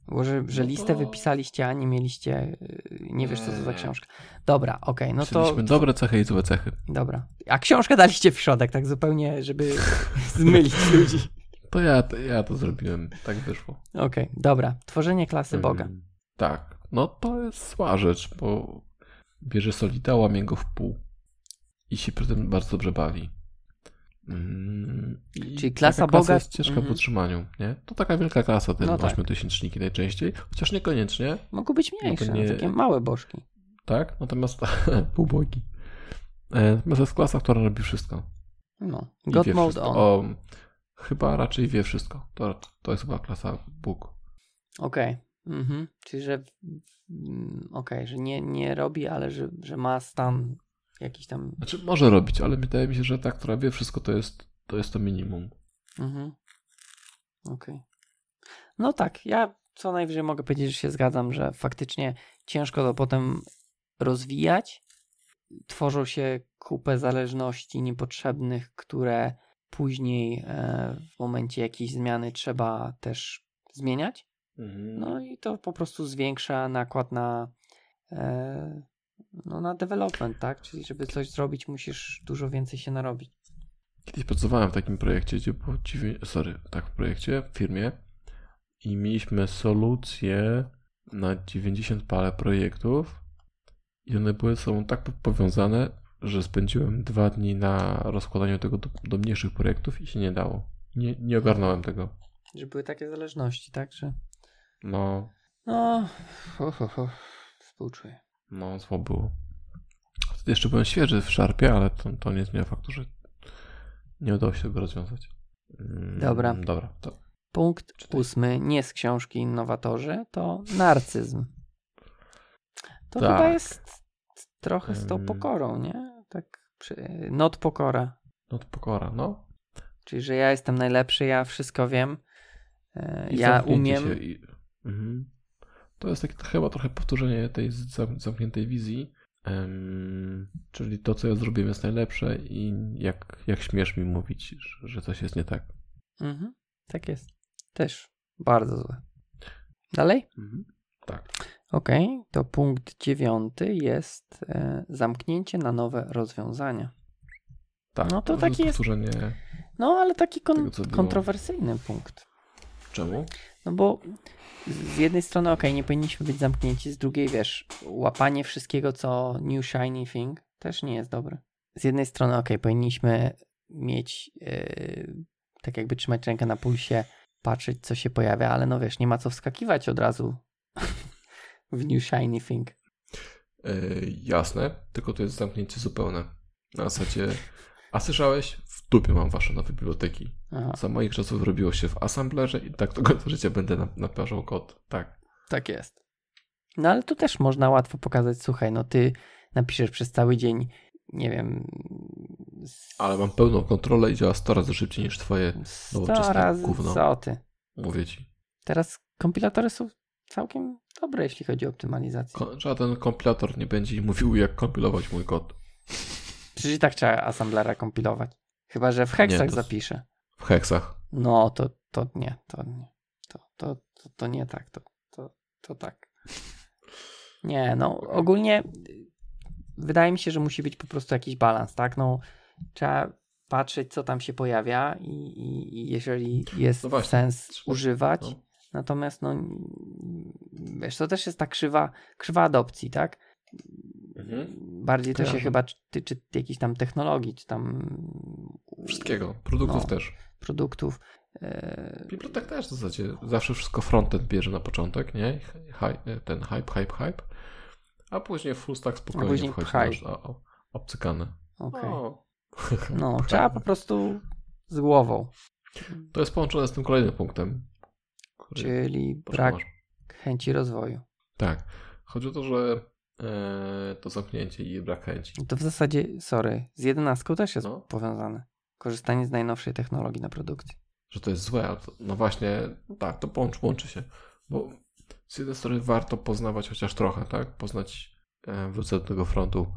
Speaker 2: Bo że, że
Speaker 1: No
Speaker 2: listę
Speaker 1: to-
Speaker 2: wypisaliście, a nie mieliście, yy, nie wiesz co to za książka. Dobra, okej, no to,
Speaker 1: Pisaliśmy dobre cechy i złe cechy.
Speaker 2: dobra. A książkę daliście w środek, tak zupełnie, żeby zmylić ludzi.
Speaker 1: To ja, to ja to zrobiłem. Tak wyszło.
Speaker 2: Okej, dobra. Tworzenie klasy Boga.
Speaker 1: Tak. No to jest zła rzecz, bo bierze solida, łamie go w pół. I się przy tym bardzo dobrze bawi. I
Speaker 2: Czyli klasa
Speaker 1: taka klasa
Speaker 2: Boga-
Speaker 1: jest ciężka
Speaker 2: Mhm.
Speaker 1: w utrzymaniu, nie? To taka wielka klasa, te
Speaker 2: No tak.
Speaker 1: ośmiotysięczniki najczęściej. Chociaż niekoniecznie,
Speaker 2: Mogą być mniejsze,
Speaker 1: No nie-
Speaker 2: takie małe bożki.
Speaker 1: tak? Natomiast półbogi. E, Natomiast to jest klasa, która robi wszystko.
Speaker 2: No. God Mode
Speaker 1: wszystko.
Speaker 2: On.
Speaker 1: O, chyba raczej wie wszystko. To, to jest chyba klasa Bóg.
Speaker 2: Okej. Mhm. Czyli, że okej, że nie, nie robi, ale że, że ma stan jakiś tam.
Speaker 1: Znaczy może robić, ale wydaje mi się, że ta, która wie wszystko, to jest to, jest to minimum.
Speaker 2: Mhm. Okej. No tak, ja co najwyżej mogę powiedzieć, że się zgadzam, że faktycznie ciężko to potem rozwijać. Tworzą się kupę zależności niepotrzebnych, które później e, w momencie jakiejś zmiany trzeba też zmieniać. No i to po prostu zwiększa nakład na, e, no, na development, tak? Czyli żeby coś zrobić, musisz dużo więcej się narobić.
Speaker 1: Kiedyś pracowałem w takim projekcie, gdzie było dziewię... sorry, tak w projekcie, w firmie i mieliśmy solucję na 90 parę projektów i one były ze sobą tak powiązane, że spędziłem dwa dni na rozkładaniu tego do, do mniejszych projektów i się nie dało. Nie, nie ogarnąłem tego.
Speaker 2: Że były takie zależności, tak? Że
Speaker 1: No,
Speaker 2: no, ho, ho, ho. współczuję.
Speaker 1: no, zło było. Wtedy jeszcze byłem świeży w szarpie, ale to, to nie zmienia faktu, że nie udało się tego rozwiązać. Mm,
Speaker 2: Dobra.
Speaker 1: Dobra, to
Speaker 2: Punkt
Speaker 1: Czytaj.
Speaker 2: ósmy, nie z książki Innowatorzy, to narcyzm. To
Speaker 1: Tak.
Speaker 2: chyba jest trochę z tą pokorą, nie? Tak, not pokora.
Speaker 1: no to pokora, no.
Speaker 2: Czyli, że ja jestem najlepszy, ja wszystko wiem, e,
Speaker 1: I
Speaker 2: ja umiem.
Speaker 1: I... mhm. To jest takie chyba trochę powtórzenie tej zamkniętej wizji. Em, czyli to, co ja zrobiłem, jest najlepsze i jak, jak śmiesz mi mówić, że, że coś jest nie tak.
Speaker 2: Mhm, tak jest. Też bardzo złe. Dalej?
Speaker 1: Mhm. Tak.
Speaker 2: Okej, to punkt dziewiąty jest e, zamknięcie na nowe rozwiązania.
Speaker 1: tak.
Speaker 2: No to taki jest-. No, ale taki kon-
Speaker 1: Tego,
Speaker 2: kontrowersyjny punkt.
Speaker 1: Czemu?
Speaker 2: No bo z jednej strony, okej, nie powinniśmy być zamknięci, z drugiej, wiesz, łapanie wszystkiego, co new shiny thing też nie jest dobre. Z jednej strony, okej, powinniśmy mieć, yy, tak jakby trzymać rękę na pulsie, patrzeć, co się pojawia, ale no wiesz, nie ma co wskakiwać od razu w New Shiny Thing.
Speaker 1: Yy, jasne, tylko to jest zamknięcie zupełne. Na zasadzie, a słyszałeś? W dupie mam wasze nowe biblioteki.
Speaker 2: Aha,
Speaker 1: Za moich czasów robiło się w assemblerze i tak do końca życia będę nap- naparzał kod. Tak.
Speaker 2: tak jest. No ale tu też można łatwo pokazać, słuchaj, no ty napiszesz przez cały dzień, nie wiem, s-
Speaker 1: Ale mam pełną kontrolę i działa 100 razy szybciej niż twoje, nowoczesne
Speaker 2: razy
Speaker 1: gówno.
Speaker 2: co ty.
Speaker 1: mówię ci.
Speaker 2: Teraz kompilatory są całkiem dobre, jeśli chodzi o optymalizację.
Speaker 1: Żaden kompilator nie będzie mówił, jak kompilować mój kod.
Speaker 2: Przecież i tak trzeba assemblera kompilować. Chyba, że w heksach
Speaker 1: to-
Speaker 2: zapiszę.
Speaker 1: W heksach.
Speaker 2: No, to, to nie, to nie. To, to, to, to nie tak, to, to, to tak. Nie, no ogólnie y, wydaje mi się, że musi być po prostu jakiś balans, tak? No, trzeba patrzeć, co tam się pojawia i, i, i jeżeli jest
Speaker 1: No właśnie.
Speaker 2: sens używać,
Speaker 1: No.
Speaker 2: Natomiast no, wiesz, to też jest ta krzywa, krzywa adopcji, tak?
Speaker 1: Mhm.
Speaker 2: Bardziej to się chyba tyczy jakichś tam technologii, czy tam
Speaker 1: Wszystkiego. Produktów
Speaker 2: No.
Speaker 1: też.
Speaker 2: produktów. E,
Speaker 1: Bibliotek też w zasadzie zawsze wszystko frontend bierze na początek, nie? Hi, ten hype, hype, hype. A później full stack spokojnie
Speaker 2: później
Speaker 1: wchodzi już o, o, obcykane.
Speaker 2: Okej.
Speaker 1: O.
Speaker 2: No, trzeba po prostu z głową.
Speaker 1: To jest połączone z tym kolejnym punktem. Który-
Speaker 2: Czyli brak chęci rozwoju.
Speaker 1: Tak. Chodzi o to, że e, to zamknięcie i brak chęci.
Speaker 2: To w zasadzie, sorry, z jedenastką też jest
Speaker 1: No.
Speaker 2: powiązane. Korzystanie z najnowszej technologii na produkcji.
Speaker 1: Że to jest złe, ale to, no właśnie, tak, to połączy, łączy się. Bo z jednej strony warto poznawać chociaż trochę, tak? Poznać, e, wrócę do tego frontu,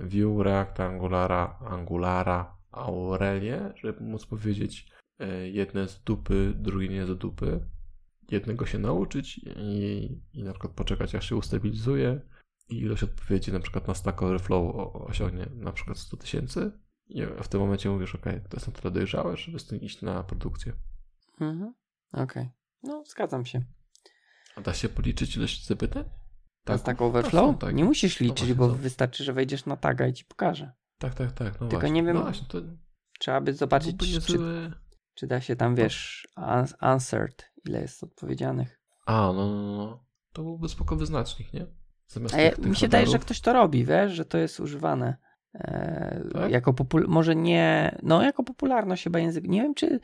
Speaker 1: Vue, React, Angulara, Angulara, Aurelię, żeby móc powiedzieć e, jedne z dupy, drugie nie z dupy. Jednego się nauczyć i, i na przykład poczekać, aż się ustabilizuje i ilość odpowiedzi na przykład na Stack Overflow osiągnie na przykład 100 tysięcy. I w tym momencie mówisz, ok, to jest na tyle dojrzałe, żeby z tym iść na produkcję.
Speaker 2: Mhm. Okej. No, zgadzam się.
Speaker 1: A da się policzyć ilość zapytań?
Speaker 2: Tak, tak
Speaker 1: są
Speaker 2: overflow?
Speaker 1: takie.
Speaker 2: Nie musisz liczyć,
Speaker 1: właśnie
Speaker 2: bo
Speaker 1: są.
Speaker 2: wystarczy, że wejdziesz na taga i ci pokaże.
Speaker 1: Tak, tak, tak. No
Speaker 2: Tylko
Speaker 1: właśnie.
Speaker 2: nie wiem,
Speaker 1: No właśnie, to,
Speaker 2: Trzeba by zobaczyć, czy, czy da się tam, wiesz, ans- answered, ile jest odpowiedzianych.
Speaker 1: A, no, no, no. To byłby spoko wyznacznik, nie? Zamiast
Speaker 2: A ja,
Speaker 1: tych,
Speaker 2: mi się wydaje, że ktoś to robi, wiesz, że to jest używane. E,
Speaker 1: Tak?
Speaker 2: Jako popul- może nie, no jako popularność chyba język. Nie wiem, czy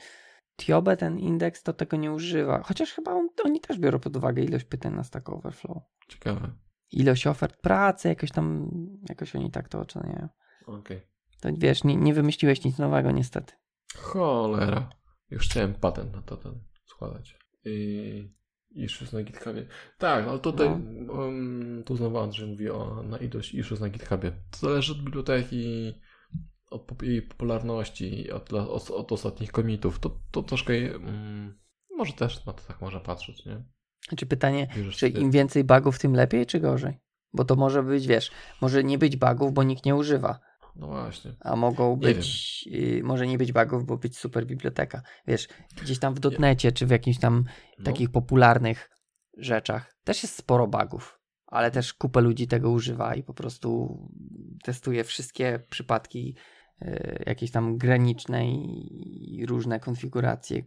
Speaker 2: Tiobe, ten indeks, to tego nie używa. Chociaż chyba on, oni też biorą pod uwagę ilość pytań na Stack Overflow.
Speaker 1: Ciekawe.
Speaker 2: Ilość ofert pracy, jakoś tam, jakoś oni tak to oceniają.
Speaker 1: Okej.
Speaker 2: To wiesz, nie, nie wymyśliłeś nic nowego niestety.
Speaker 1: Cholera. Już chciałem patent na to ten składać. I issues na GitHubie. Tak, ale tutaj
Speaker 2: No.
Speaker 1: um, tu znowu Andrzej mówi o na ilość issues na GitHubie. To zależy od biblioteki, od jej popularności, od, od, od ostatnich komitów. To, to troszkę mm, może też na to tak można patrzeć, nie?
Speaker 2: Znaczy pytanie,
Speaker 1: Bierzesz
Speaker 2: czy im więcej bugów, tym lepiej, czy gorzej? Bo to może być, wiesz, może nie być bugów, bo nikt nie używa.
Speaker 1: No właśnie.
Speaker 2: A mogą być, y, może nie być bugów, bo być super biblioteka. Wiesz, gdzieś tam w dotnecie, czy w jakimś tam
Speaker 1: No,
Speaker 2: takich popularnych rzeczach też jest sporo bugów, ale też kupę ludzi tego używa i po prostu testuje wszystkie przypadki y, jakieś tam graniczne i, i różne konfiguracje.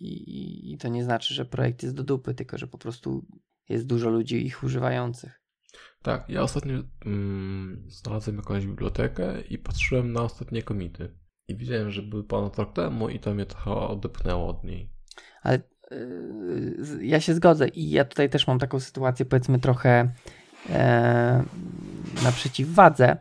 Speaker 2: I, I to nie znaczy, że projekt jest do dupy, tylko że po prostu jest dużo ludzi ich używających.
Speaker 1: Tak, ja ostatnio mm, znalazłem jakąś bibliotekę i patrzyłem na ostatnie komity. I widziałem, że były ponad rok temu i to mnie trochę odepchnęło od niej.
Speaker 2: Ale y, z- ja się zgodzę i ja tutaj też mam taką sytuację, powiedzmy trochę e, na przeciwwadze.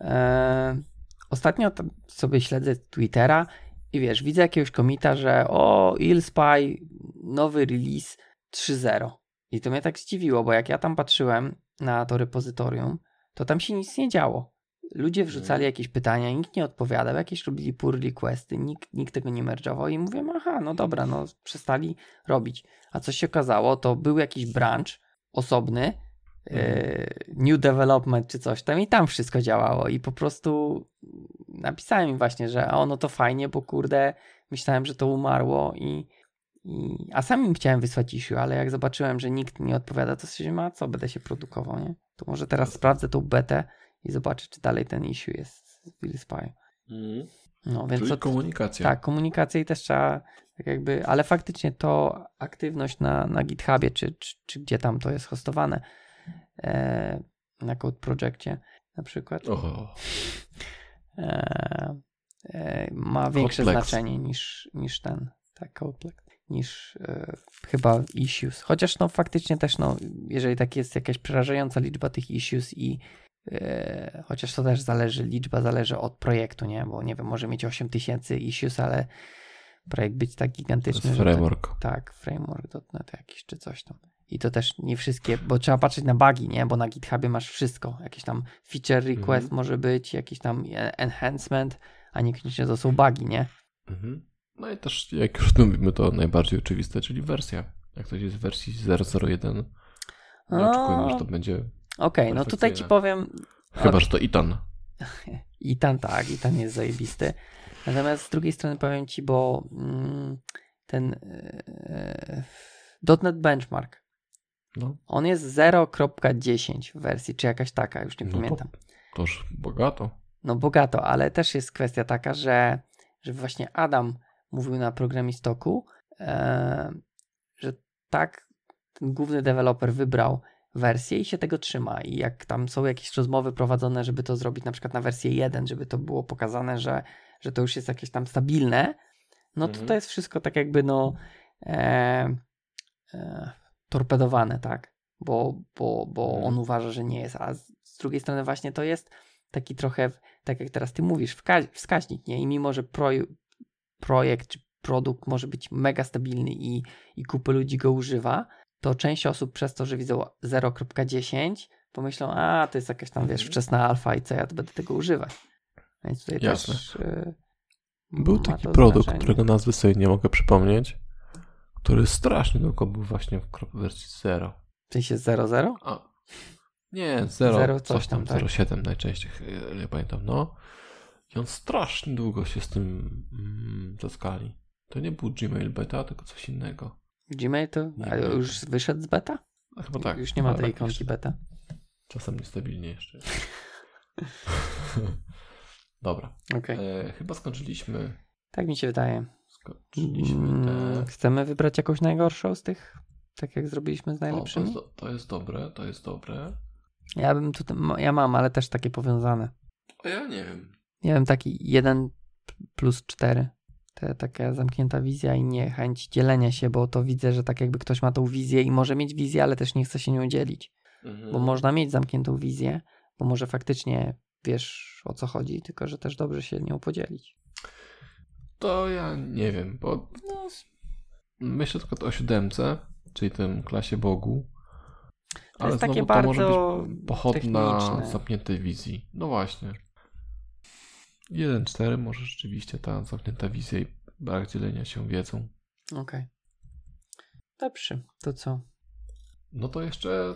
Speaker 2: E, ostatnio sobie śledzę Twittera i wiesz, widzę jakiegoś komita, że o, IlSpy, nowy release 3.0. I to mnie tak zdziwiło, bo jak ja tam patrzyłem na to repozytorium, to tam się nic nie działo. Ludzie wrzucali jakieś pytania, nikt nie odpowiadał, jakieś robili pull requesty, nikt, nikt tego nie merge'ował i mówię, aha, no dobra, no przestali robić. A co się okazało, to był jakiś branch osobny, e, new development czy coś tam i tam wszystko działało i po prostu napisałem im właśnie, że o no to fajnie, bo kurde, myślałem, że to umarło i, i a sam im chciałem wysłać issue, ale jak zobaczyłem, że nikt nie odpowiada, to się ma co, będę się produkował, nie? To może teraz sprawdzę tą betę i zobaczę, czy dalej ten issue jest z Willspy. No, więc
Speaker 1: Czyli
Speaker 2: to,
Speaker 1: komunikacja.
Speaker 2: tak, komunikację i też trzeba tak jakby, ale faktycznie to aktywność na, na GitHubie, czy, czy, czy gdzie tam to jest hostowane, e, na Code Projectie na przykład. E, e, ma większe znaczenie niż, niż ten, tak, Codeplex, niż e, chyba issues. Chociaż no faktycznie też, no, jeżeli tak jest jakaś przerażająca liczba tych issues i e, chociaż to też zależy, liczba zależy od projektu, nie? Bo nie wiem, może mieć 8000 issues, ale projekt być tak
Speaker 1: to
Speaker 2: gigantyczny,
Speaker 1: jest
Speaker 2: że
Speaker 1: framework.
Speaker 2: tak, tak, framework.net jakiś czy coś tam. I to też nie wszystkie, bo trzeba patrzeć na bugi, nie? Bo na GitHubie masz wszystko. Jakiś tam feature request
Speaker 1: Mhm.
Speaker 2: może być, jakiś tam e, enhancement, a niekoniecznie to są bugi, nie?
Speaker 1: Mhm. No i też, jak już mówimy, to najbardziej oczywiste, czyli wersja. Jak ktoś jest w wersji 001, no
Speaker 2: No,
Speaker 1: oczekujemy, że to będzie.
Speaker 2: Okej, no tutaj ci powiem,
Speaker 1: Chyba, że to Itan.
Speaker 2: Itan tak, Itan jest zajebisty. Natomiast z drugiej strony powiem ci, bo mm, ten e, .NET Benchmark,
Speaker 1: No,
Speaker 2: on jest 0.10 w wersji, czy jakaś taka, już nie
Speaker 1: No
Speaker 2: pamiętam.
Speaker 1: to już bogato.
Speaker 2: No bogato, ale też jest kwestia taka, że, że właśnie Adam mówił na programistoku, e, że tak ten główny deweloper wybrał wersję i się tego trzyma. I jak tam są jakieś rozmowy prowadzone, żeby to zrobić na przykład na wersję 1, żeby to było pokazane, że, że to już jest jakieś tam stabilne, no to
Speaker 1: Mhm.
Speaker 2: to jest wszystko tak jakby no e, e, torpedowane, tak? Bo, bo, bo
Speaker 1: Mhm.
Speaker 2: on uważa, że nie jest. A z, z drugiej strony właśnie to jest taki trochę, tak jak teraz ty mówisz, wskaźnik, nie? I mimo, że proj- projekt czy produkt może być mega stabilny i, i kupy ludzi go używa, to część osób przez to, że widzą 0.10 pomyślą, a to jest jakaś tam, wiesz,
Speaker 1: Mhm.
Speaker 2: wczesna alfa i co ja to będę tego używać. Więc tutaj
Speaker 1: Jasne.
Speaker 2: też y,
Speaker 1: Był taki produkt,
Speaker 2: znaczenie.
Speaker 1: którego nazwy sobie nie mogę przypomnieć, który strasznie długo był właśnie w wersji 0.
Speaker 2: W sensie 0.0?
Speaker 1: A, nie, 0,
Speaker 2: Zero
Speaker 1: coś
Speaker 2: coś tam,
Speaker 1: tam,
Speaker 2: tak?
Speaker 1: 0,7 najczęściej, nie pamiętam, no. I on strasznie długo się z tym mm, zaskali. To nie był Gmail Beta, tylko coś innego.
Speaker 2: Gmail to
Speaker 1: Nie
Speaker 2: a
Speaker 1: pamiętam.
Speaker 2: już wyszedł z beta?
Speaker 1: A chyba tak.
Speaker 2: już nie ma
Speaker 1: ale
Speaker 2: tej
Speaker 1: tak
Speaker 2: ikonki beta.
Speaker 1: Czasem niestabilnie jeszcze. Dobra.
Speaker 2: Okej,
Speaker 1: E, chyba skończyliśmy.
Speaker 2: tak mi się wydaje.
Speaker 1: Skończyliśmy
Speaker 2: Mm,
Speaker 1: te.
Speaker 2: Chcemy wybrać jakąś najgorszą z tych, tak jak zrobiliśmy z
Speaker 1: O, to,
Speaker 2: najlepszymi?
Speaker 1: jest, to jest dobre, to jest dobre.
Speaker 2: Ja bym tutaj, ja mam, ale też takie powiązane.
Speaker 1: A ja nie wiem.
Speaker 2: Nie wiem, taki 1 plus 4. To taka zamknięta wizja i nie chęć dzielenia się, bo to widzę, że tak jakby ktoś ma tą wizję i może mieć wizję, ale też nie chce się nią dzielić.
Speaker 1: Mhm.
Speaker 2: Bo można mieć zamkniętą wizję, bo może faktycznie wiesz o co chodzi, tylko że też dobrze się nią podzielić.
Speaker 1: To ja nie wiem, bo
Speaker 2: No,
Speaker 1: myślę tylko o siódemce, czyli tym klasie Bogu.
Speaker 2: to jest takie
Speaker 1: znowu
Speaker 2: bardzo
Speaker 1: może być pochodna
Speaker 2: techniczne.
Speaker 1: zamkniętej wizji. No właśnie. 1.4 może rzeczywiście ta zamknięta wizja i brak dzielenia się wiedzą.
Speaker 2: Okej. Dobrze, to co?
Speaker 1: No to jeszcze.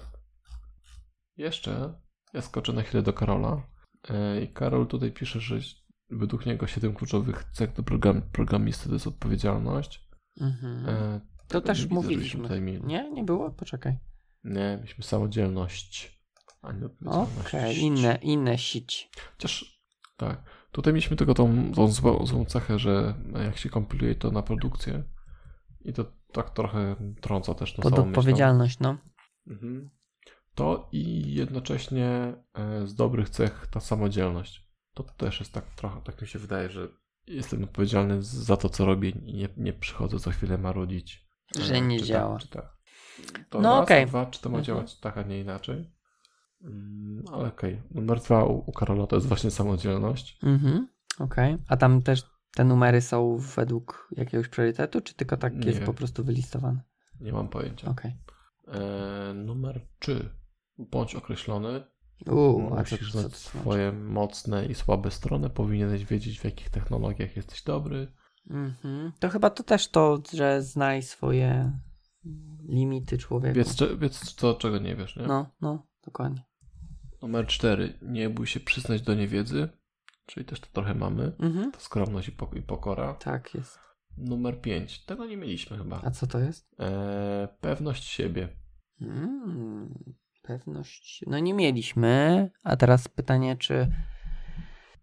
Speaker 1: Jeszcze. Ja skoczę na chwilę do Karola. E, I Karol tutaj pisze, że według niego 7 kluczowych cech do program, programisty to jest odpowiedzialność.
Speaker 2: Mhm.
Speaker 1: E,
Speaker 2: to
Speaker 1: tego
Speaker 2: też
Speaker 1: widzę,
Speaker 2: mówiliśmy. Nie, nie było? Poczekaj.
Speaker 1: Nie, mieliśmy samodzielność. A nie odpowiedzialność.
Speaker 2: Okej, inne, inne sieć.
Speaker 1: Chociaż tak. Tutaj mieliśmy tylko tą, tą złą, złą cechę, że jak się kompiluje to na produkcję i to tak trochę trąca też tą
Speaker 2: Pod
Speaker 1: samą myślą.
Speaker 2: odpowiedzialność, no.
Speaker 1: Mhm. To i jednocześnie e, z dobrych cech ta samodzielność. To też jest tak trochę, tak mi się wydaje, że jestem odpowiedzialny za to, co robię i nie, nie przychodzę co chwilę marudzić. e,
Speaker 2: Że nie
Speaker 1: czy
Speaker 2: działa.
Speaker 1: Tak, tak. To
Speaker 2: No
Speaker 1: raz, a dwa, czy to ma
Speaker 2: Mhm.
Speaker 1: działać tak, a nie inaczej. Mm, ale okej. Numer dwa u, u Karola to jest właśnie samodzielność.
Speaker 2: Mhm, okej. A tam też te numery są według jakiegoś priorytetu, czy tylko tak
Speaker 1: Nie.
Speaker 2: jest po prostu wylistowane?
Speaker 1: Nie mam pojęcia.
Speaker 2: Okej.
Speaker 1: E, numer trzy. Bądź określony.
Speaker 2: Co,
Speaker 1: Musisz znać
Speaker 2: to znaczy?
Speaker 1: swoje mocne i słabe strony. Powinieneś wiedzieć, w jakich technologiach jesteś dobry.
Speaker 2: Mhm. To chyba to też to, że znaj swoje limity człowieka.
Speaker 1: Wiedz, cze- wiedz co, czego nie wiesz, nie?
Speaker 2: No, no, dokładnie.
Speaker 1: Numer cztery. Nie bój się przyznać do niewiedzy. Czyli też to trochę mamy.
Speaker 2: Mhm.
Speaker 1: To skromność i, pok- i pokora.
Speaker 2: Tak jest.
Speaker 1: Numer pięć. Tego nie mieliśmy chyba.
Speaker 2: A co to jest?
Speaker 1: E, pewność siebie.
Speaker 2: Mm, pewność. No nie mieliśmy. A teraz pytanie, czy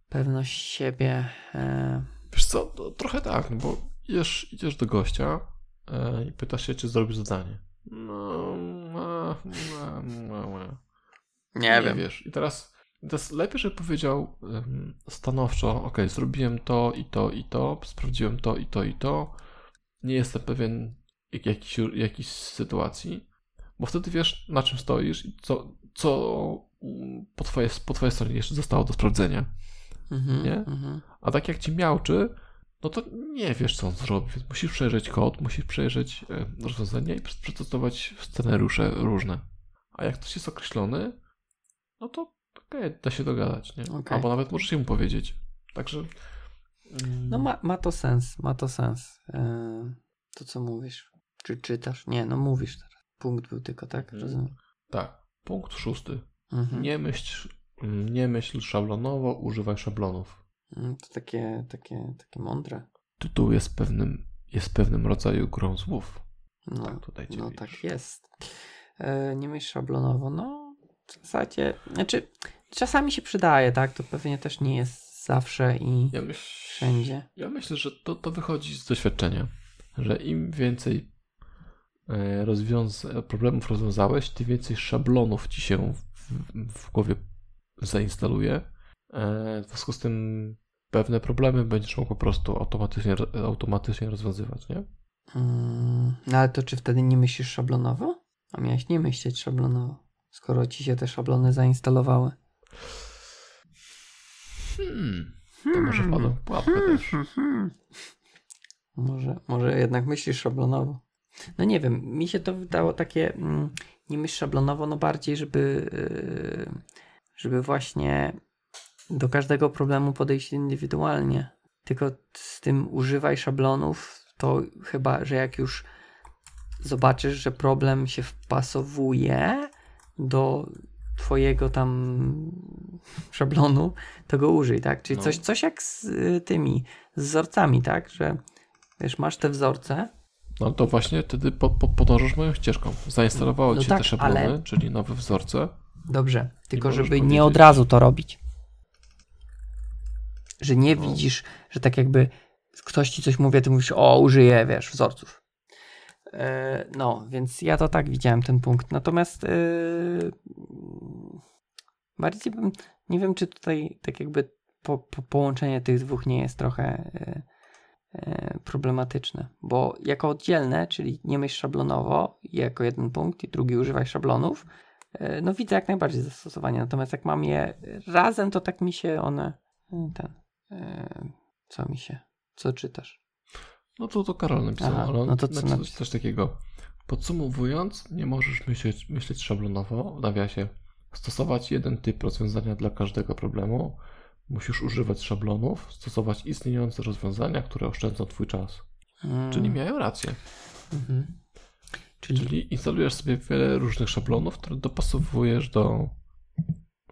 Speaker 2: pewność siebie. E...
Speaker 1: Wiesz co, to trochę tak, no bo idziesz, idziesz do gościa e, i pytasz się, czy zrobisz zadanie. No, no, no, no, no.
Speaker 2: Nie, wiem.
Speaker 1: wiesz. I teraz, teraz lepiej, żeby powiedział um, stanowczo, ok, zrobiłem to i to i to, sprawdziłem to i to i to, nie jestem pewien jak, jakiejś, jakiejś sytuacji, bo wtedy wiesz, na czym stoisz i co, co po, twojej, po twojej stronie jeszcze zostało do sprawdzenia.
Speaker 2: Mhm,
Speaker 1: Nie?
Speaker 2: mhm.
Speaker 1: A tak jak ci miałczy, no to nie wiesz, co on zrobi, więc musisz przejrzeć kod, musisz przejrzeć rozwiązania i przetestować scenariusze różne. A jak ktoś jest określony, no to okej, okay, da się dogadać, nie?
Speaker 2: Okej.
Speaker 1: Albo nawet możesz mu powiedzieć. Także... mm,
Speaker 2: No ma, ma to sens, ma to sens. Yy, to co mówisz? Czy czytasz? Nie, no mówisz teraz. Punkt był tylko, tak?
Speaker 1: Mhm.
Speaker 2: Rozumiem.
Speaker 1: Tak. Punkt szósty.
Speaker 2: Mhm.
Speaker 1: Nie myśl, nie myśl szablonowo, używaj szablonów.
Speaker 2: Mm, To takie, takie, takie mądre.
Speaker 1: Tytuł jest pewnym, jest pewnym rodzaju grą słów.
Speaker 2: No,
Speaker 1: Tak tutaj
Speaker 2: no
Speaker 1: widzisz.
Speaker 2: tak jest. E, nie myśl szablonowo. No, w zasadzie, znaczy, czasami się przydaje, tak? To pewnie też nie jest zawsze i
Speaker 1: Ja, myśl,
Speaker 2: wszędzie.
Speaker 1: ja myślę, że to, to wychodzi z doświadczenia, że im więcej e, rozwiąza- problemów rozwiązałeś, tym więcej szablonów ci się w, w głowie zainstaluje. E, W związku z tym pewne problemy będziesz mógł po prostu automatycznie, automatycznie rozwiązywać, nie?
Speaker 2: Mm, no ale to czy wtedy nie myślisz szablonowo? A miałeś nie myśleć szablonowo, skoro ci się te szablony zainstalowały.
Speaker 1: Hmm. To może wpadłem w pułapkę też.
Speaker 2: Może, może jednak myślisz szablonowo. No nie wiem, mi się to wydało takie, mm, nie myśl szablonowo, no bardziej, żeby, yy, żeby właśnie do każdego problemu podejść indywidualnie. Tylko z tym używaj szablonów, to chyba, że jak już zobaczysz, że problem się wpasowuje do twojego tam szablonu, to go użyj, tak? Czyli
Speaker 1: No.
Speaker 2: coś, coś jak z y, tymi, z wzorcami, tak? Że wiesz, masz te wzorce,
Speaker 1: No to właśnie wtedy po, po, podążasz moją ścieżką. Zainstalowało
Speaker 2: No
Speaker 1: ci
Speaker 2: tak,
Speaker 1: te szablony,
Speaker 2: ale-
Speaker 1: czyli nowe wzorce.
Speaker 2: Dobrze, tylko żeby nie
Speaker 1: powiedzieć-
Speaker 2: od razu to robić. Że nie
Speaker 1: No.
Speaker 2: widzisz, że tak jakby ktoś ci coś mówi, ty mówisz, o, użyję, wiesz, wzorców. E, no, więc ja to tak widziałem ten punkt. Natomiast e, bardziej bym, nie wiem, czy tutaj tak jakby po, po, połączenie tych dwóch nie jest trochę e, e, problematyczne, bo jako oddzielne, czyli nie myśl szablonowo jako jeden punkt i drugi używaj szablonów, No widzę jak najbardziej zastosowanie, natomiast jak mam je razem, to tak mi się one, ten, co mi się, co czytasz?
Speaker 1: No to to Karol napisał,
Speaker 2: Aha,
Speaker 1: ale on
Speaker 2: no to co
Speaker 1: napisał coś takiego. Podsumowując, nie możesz myśleć, myśleć szablonowo, w nawiasie. Stosować jeden typ rozwiązania dla każdego problemu. Musisz używać szablonów, stosować istniejące rozwiązania, które oszczędzą twój czas.
Speaker 2: Mm,
Speaker 1: Czyli miałem rację.
Speaker 2: mhm. Czyli,
Speaker 1: Czyli instalujesz sobie wiele różnych szablonów, które dopasowujesz do.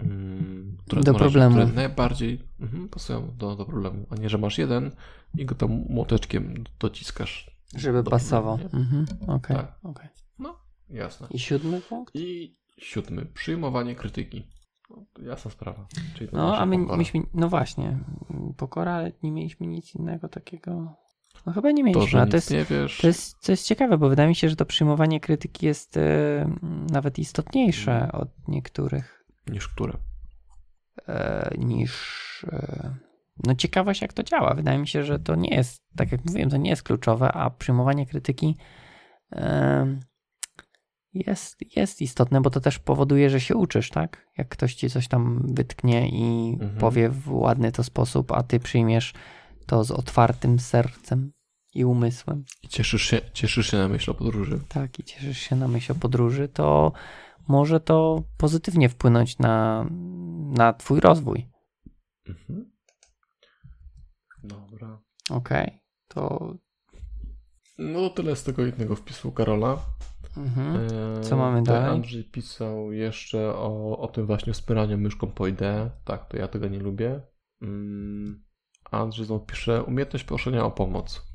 Speaker 1: Mm, które
Speaker 2: Do problemu.
Speaker 1: Które najbardziej mhm, pasują do, do problemu, a nie, że masz jeden i go tam młoteczkiem dociskasz.
Speaker 2: żeby
Speaker 1: do
Speaker 2: pasował. Mhm. Okej,
Speaker 1: Tak.
Speaker 2: okej.
Speaker 1: No, jasne.
Speaker 2: I siódmy punkt?
Speaker 1: I siódmy, przyjmowanie krytyki. No, to jasna sprawa. Czyli to
Speaker 2: No, a my,
Speaker 1: pokora.
Speaker 2: myśmy, no właśnie, pokora, ale nie mieliśmy nic innego takiego. No chyba nie
Speaker 1: To,
Speaker 2: mieliśmy,
Speaker 1: że
Speaker 2: a
Speaker 1: nic
Speaker 2: to jest,
Speaker 1: nie wiesz.
Speaker 2: to jest, to jest ciekawe, bo wydaje mi się, że to przyjmowanie krytyki jest e, nawet istotniejsze
Speaker 1: Mhm.
Speaker 2: od niektórych
Speaker 1: Niż które.
Speaker 2: e, niż. E, no ciekawość, jak to działa. Wydaje mi się, że to nie jest, tak jak mówiłem, to nie jest kluczowe, a przyjmowanie krytyki e, jest, jest istotne, bo to też powoduje, że się uczysz, tak? Jak ktoś ci coś tam wytknie i
Speaker 1: Mhm.
Speaker 2: powie w ładny to sposób, a ty przyjmiesz to z otwartym sercem i umysłem,
Speaker 1: I cieszysz się, cieszysz się na myśl o podróży.
Speaker 2: tak, i cieszysz się na myśl o podróży, to może to pozytywnie wpłynąć na, na twój rozwój.
Speaker 1: Mhm. Dobra.
Speaker 2: Okej, to
Speaker 1: No tyle z tego jednego wpisu Karola.
Speaker 2: mhm.
Speaker 1: Eee,
Speaker 2: Co mamy dalej?
Speaker 1: Andrzej pisał jeszcze o, o tym właśnie wspieraniu myszką po ideę. Tak, to ja tego nie lubię. Mm, Andrzej znowu pisze umiejętność proszenia o pomoc.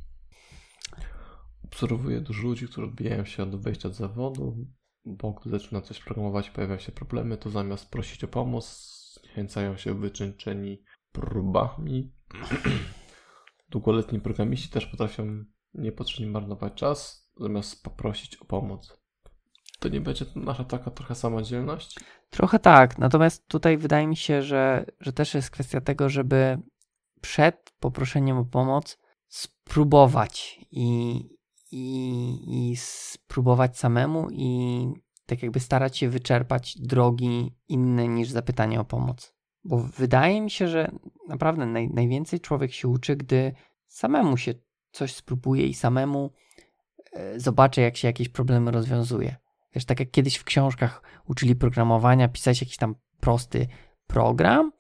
Speaker 1: Obserwuję dużo ludzi, którzy odbijają się od wejścia do zawodu, bo gdy zaczyna coś programować, pojawiają się problemy, to zamiast prosić o pomoc, zniechęcają się wycieńczeni próbami. Długoletni programiści też potrafią niepotrzebnie marnować czas, zamiast poprosić o pomoc. To nie będzie nasza taka trochę samodzielność?
Speaker 2: Trochę tak, natomiast tutaj wydaje mi się, że, że też jest kwestia tego, żeby przed poproszeniem o pomoc spróbować i, i, i spróbować samemu i tak jakby starać się wyczerpać drogi inne niż zapytanie o pomoc. Bo wydaje mi się, że naprawdę naj, najwięcej człowiek się uczy, gdy samemu się coś spróbuje i samemu e, zobaczy, jak się jakieś problemy rozwiązuje. Wiesz, tak jak kiedyś w książkach uczyli programowania, pisać jakiś tam prosty program,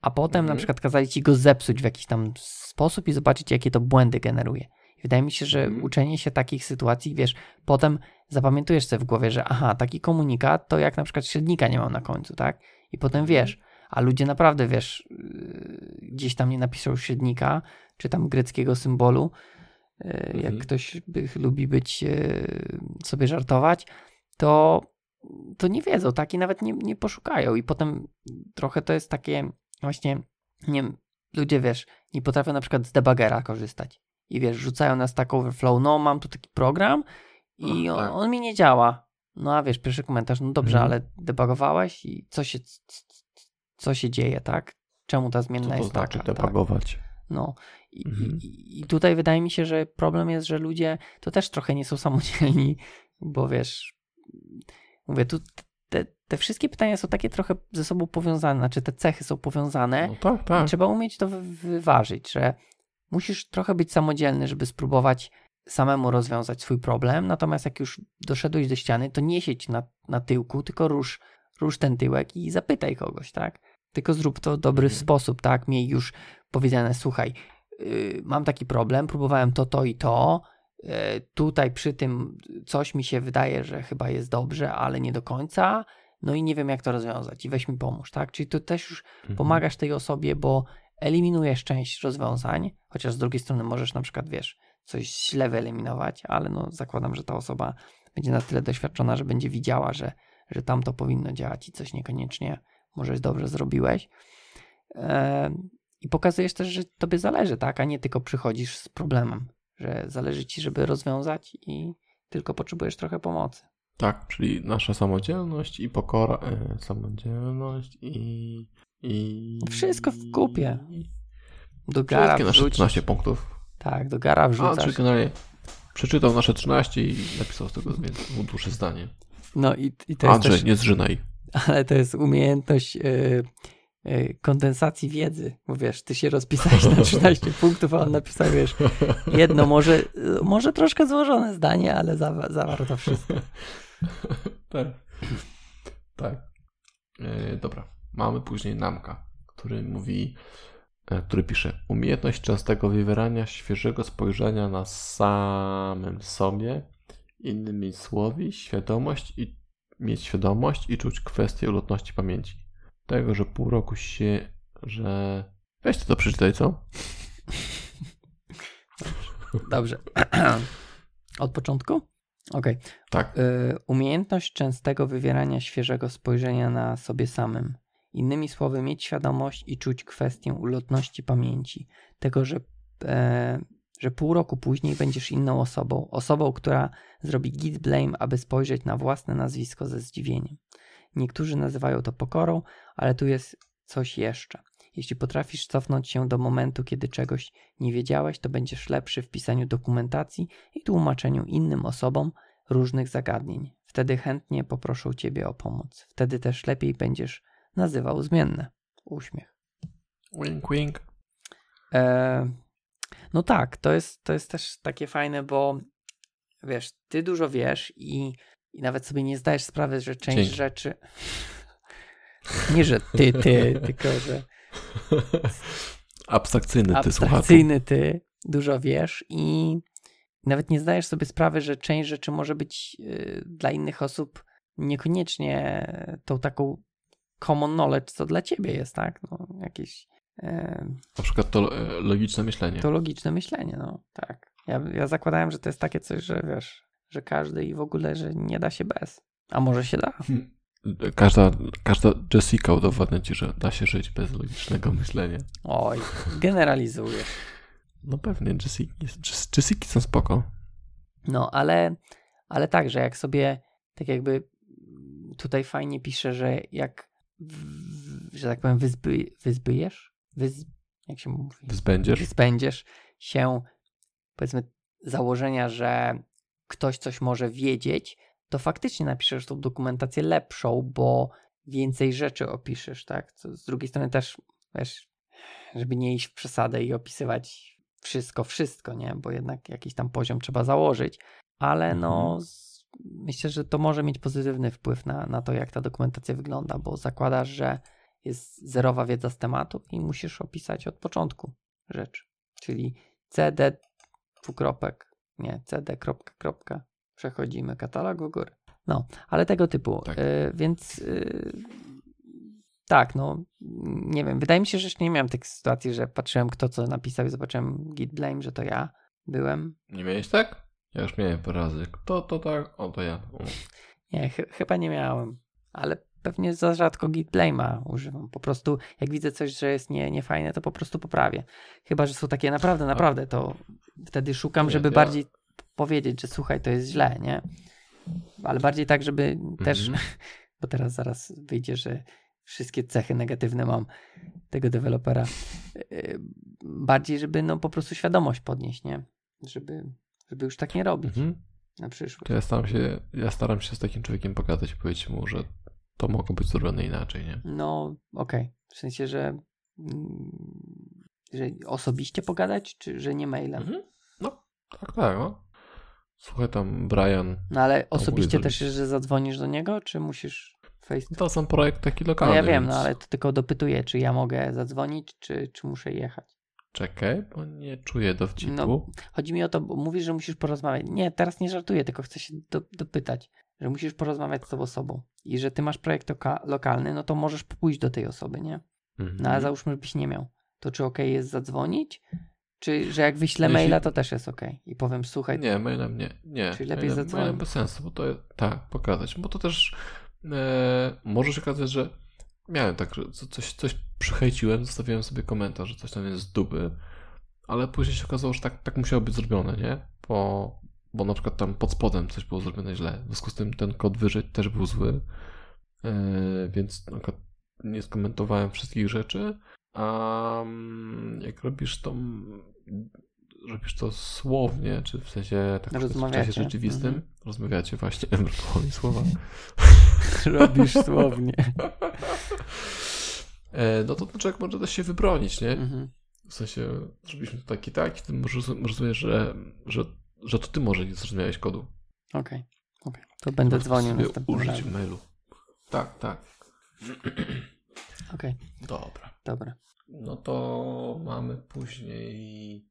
Speaker 2: a potem na
Speaker 1: Mhm.
Speaker 2: przykład kazali ci go zepsuć w jakiś tam sposób i zobaczyć, jakie to błędy generuje. I wydaje mi się, że
Speaker 1: Mhm.
Speaker 2: uczenie się takich sytuacji, wiesz, potem zapamiętujesz sobie w głowie, że aha, taki komunikat to jak na przykład średnika nie mam na końcu, tak? I potem
Speaker 1: Mhm.
Speaker 2: wiesz, a ludzie naprawdę, wiesz, yy, gdzieś tam nie napiszą średnika, czy tam greckiego symbolu, yy, jak
Speaker 1: Mhm.
Speaker 2: ktoś by, lubi być, yy, sobie żartować, to, to nie wiedzą, tak? I nawet nie, nie poszukają. I potem trochę to jest takie właśnie, nie wiem, ludzie, wiesz, nie potrafią na przykład z debugera korzystać. I wiesz, rzucają na Stack Overflow, no mam tu taki program i on,
Speaker 1: tak.
Speaker 2: on mi nie działa. No a wiesz, pierwszy komentarz, no dobrze,
Speaker 1: Mhm.
Speaker 2: ale debugowałeś i co się, co się dzieje, tak? Czemu ta
Speaker 1: Co
Speaker 2: zmienna
Speaker 1: to
Speaker 2: jest
Speaker 1: znaczy
Speaker 2: taka? Tak?
Speaker 1: debugować?
Speaker 2: No i,
Speaker 1: Mhm.
Speaker 2: i, i tutaj wydaje mi się, że problem jest, że ludzie to też trochę nie są samodzielni, bo wiesz, mówię, tu te, te wszystkie pytania są takie trochę ze sobą powiązane, znaczy te cechy są powiązane
Speaker 1: No tak,
Speaker 2: i
Speaker 1: tak.
Speaker 2: trzeba umieć to wy- wyważyć, że musisz trochę być samodzielny, żeby spróbować samemu rozwiązać swój problem, natomiast jak już doszedłeś do ściany, to nie siedź na, na tyłku, tylko rusz, rusz ten tyłek i zapytaj kogoś, tak? Tylko zrób to w dobry
Speaker 1: Mhm.
Speaker 2: sposób, tak? Miej już powiedziane, słuchaj, yy, mam taki problem, próbowałem to, to i to, yy, tutaj przy tym coś mi się wydaje, że chyba jest dobrze, ale nie do końca, no i nie wiem jak to rozwiązać i weź mi pomóż, tak? Czyli to też już
Speaker 1: Mhm.
Speaker 2: pomagasz tej osobie, bo eliminujesz część rozwiązań, chociaż z drugiej strony możesz na przykład, wiesz, coś źle wyeliminować, ale no zakładam, że ta osoba będzie na tyle doświadczona, że będzie widziała, że, że tam to powinno działać i coś niekoniecznie może dobrze zrobiłeś. I pokazujesz też, że tobie zależy, tak, a nie tylko przychodzisz z problemem, że zależy ci, żeby rozwiązać i tylko potrzebujesz trochę pomocy.
Speaker 1: Tak, czyli nasza samodzielność i pokora. E, samodzielność i. i
Speaker 2: Wszystko w kupie. Do gara
Speaker 1: Wszystkie nasze
Speaker 2: wrzucisz.
Speaker 1: 13 punktów.
Speaker 2: Tak, do gara
Speaker 1: A,
Speaker 2: wrzucasz.
Speaker 1: czyli generalnie przeczytał nasze 13 i napisał z tego dłuższe zdanie.
Speaker 2: No i, i to jest
Speaker 1: Andrzej,
Speaker 2: też,
Speaker 1: nie zrzynaj.
Speaker 2: ale to jest umiejętność y, y, kondensacji wiedzy, bo wiesz, ty się rozpisałeś na 13 punktów, a on napisał, wiesz, jedno może, może troszkę złożone zdanie, ale zawa zawarto wszystko.
Speaker 1: tak. tak. E, dobra. Mamy później Namka, który mówi, e, który pisze umiejętność częstego wywierania świeżego spojrzenia na samym sobie, innymi słowy, świadomość i mieć świadomość i czuć kwestię ulotności pamięci. Tego, że pół roku się, że... Weź to przeczytaj, co?
Speaker 2: Dobrze. Od początku? Okej.
Speaker 1: Tak.
Speaker 2: Y, umiejętność częstego wywierania świeżego spojrzenia na sobie samym. Innymi słowy, mieć świadomość i czuć kwestię ulotności pamięci. Tego, że, e, że pół roku później będziesz inną osobą. Osobą, która zrobi git blame, aby spojrzeć na własne nazwisko ze zdziwieniem. Niektórzy nazywają to pokorą, ale tu jest coś jeszcze. Jeśli potrafisz cofnąć się do momentu, kiedy czegoś nie wiedziałeś, to będziesz lepszy w pisaniu dokumentacji i tłumaczeniu innym osobom różnych zagadnień. Wtedy chętnie poproszą ciebie o pomoc. Wtedy też lepiej będziesz nazywał zmienne. Uśmiech.
Speaker 1: Wink, wink.
Speaker 2: E, no tak, to jest, to jest też takie fajne, bo wiesz, ty dużo wiesz i, i nawet sobie nie zdajesz sprawy, że część rzeczy. Nie, że ty, ty, tylko że
Speaker 1: Abstrakcyjny ty,
Speaker 2: abstrakcyjny ty dużo wiesz i nawet nie zdajesz sobie sprawy, że część rzeczy może być y, dla innych osób niekoniecznie tą taką common knowledge, co dla ciebie jest, tak? No, jakieś e,
Speaker 1: Na przykład to e, logiczne myślenie.
Speaker 2: to logiczne myślenie, no tak. Ja, ja zakładałem, że to jest takie coś, że wiesz, że każdy i w ogóle, że nie da się bez. A może się da?
Speaker 1: Każda, każda Jessica udowodnia ci, że da się żyć bez logicznego myślenia.
Speaker 2: Oj, generalizujesz.
Speaker 1: No pewnie, Jessica, Jessica są spoko.
Speaker 2: No, ale, ale tak, że jak sobie tak jakby tutaj fajnie pisze, że jak, że tak powiem, wyzby, wyzbyjesz, wyz, jak się mówi?
Speaker 1: Wzbędziesz.
Speaker 2: Wyzbędziesz się, powiedzmy, założenia, że ktoś coś może wiedzieć, to faktycznie napiszesz tą dokumentację lepszą, bo więcej rzeczy opiszesz, tak? Co z drugiej strony też, wiesz, żeby nie iść w przesadę i opisywać wszystko, wszystko, nie? Bo jednak jakiś tam poziom trzeba założyć, ale no
Speaker 1: Mhm.
Speaker 2: Myślę, że to może mieć pozytywny wpływ na, na to, jak ta dokumentacja wygląda, bo zakładasz, że jest zerowa wiedza z tematu i musisz opisać od początku rzecz, czyli CD dwukropek, nie, CD kropka, kropka, przechodzimy katalog w górę. No, ale tego typu,
Speaker 1: Tak.
Speaker 2: y, więc y, tak, no, nie wiem, wydaje mi się, że jeszcze nie miałem tych sytuacji, że patrzyłem kto co napisał i zobaczyłem git blame, że to ja byłem.
Speaker 1: Nie miałeś tak? Ja już miałem parę razy. Kto to tak? O, to ja. O.
Speaker 2: Nie, ch- chyba nie miałem, ale pewnie za rzadko git blame'a używam. Po prostu jak widzę coś, że jest nie, niefajne, to po prostu poprawię. Chyba, że są takie naprawdę, naprawdę, to wtedy szukam,
Speaker 1: Nie,
Speaker 2: żeby
Speaker 1: ja-
Speaker 2: bardziej powiedzieć, że słuchaj, to jest źle, nie? Ale bardziej tak, żeby też,
Speaker 1: Mhm.
Speaker 2: bo teraz zaraz wyjdzie, że wszystkie cechy negatywne mam tego dewelopera. Yy, Bardziej, żeby no po prostu świadomość podnieść, nie? Żeby, żeby już tak nie robić
Speaker 1: Mhm.
Speaker 2: na przyszłość.
Speaker 1: To ja staram się, ja staram się z takim człowiekiem pogadać i powiedzieć mu, że to mogło być zrobione inaczej, nie?
Speaker 2: No, okej. W sensie, że, mm, że osobiście pogadać, czy że nie mailem?
Speaker 1: Mhm. No, tak, tak, no. Słuchaj tam, Brian,
Speaker 2: No ale osobiście też,
Speaker 1: zrobić.
Speaker 2: że zadzwonisz do niego, czy musisz face
Speaker 1: to są projekt taki
Speaker 2: No
Speaker 1: lokalny,
Speaker 2: ja wiem,
Speaker 1: więc...
Speaker 2: no ale to tylko dopytuję, czy ja mogę zadzwonić, czy, czy muszę jechać.
Speaker 1: Czekaj, bo nie czuję dowcipu.
Speaker 2: No, chodzi mi o to, bo mówisz, że musisz porozmawiać. Nie, teraz nie żartuję, tylko chcę się do, dopytać, że musisz porozmawiać z tą osobą i że ty masz projekt loka- lokalny, no to możesz pójść do tej osoby, nie?
Speaker 1: Mhm.
Speaker 2: No ale załóżmy, żebyś nie miał. To czy ok jest zadzwonić? Czy że jak wyślę
Speaker 1: Jeśli-
Speaker 2: maila, to też jest ok? I powiem, słuchaj,
Speaker 1: Nie, mailem nie. nie.
Speaker 2: Czyli lepiej
Speaker 1: mailem,
Speaker 2: zadzwonić.
Speaker 1: mailem bez sensu, bo to tak, pokazać, bo to też e, może się okazać, że miałem tak, że co- coś, coś przychejciłem, zostawiłem sobie komentarz, że coś tam jest z dupy, ale później się okazało, że tak, tak musiało być zrobione, nie? Bo, bo na przykład tam pod spodem coś było zrobione źle, w związku z tym ten kod wyżej też był zły, e, więc na przykład nie skomentowałem wszystkich rzeczy, a mm, jak robisz to robisz to słownie, czy w sensie tak w czasie rzeczywistym,
Speaker 2: Mhm.
Speaker 1: rozmawiacie właśnie, brakowało mi słowa,
Speaker 2: robisz słownie.
Speaker 1: e, no to ten człowiek może też się wybronić, nie?
Speaker 2: Mhm.
Speaker 1: W sensie, zrobiliśmy to tak i tak i ty rozumiesz, że, że, że to ty może nie zrozumiałeś kodu.
Speaker 2: Okej, okej. To będę
Speaker 1: Możesz
Speaker 2: dzwonił następnym
Speaker 1: użyć
Speaker 2: razem.
Speaker 1: mailu. Tak, tak.
Speaker 2: Okej,
Speaker 1: Dobra.
Speaker 2: dobra.
Speaker 1: No to mamy później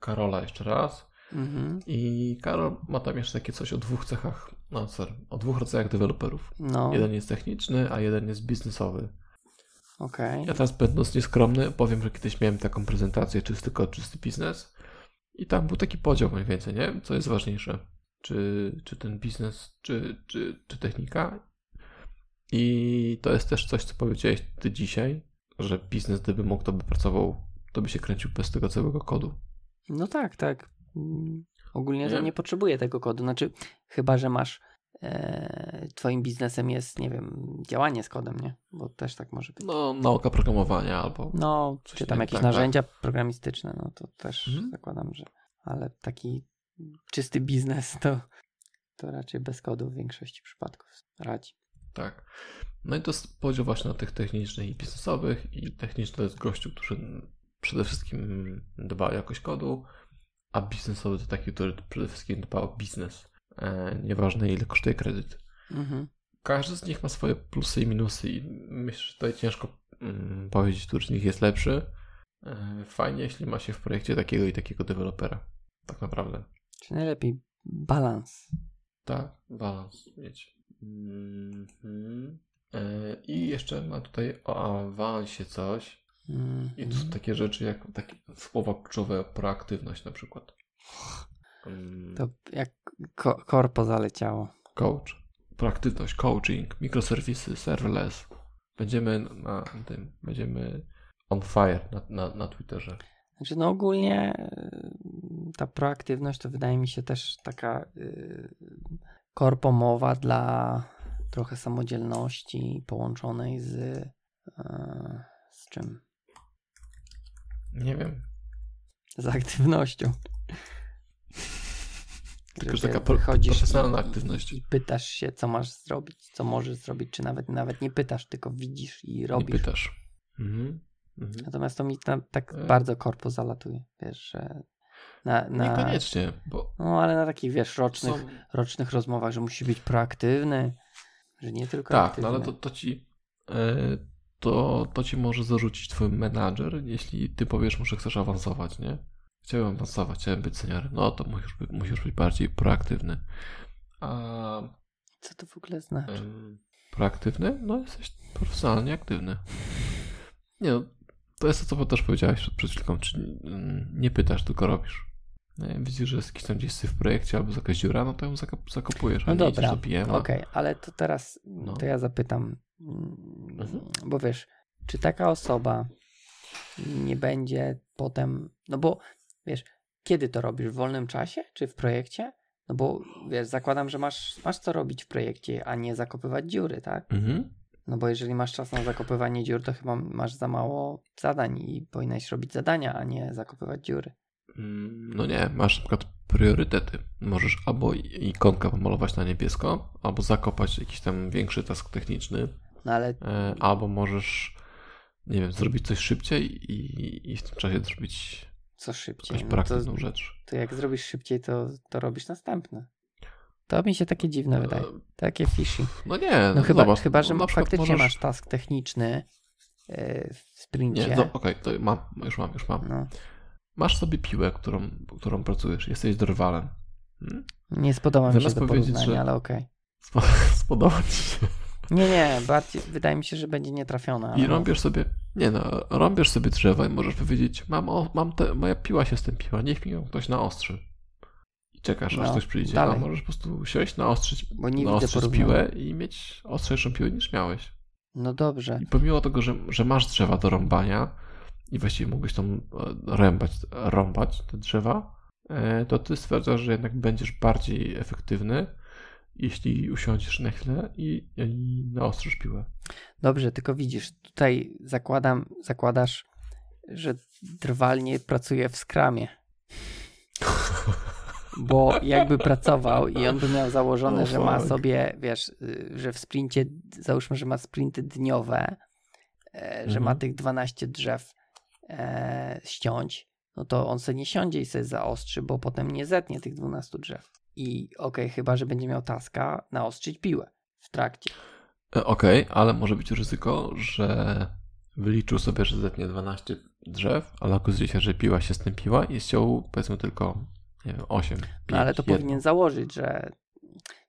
Speaker 1: Karola jeszcze raz.
Speaker 2: Mhm.
Speaker 1: I Karol ma tam jeszcze takie coś o dwóch cechach, no sorry, o dwóch rodzajach deweloperów.
Speaker 2: No,
Speaker 1: Jeden jest techniczny, a jeden jest biznesowy.
Speaker 2: okej.
Speaker 1: Ja teraz będąc nieskromny, powiem, że kiedyś miałem taką prezentację czysty kod, czysty biznes i tam był taki podział mniej więcej, nie? Co jest ważniejsze? Czy, czy ten biznes, czy, czy, czy technika? I to jest też coś, co powiedziałeś ty dzisiaj, że biznes, gdyby mógł, to by pracował, to by się kręcił bez tego całego kodu.
Speaker 2: No tak, tak. Mm, Ogólnie to
Speaker 1: Nie?
Speaker 2: nie potrzebuję tego kodu. Znaczy, chyba, że masz e, twoim biznesem jest, nie wiem, działanie z kodem, nie? Bo też tak może być.
Speaker 1: No, nauka programowania albo...
Speaker 2: No,
Speaker 1: Coś
Speaker 2: czy tam jakieś
Speaker 1: tak,
Speaker 2: narzędzia programistyczne, no to też
Speaker 1: Mhm.
Speaker 2: zakładam, że. Ale taki czysty biznes to, to raczej bez kodu w większości przypadków radzi.
Speaker 1: Tak. No i to jest podział właśnie na tych technicznych i biznesowych i techniczny to jest gościu, który przede wszystkim dba o jakość kodu, a biznesowy to taki, który przede wszystkim dba o biznes. E, nieważne ile kosztuje kredyt.
Speaker 2: Mhm.
Speaker 1: Każdy z nich ma swoje plusy i minusy i myślę, że tutaj ciężko mm, powiedzieć, który z nich jest lepszy. E, fajnie, jeśli ma się w projekcie takiego i takiego dewelopera. Tak naprawdę.
Speaker 2: Czy najlepiej balans.
Speaker 1: Tak, balans mieć. Mhm. E, I jeszcze ma tutaj o awansie coś.
Speaker 2: Mhm.
Speaker 1: I to są takie rzeczy jak takie słowa kluczowe, proaktywność na przykład. Mm,
Speaker 2: To jak ko- korpo zaleciało.
Speaker 1: Coach. Proaktywność, coaching, mikroserwisy, serverless. Będziemy na tym, będziemy on fire na, na, na Twitterze.
Speaker 2: Znaczy, no ogólnie y, ta proaktywność to wydaje mi się też taka y, korpomowa dla trochę samodzielności połączonej z e, z czym?
Speaker 1: Nie wiem.
Speaker 2: Z aktywnością.
Speaker 1: Tylko, taka pro- profesjonalna aktywność.
Speaker 2: I pytasz się, co masz zrobić, co możesz zrobić, czy nawet nawet nie pytasz, tylko widzisz i
Speaker 1: Nie
Speaker 2: robisz.
Speaker 1: pytasz. Mhm. Mhm.
Speaker 2: Natomiast to mi tam tak
Speaker 1: E.
Speaker 2: bardzo korpo zalatuje, wiesz, że na, na,
Speaker 1: Niekoniecznie, bo
Speaker 2: no ale na takich, wiesz, rocznych,
Speaker 1: są...
Speaker 2: rocznych rozmowach, że musi być proaktywny, że nie tylko
Speaker 1: Tak,
Speaker 2: aktywny.
Speaker 1: no ale to, to ci e, to, to ci może zarzucić twój menadżer, jeśli ty powiesz mu, że chcesz awansować, nie? Chciałem awansować, chciałem być seniorem. No to musisz, być- musisz być bardziej proaktywny. A
Speaker 2: Co to w ogóle znaczy?
Speaker 1: em, proaktywny? No jesteś profesjonalnie aktywny. Nie no, to jest to, co też powiedziałeś przed, przed chwilką, czyli mm, nie pytasz, tylko robisz. Nie? Widzisz, że jest jakiś tam gdzieś syf w projekcie albo jakaś dziura, no to ją zakop- zakopujesz,
Speaker 2: No dobra. Okej, ale to teraz
Speaker 1: No.
Speaker 2: to ja zapytam, mm,
Speaker 1: Mhm.
Speaker 2: bo wiesz, czy taka osoba nie będzie potem, no bo wiesz, kiedy to robisz? W wolnym czasie czy w projekcie? No bo wiesz, zakładam, że masz, masz co robić w projekcie, a nie zakopywać dziury, tak?
Speaker 1: Mhm.
Speaker 2: No bo jeżeli masz czas na zakopywanie dziur, to chyba masz za mało zadań i powinieneś robić zadania, a nie zakopywać dziury.
Speaker 1: Mm, No nie, masz na przykład priorytety. Możesz albo ikonkę pomalować na niebiesko, albo zakopać jakiś tam większy task techniczny,
Speaker 2: No ale
Speaker 1: e, albo możesz, nie wiem, zrobić coś szybciej i, i w tym czasie zrobić
Speaker 2: co szybciej?
Speaker 1: jakąś
Speaker 2: No to,
Speaker 1: praktyczną rzecz.
Speaker 2: to jak zrobisz szybciej, to, to robisz następne. To mi się takie dziwne wydaje.
Speaker 1: E,
Speaker 2: Takie fishy.
Speaker 1: No nie,
Speaker 2: No chyba,
Speaker 1: zobacz,
Speaker 2: chyba że
Speaker 1: no,
Speaker 2: faktycznie
Speaker 1: możesz...
Speaker 2: masz task techniczny yy, w sprincie.
Speaker 1: Nie, no okej, to mam, już mam, już mam.
Speaker 2: No,
Speaker 1: Masz sobie piłę, którą, którą pracujesz, jesteś drwalem. Hmm?
Speaker 2: nie spodoba mi się to porównanie,
Speaker 1: że-
Speaker 2: ale okej.
Speaker 1: Spo- Spodoba ci się.
Speaker 2: Nie, nie, bardziej wydaje mi się, że będzie nietrafiona.
Speaker 1: I
Speaker 2: no.
Speaker 1: rąbiesz sobie, nie no, rąbiesz sobie drzewa i możesz powiedzieć, mam, o, mam te, moja piła się stępiła, niech mi ją ktoś naostrzy. I czekasz, aż
Speaker 2: No,
Speaker 1: ktoś przyjdzie,
Speaker 2: dalej.
Speaker 1: a możesz po prostu siąść, naostrzyć,
Speaker 2: Bo nie
Speaker 1: naostrzyć piłę i mieć ostrzejszą piłę niż miałeś.
Speaker 2: No dobrze.
Speaker 1: I pomimo tego, że, że masz drzewa do rąbania i właściwie mógłbyś tam e, rębać, rąbać te drzewa, e, to ty stwierdzasz, że jednak będziesz bardziej efektywny, jeśli usiądziesz na chwilę i, i naostrzysz piłę.
Speaker 2: Dobrze, tylko widzisz, tutaj zakładam, zakładasz, że drwalnie pracuje w skramie. Bo jakby pracował i on by miał założone, że ma sobie, wiesz, y, że w sprincie, załóżmy, że ma sprinty dniowe, e, że ma
Speaker 1: Mhm.
Speaker 2: tych 12 drzew e, ściąć, no to on sobie nie siądzie i sobie zaostrzy, bo potem nie zetnie tych 12 drzew. I okej, chyba, że będzie miał taska naostrzyć piłę w trakcie.
Speaker 1: E, Okej, ale może być ryzyko, że wyliczył sobie, że zetnie 12 drzew, ale okazuje się, że piła się stępiła i ściął powiedzmy tylko, nie wiem, 8.
Speaker 2: No ale to
Speaker 1: jedno.
Speaker 2: powinien założyć, że.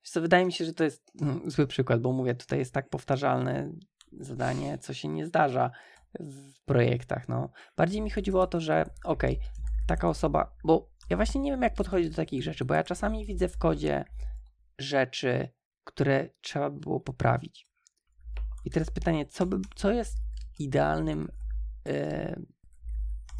Speaker 2: Wiesz co, wydaje mi się, że to jest mm, zły przykład, bo mówię, tutaj jest tak powtarzalne zadanie, co się nie zdarza w projektach. No. Bardziej mi chodziło o to, że okej, taka osoba, bo ja właśnie nie wiem, jak podchodzić do takich rzeczy, bo ja czasami widzę w kodzie rzeczy, które trzeba by było poprawić. I teraz pytanie, co, by, co jest idealnym, e,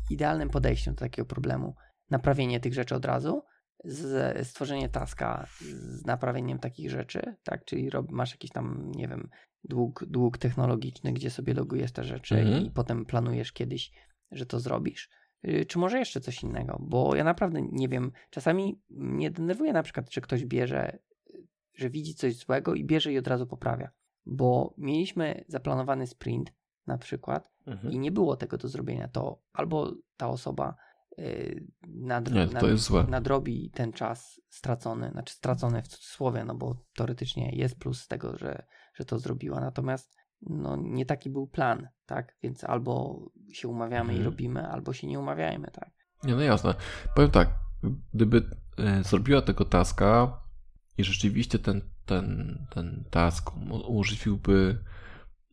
Speaker 2: idealnym podejściem do takiego problemu? Naprawienie tych rzeczy od razu, z, stworzenie taska z naprawieniem takich rzeczy, tak? Czyli rob, masz jakiś tam, nie wiem, dług, dług technologiczny, gdzie sobie logujesz te rzeczy
Speaker 1: Mhm.
Speaker 2: i potem planujesz kiedyś, że to zrobisz. Y, Czy może jeszcze coś innego? Bo ja naprawdę nie wiem. Czasami mnie denerwuje na przykład, czy ktoś bierze, y, że widzi coś złego i bierze i od razu poprawia. Bo mieliśmy zaplanowany sprint na przykład
Speaker 1: Mhm.
Speaker 2: i nie było tego do zrobienia. To albo ta osoba y, nadr-
Speaker 1: Nie, to jest złe.
Speaker 2: nadrobi ten czas stracony, znaczy stracony w cudzysłowie, no bo teoretycznie jest plus z tego, że, że to zrobiła, natomiast no, nie taki był plan, tak? Więc albo się umawiamy i
Speaker 1: Mhm.
Speaker 2: robimy, albo się nie umawiajmy, tak?
Speaker 1: Nie, no jasne. Powiem tak, gdyby e, zrobiła tego taska i rzeczywiście ten, ten, ten task um- umożliwiłby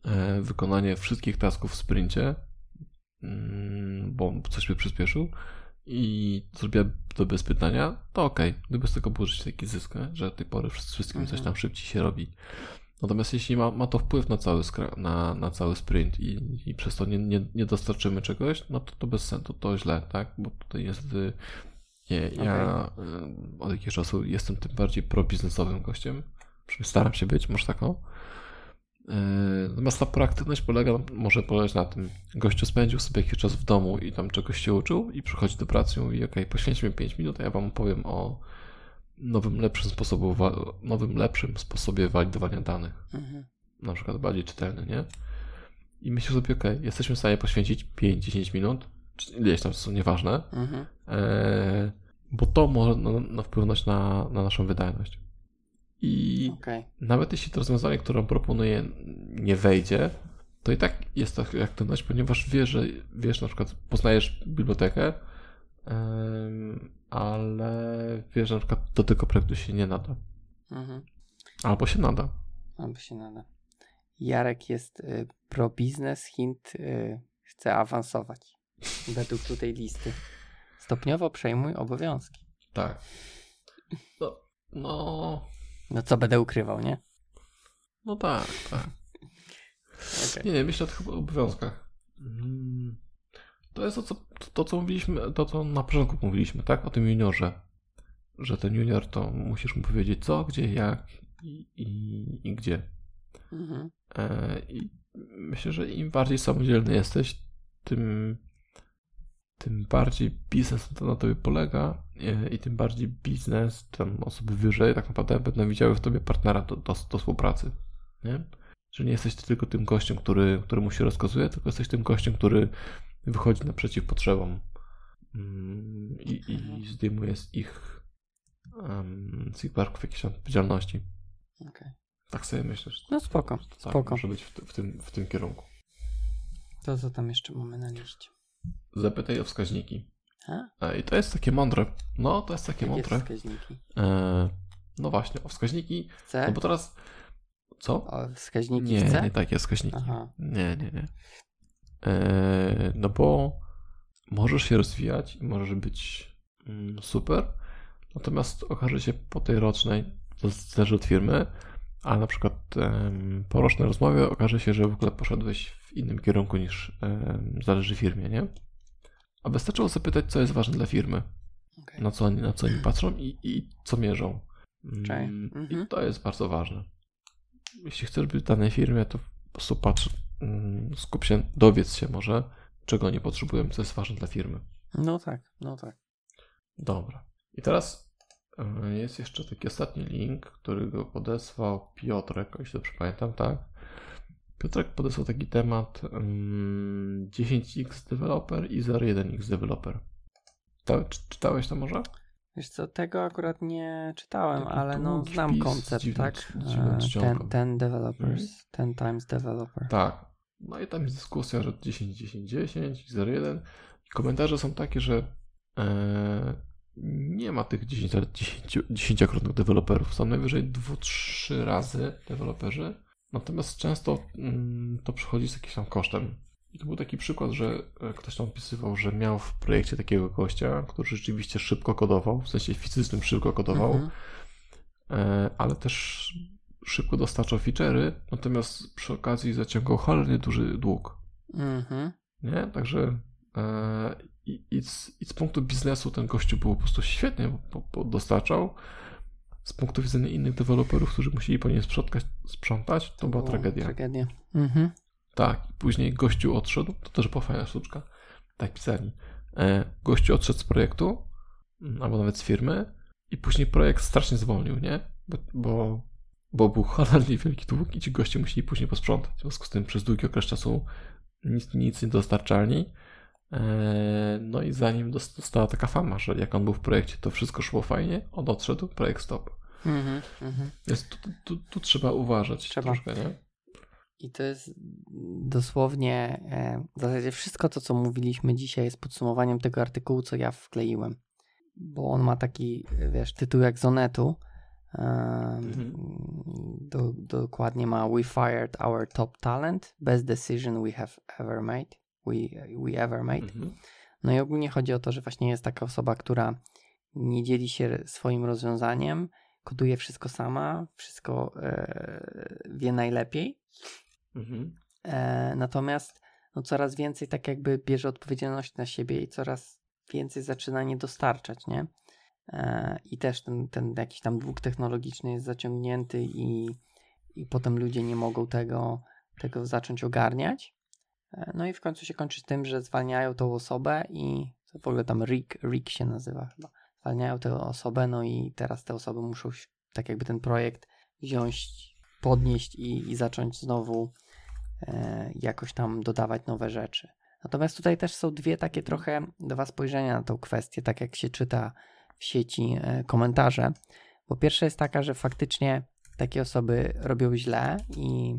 Speaker 1: e, wykonanie wszystkich tasków w sprincie, mm, bo coś by przyspieszył i zrobiła to bez pytania, to okej. Gdyby z tego rzeczywiście taki zysk, że do tej pory wszystkim coś
Speaker 2: Mhm.
Speaker 1: tam szybciej się robi. Natomiast jeśli ma, ma to wpływ na cały, na, na cały sprint i, i przez to nie, nie, nie dostarczymy czegoś, no to to bez sensu, to źle, tak? Bo tutaj niestety Nie, ja y, od jakiegoś czasu jestem tym bardziej probiznesowym gościem. Staram się być, może taką. Y, Natomiast ta proaktywność polega, może polegać na tym, gościu spędził sobie jakiś czas w domu i tam czegoś się uczył i przychodzi do pracy i mówi, ok, poświęćmy 5 minut, a ja wam opowiem o nowym, lepszym sposobie, wa- nowym, lepszym sposobie walidowania danych.
Speaker 2: Mhm.
Speaker 1: Na przykład bardziej czytelny, nie? I myślę sobie, ok, jesteśmy w stanie poświęcić 5-10 minut, czy ileś tam są nieważne,
Speaker 2: Mhm.
Speaker 1: e, bo to może na, na wpłynąć na, na naszą wydajność. I
Speaker 2: Okej.
Speaker 1: nawet jeśli to rozwiązanie, które on proponuje, nie wejdzie, to i tak jest to aktywność, ponieważ wiesz, że wiesz, na przykład poznajesz bibliotekę, em, ale wiesz, że na przykład do tego projektu się nie nada.
Speaker 2: Mhm.
Speaker 1: Albo się nada.
Speaker 2: Albo się nada. Jarek jest y, pro biznes, Hint y, chce awansować. Według tutaj listy. Stopniowo przejmuj obowiązki.
Speaker 1: Tak. No, no,
Speaker 2: No co będę ukrywał, nie?
Speaker 1: no tak, tak.
Speaker 2: Okej.
Speaker 1: Nie, nie, myślę o obowiązkach. Mm, To jest to co, to, co mówiliśmy, to, co na początku mówiliśmy, tak? O tym juniorze. Że ten junior to musisz mu powiedzieć co, gdzie, jak i, i, i gdzie.
Speaker 2: Mhm.
Speaker 1: E, I myślę, że im bardziej samodzielny jesteś, tym, tym bardziej biznes to na tobie polega e, i tym bardziej biznes, tam osoby wyżej tak naprawdę będą widziały w tobie partnera do, do, do współpracy. Nie? Że nie jesteś tylko tym gościem, który, który mu się rozkazuje, tylko jesteś tym gościem, który wychodzi naprzeciw potrzebom mm, i, i zdejmuje z ich, um, z ich barków jakieś odpowiedzialności.
Speaker 2: Okej.
Speaker 1: Tak sobie myślę, że
Speaker 2: No spoko.
Speaker 1: tak,
Speaker 2: Spoko.
Speaker 1: może być w, w, tym, w tym kierunku.
Speaker 2: To co tam jeszcze mamy na liście?
Speaker 1: Zapytaj o wskaźniki.
Speaker 2: A?
Speaker 1: I to jest takie mądre. No, to jest takie mądre.
Speaker 2: wskaźniki?
Speaker 1: E, no właśnie, o wskaźniki.
Speaker 2: C?
Speaker 1: No bo teraz. Co?
Speaker 2: O wskaźniki
Speaker 1: Nie, nie takie wskaźniki.
Speaker 2: Aha.
Speaker 1: Nie, nie, nie. E, no bo możesz się rozwijać i możesz być mm, super. Natomiast okaże się po tej rocznej, to zależy od firmy, ale na przykład po rocznej rozmowie okaże się, że w ogóle poszedłeś w innym kierunku niż zależy firmie, nie? A wystarczyło zapytać, co jest ważne dla firmy,
Speaker 2: Okej.
Speaker 1: na co oni, na co oni patrzą i, i co mierzą.
Speaker 2: Czaj.
Speaker 1: Mm,
Speaker 2: Mhm.
Speaker 1: I to jest bardzo ważne. Jeśli chcesz być w danej firmie, to po prostu patrz, skup się, dowiedz się może, czego nie potrzebują, co jest ważne dla firmy.
Speaker 2: No tak, no tak.
Speaker 1: Dobra. I teraz e, jest jeszcze taki ostatni link, który go podesłał Piotrek, o jeśli dobrze pamiętam, tak? Piotrek podesłał taki temat mm, 10x developer i 01x developer. Ta, czy, czytałeś to może?
Speaker 2: Wiesz co, tego akurat nie czytałem,
Speaker 1: Taki
Speaker 2: ale no znam
Speaker 1: wpis
Speaker 2: koncept, tak? E. Ten, ten developers,
Speaker 1: Mhm.
Speaker 2: ten times developer.
Speaker 1: Tak. No i tam jest dyskusja, że 10, 10, 10 i 01. I komentarze są takie, że e, nie ma tych 10, ale 10, 10-krotnych deweloperów. Są najwyżej 2-3 razy deweloperzy. Natomiast często mm, to przychodzi z jakimś tam kosztem. I to był taki przykład, że e, ktoś tam opisywał, że miał w projekcie takiego gościa, który rzeczywiście szybko kodował, w sensie fizycznym szybko kodował,
Speaker 2: Mhm.
Speaker 1: e, ale też szybko dostarczał feature'y, natomiast przy okazji zaciągał cholernie duży dług.
Speaker 2: Mhm.
Speaker 1: Nie? Także e, i, z, i z punktu biznesu ten gościu był po prostu świetnie, bo, bo dostarczał. Z punktu widzenia innych deweloperów, którzy musieli po nim sprzątać, sprzątać to była
Speaker 2: O,
Speaker 1: tragedia.
Speaker 2: Tragedia. Mhm.
Speaker 1: Tak, i później gościu odszedł, to też była fajna sztuczka, tak pisali. E, gościu odszedł z projektu, mm, albo nawet z firmy i później projekt strasznie zwolnił, nie? Bo, bo, bo był cholernie wielki dług i ci goście musieli później posprzątać. W związku z tym przez długi okres czasu nic, nic nie dostarczali. E, no i zanim dos- dostała taka fama, że jak on był w projekcie, to wszystko szło fajnie, on odszedł, projekt stop.
Speaker 2: Mhm. Mhm.
Speaker 1: Więc tu, tu, tu, tu trzeba uważać
Speaker 2: Trzeba.
Speaker 1: troszkę, nie?
Speaker 2: I to jest dosłownie e, w zasadzie wszystko to, co mówiliśmy dzisiaj, jest podsumowaniem tego artykułu, co ja wkleiłem. Bo on ma taki, e, wiesz, tytuł jak Zonetu. E, do, dokładnie ma We fired our top talent. Best decision we have ever made. We, we ever made.
Speaker 1: Mhm.
Speaker 2: No i ogólnie chodzi o to, że właśnie jest taka osoba, która nie dzieli się swoim rozwiązaniem, koduje wszystko sama, wszystko e, wie najlepiej.
Speaker 1: Mhm.
Speaker 2: E, natomiast no, coraz więcej tak jakby bierze odpowiedzialność na siebie i coraz więcej zaczyna nie dostarczać, nie? E, I też ten, ten jakiś tam dług technologiczny jest zaciągnięty i, i potem ludzie nie mogą tego, tego zacząć ogarniać. E, no i w końcu się kończy tym, że zwalniają tą osobę i w ogóle tam Rick, Rick się nazywa chyba. Zwalniają tę osobę, no i teraz te osoby muszą tak jakby ten projekt wziąć, podnieść i, i zacząć znowu jakoś tam dodawać nowe rzeczy. Natomiast tutaj też są dwie takie trochę dwa spojrzenia na tą kwestię, tak jak się czyta w sieci e, komentarze. Bo pierwsza jest taka, że faktycznie takie osoby robią źle i,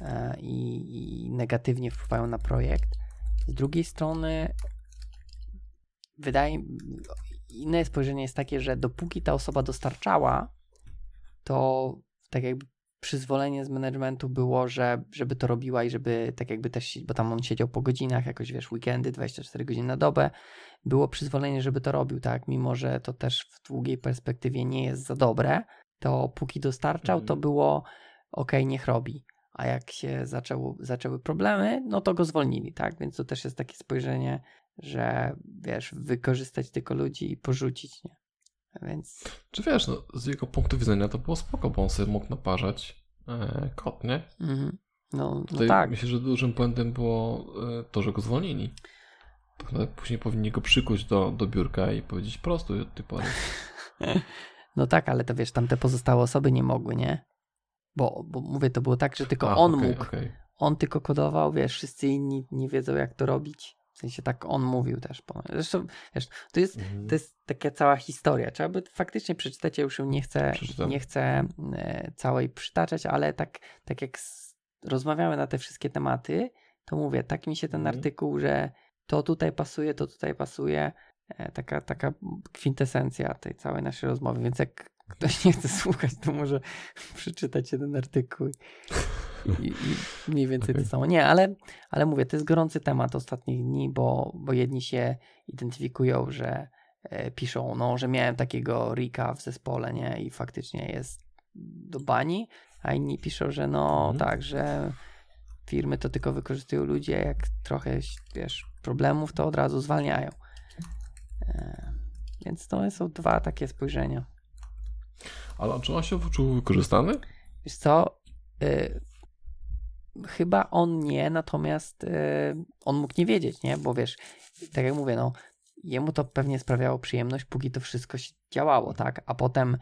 Speaker 2: e, i, i negatywnie wpływają na projekt. Z drugiej strony wydaje inne spojrzenie jest takie, że dopóki ta osoba dostarczała, to tak jakby przyzwolenie z managementu było, że, żeby to robiła i żeby tak jakby też, bo tam on siedział po godzinach, jakoś wiesz, weekendy, 24 godziny na dobę, było przyzwolenie, żeby to robił, tak, mimo że to też w długiej perspektywie nie jest za dobre, to póki dostarczał, to mhm. było ok, niech robi. A jak się zaczęło, zaczęły problemy, no to go zwolnili, tak? Więc to też jest takie spojrzenie, że wiesz, wykorzystać tylko ludzi i porzucić, nie? Więc...
Speaker 1: Czy wiesz, no, z jego punktu widzenia to było spoko, bo on sobie mógł naparzać e, kot, nie? Mhm.
Speaker 2: No, no tak.
Speaker 1: Myślę, że dużym błędem było e, to, że go zwolnili. Później powinni go przykuć do, do biurka i powiedzieć prosto od tej pory.
Speaker 2: No tak, ale to wiesz, tam te pozostałe osoby nie mogły, nie? Bo, bo mówię, to było tak, że tylko A, on okay, mógł. Okay. On tylko kodował, wiesz, wszyscy inni nie wiedzą, jak to robić. W sensie tak on mówił też. Zresztą, wiesz, to jest, mhm. to jest taka cała historia. Trzeba by faktycznie przeczytać, ja już ją nie chcę, nie chcę e, całej przytaczać, ale tak, tak jak rozmawiamy na te wszystkie tematy, to mówię, tak mi się ten mhm. artykuł, że to tutaj pasuje, to tutaj pasuje, e, taka, taka kwintesencja tej całej naszej rozmowy, więc jak ktoś nie chce słuchać, to może przeczytać jeden artykuł i, i mniej więcej okay. to samo. Nie, ale, ale mówię, to jest gorący temat ostatnich dni, bo, bo jedni się identyfikują, że e, piszą, no, że miałem takiego Rika w zespole, nie, i faktycznie jest do bani, a inni piszą, że no mhm. tak, że firmy to tylko wykorzystują ludzie, jak trochę, wiesz, problemów, to od razu zwalniają. E, więc to są dwa takie spojrzenia.
Speaker 1: Ale czy on się poczuł wykorzystany?
Speaker 2: Wiesz co, y, chyba on nie, natomiast y, on mógł nie wiedzieć, nie? Bo wiesz, tak jak mówię, no, jemu to pewnie sprawiało przyjemność, póki to wszystko się działało, tak? A potem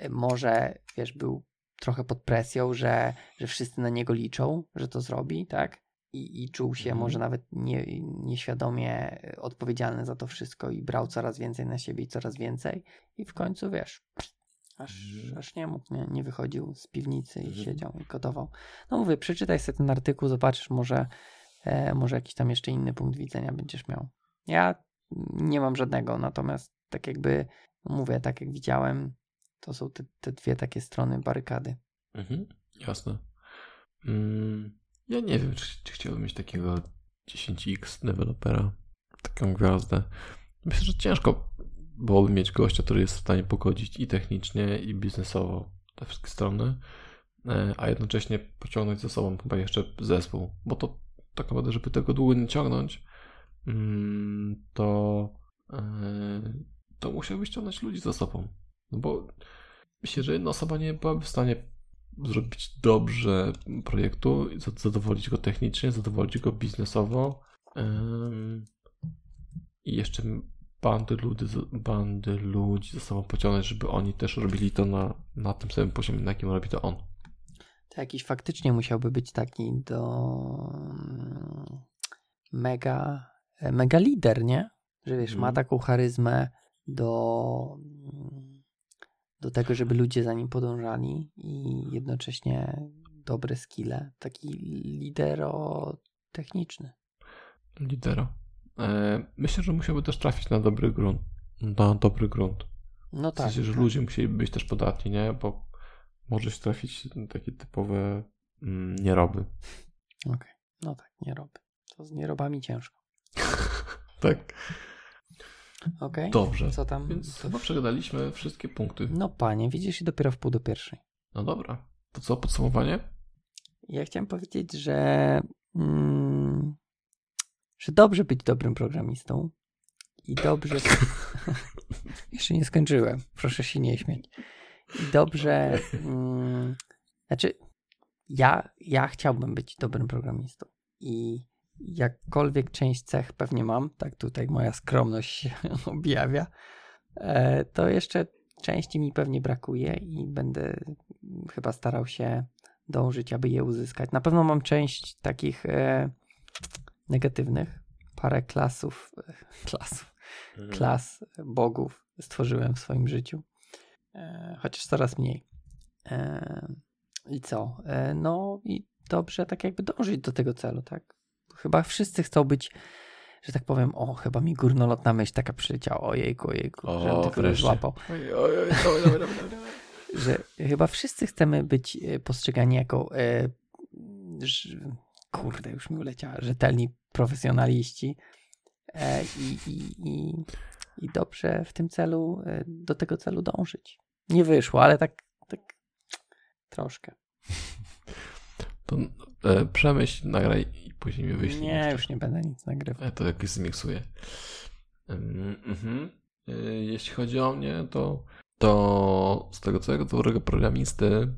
Speaker 2: y, może, wiesz, był trochę pod presją, że, że wszyscy na niego liczą, że to zrobi, tak? I, i czuł się mhm. może nawet nie, nieświadomie odpowiedzialny za to wszystko i brał coraz więcej na siebie i coraz więcej. I w końcu, wiesz, Aż, aż nie mógł, nie, nie wychodził z piwnicy i siedział i gotował. No mówię, przeczytaj sobie ten artykuł, zobaczysz, może, e, może jakiś tam jeszcze inny punkt widzenia będziesz miał. Ja nie mam żadnego, natomiast tak jakby, mówię, tak jak widziałem, to są te, te dwie takie strony barykady.
Speaker 1: Mhm, jasne. Mm, ja nie wiem, czy, czy chciałbym mieć takiego 10x dewelopera, taką gwiazdę. Myślę, że ciężko byłoby mieć gościa, który jest w stanie pogodzić i technicznie, i biznesowo te wszystkie strony, e, a jednocześnie pociągnąć ze sobą chyba jeszcze zespół, bo to tak naprawdę, żeby tego długo nie ciągnąć, mm, to e, to musiałby ściągnąć ludzi ze sobą. No bo myślę, że jedna osoba nie byłaby w stanie zrobić dobrze projektu, zadowolić go technicznie, zadowolić go biznesowo i jeszcze bandy ludzi, bandy ludzi ze sobą pociągnąć, żeby oni też robili to na, na tym samym poziomie, na jakim robi to on.
Speaker 2: To jakiś faktycznie musiałby być taki do mm, mega, e, mega lider, nie? Że wiesz, hmm. ma mhm. taką charyzmę do, do tego, żeby ludzie za nim podążali i jednocześnie dobre skille. Taki lidero techniczny.
Speaker 1: Lidero. E, myślę, że musiałby też trafić na dobry grunt. Na dobry grunt.
Speaker 2: No tak.
Speaker 1: W sensie, że
Speaker 2: tak.
Speaker 1: ludzie musieli być też podatni, nie? Bo może się trafić takie typowe mm, nieroby.
Speaker 2: Okej, okay. no tak, nieroby. To z nierobami ciężko.
Speaker 1: tak.
Speaker 2: Okej. Okay.
Speaker 1: Dobrze. Co tam? Więc chyba przegadaliśmy wszystkie punkty.
Speaker 2: No panie, widzisz i dopiero w pół do pierwszej.
Speaker 1: No dobra. To co, podsumowanie?
Speaker 2: Ja chciałem powiedzieć, że mm, że dobrze być dobrym programistą I dobrze. Jeszcze nie skończyłem. Proszę się nie śmiać. I dobrze. Mm, znaczy, ja, ja chciałbym być dobrym programistą. I jakkolwiek część cech pewnie mam, tak tutaj moja skromność się objawia, e, to jeszcze części mi pewnie brakuje i będę chyba starał się dążyć, aby je uzyskać. Na pewno mam część takich e, negatywnych, parę klasów, klasów, mhm. klas bogów stworzyłem w swoim życiu, e, chociaż coraz mniej. E, I co? E, no i dobrze tak jakby dążyć do tego celu, tak? Chyba wszyscy chcą być że tak powiem, o, chyba mi górnolotna myśl taka przyleciała, ojejku, ojejku, o, żebym tylko nie złapał. Oj, oj, oj, dobra, dobra, dobra. że chyba wszyscy chcemy być postrzegani jako kurde, już mi uleciała, rzetelni profesjonaliści e, i, i, i, i dobrze w tym celu, e, do tego celu dążyć. Nie wyszło, ale tak, tak troszkę.
Speaker 1: To e, przemyśl, nagraj i później mi wyślij.
Speaker 2: Nie, jeszcze. już nie będę nic nagrywał.
Speaker 1: Ja to jakoś zmiksuję. E, jeśli chodzi o mnie, to, to z tego całego dobrego programisty,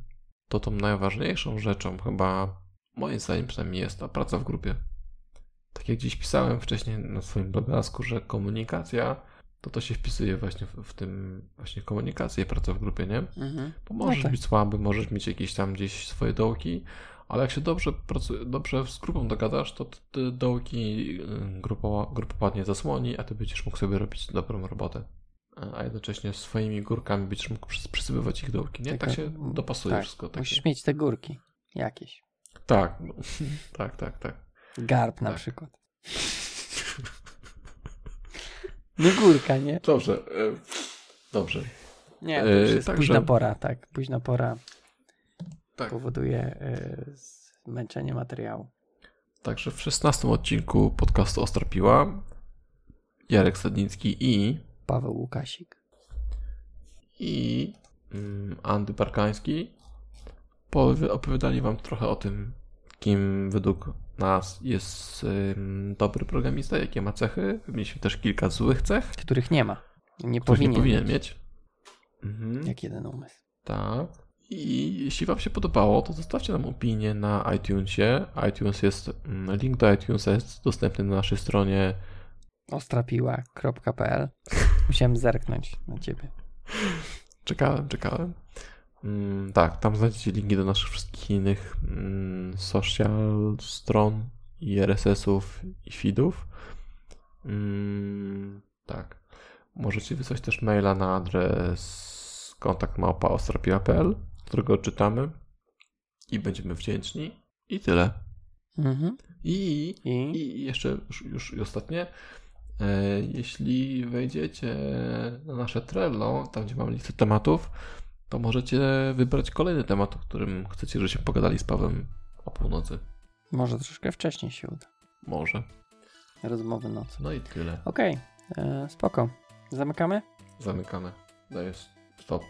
Speaker 1: to tą najważniejszą rzeczą chyba, moim zdaniem przynajmniej jest ta praca w grupie. Tak jak gdzieś pisałem wcześniej na swoim blogasku, że komunikacja to to się wpisuje właśnie w, w tym właśnie komunikację, praca w grupie, nie? Mhm. Bo możesz no tak. być słaby, możesz mieć jakieś tam gdzieś swoje dołki, ale jak się dobrze, dobrze z grupą dogadasz, to te dołki y, grupa, grupa ładnie zasłoni, a ty będziesz mógł sobie robić dobrą robotę. A jednocześnie swoimi górkami będziesz mógł przysypywać ich dołki, nie? tak się dopasuje
Speaker 2: tak,
Speaker 1: wszystko.
Speaker 2: Takie. Musisz mieć te górki jakieś.
Speaker 1: Tak, no. tak, tak, tak.
Speaker 2: Garb na tak. przykład. No górka, nie?
Speaker 1: Dobrze, e, dobrze.
Speaker 2: Nie, to już jest e, późna pora, tak. Późna pora tak. powoduje e, zmęczenie materiału.
Speaker 1: Także w 16 odcinku podcastu Ostra Piła Jarek Sadnicki i
Speaker 2: Paweł Łukasik
Speaker 1: i mm, Andy Barkański opowiadali wam trochę o tym, kim według nas jest dobry programista, jakie ma cechy. Mieliśmy też kilka złych cech.
Speaker 2: Których nie ma. Nie powinien,
Speaker 1: nie powinien mieć.
Speaker 2: mieć. Mhm. Jak jeden umysł.
Speaker 1: Tak. I jeśli Wam się podobało, to zostawcie nam opinię na iTunesie. iTunes jest, mm, link do iTunesa jest dostępny na naszej stronie
Speaker 2: ostrapiła.pl Musiałem zerknąć na Ciebie.
Speaker 1: Czekałem, czekałem. Mm, tak, tam znajdziecie linki do naszych wszystkich innych mm, social stron i RSS-ów i feedów. Mm, tak. Możecie wysłać też maila na adres kontakt którego czytamy i będziemy wdzięczni. I tyle. Mhm. I, I? I jeszcze już, już ostatnie. E, jeśli wejdziecie na nasze Trello, tam gdzie mamy listę tematów, to możecie wybrać kolejny temat, o którym chcecie, żebyśmy pogadali z Pawem o północy.
Speaker 2: Może troszkę wcześniej się uda.
Speaker 1: Może.
Speaker 2: Rozmowy nocy.
Speaker 1: No i tyle.
Speaker 2: Okej, okay. E, spoko. Zamykamy?
Speaker 1: Zamykamy. Dajesz stop.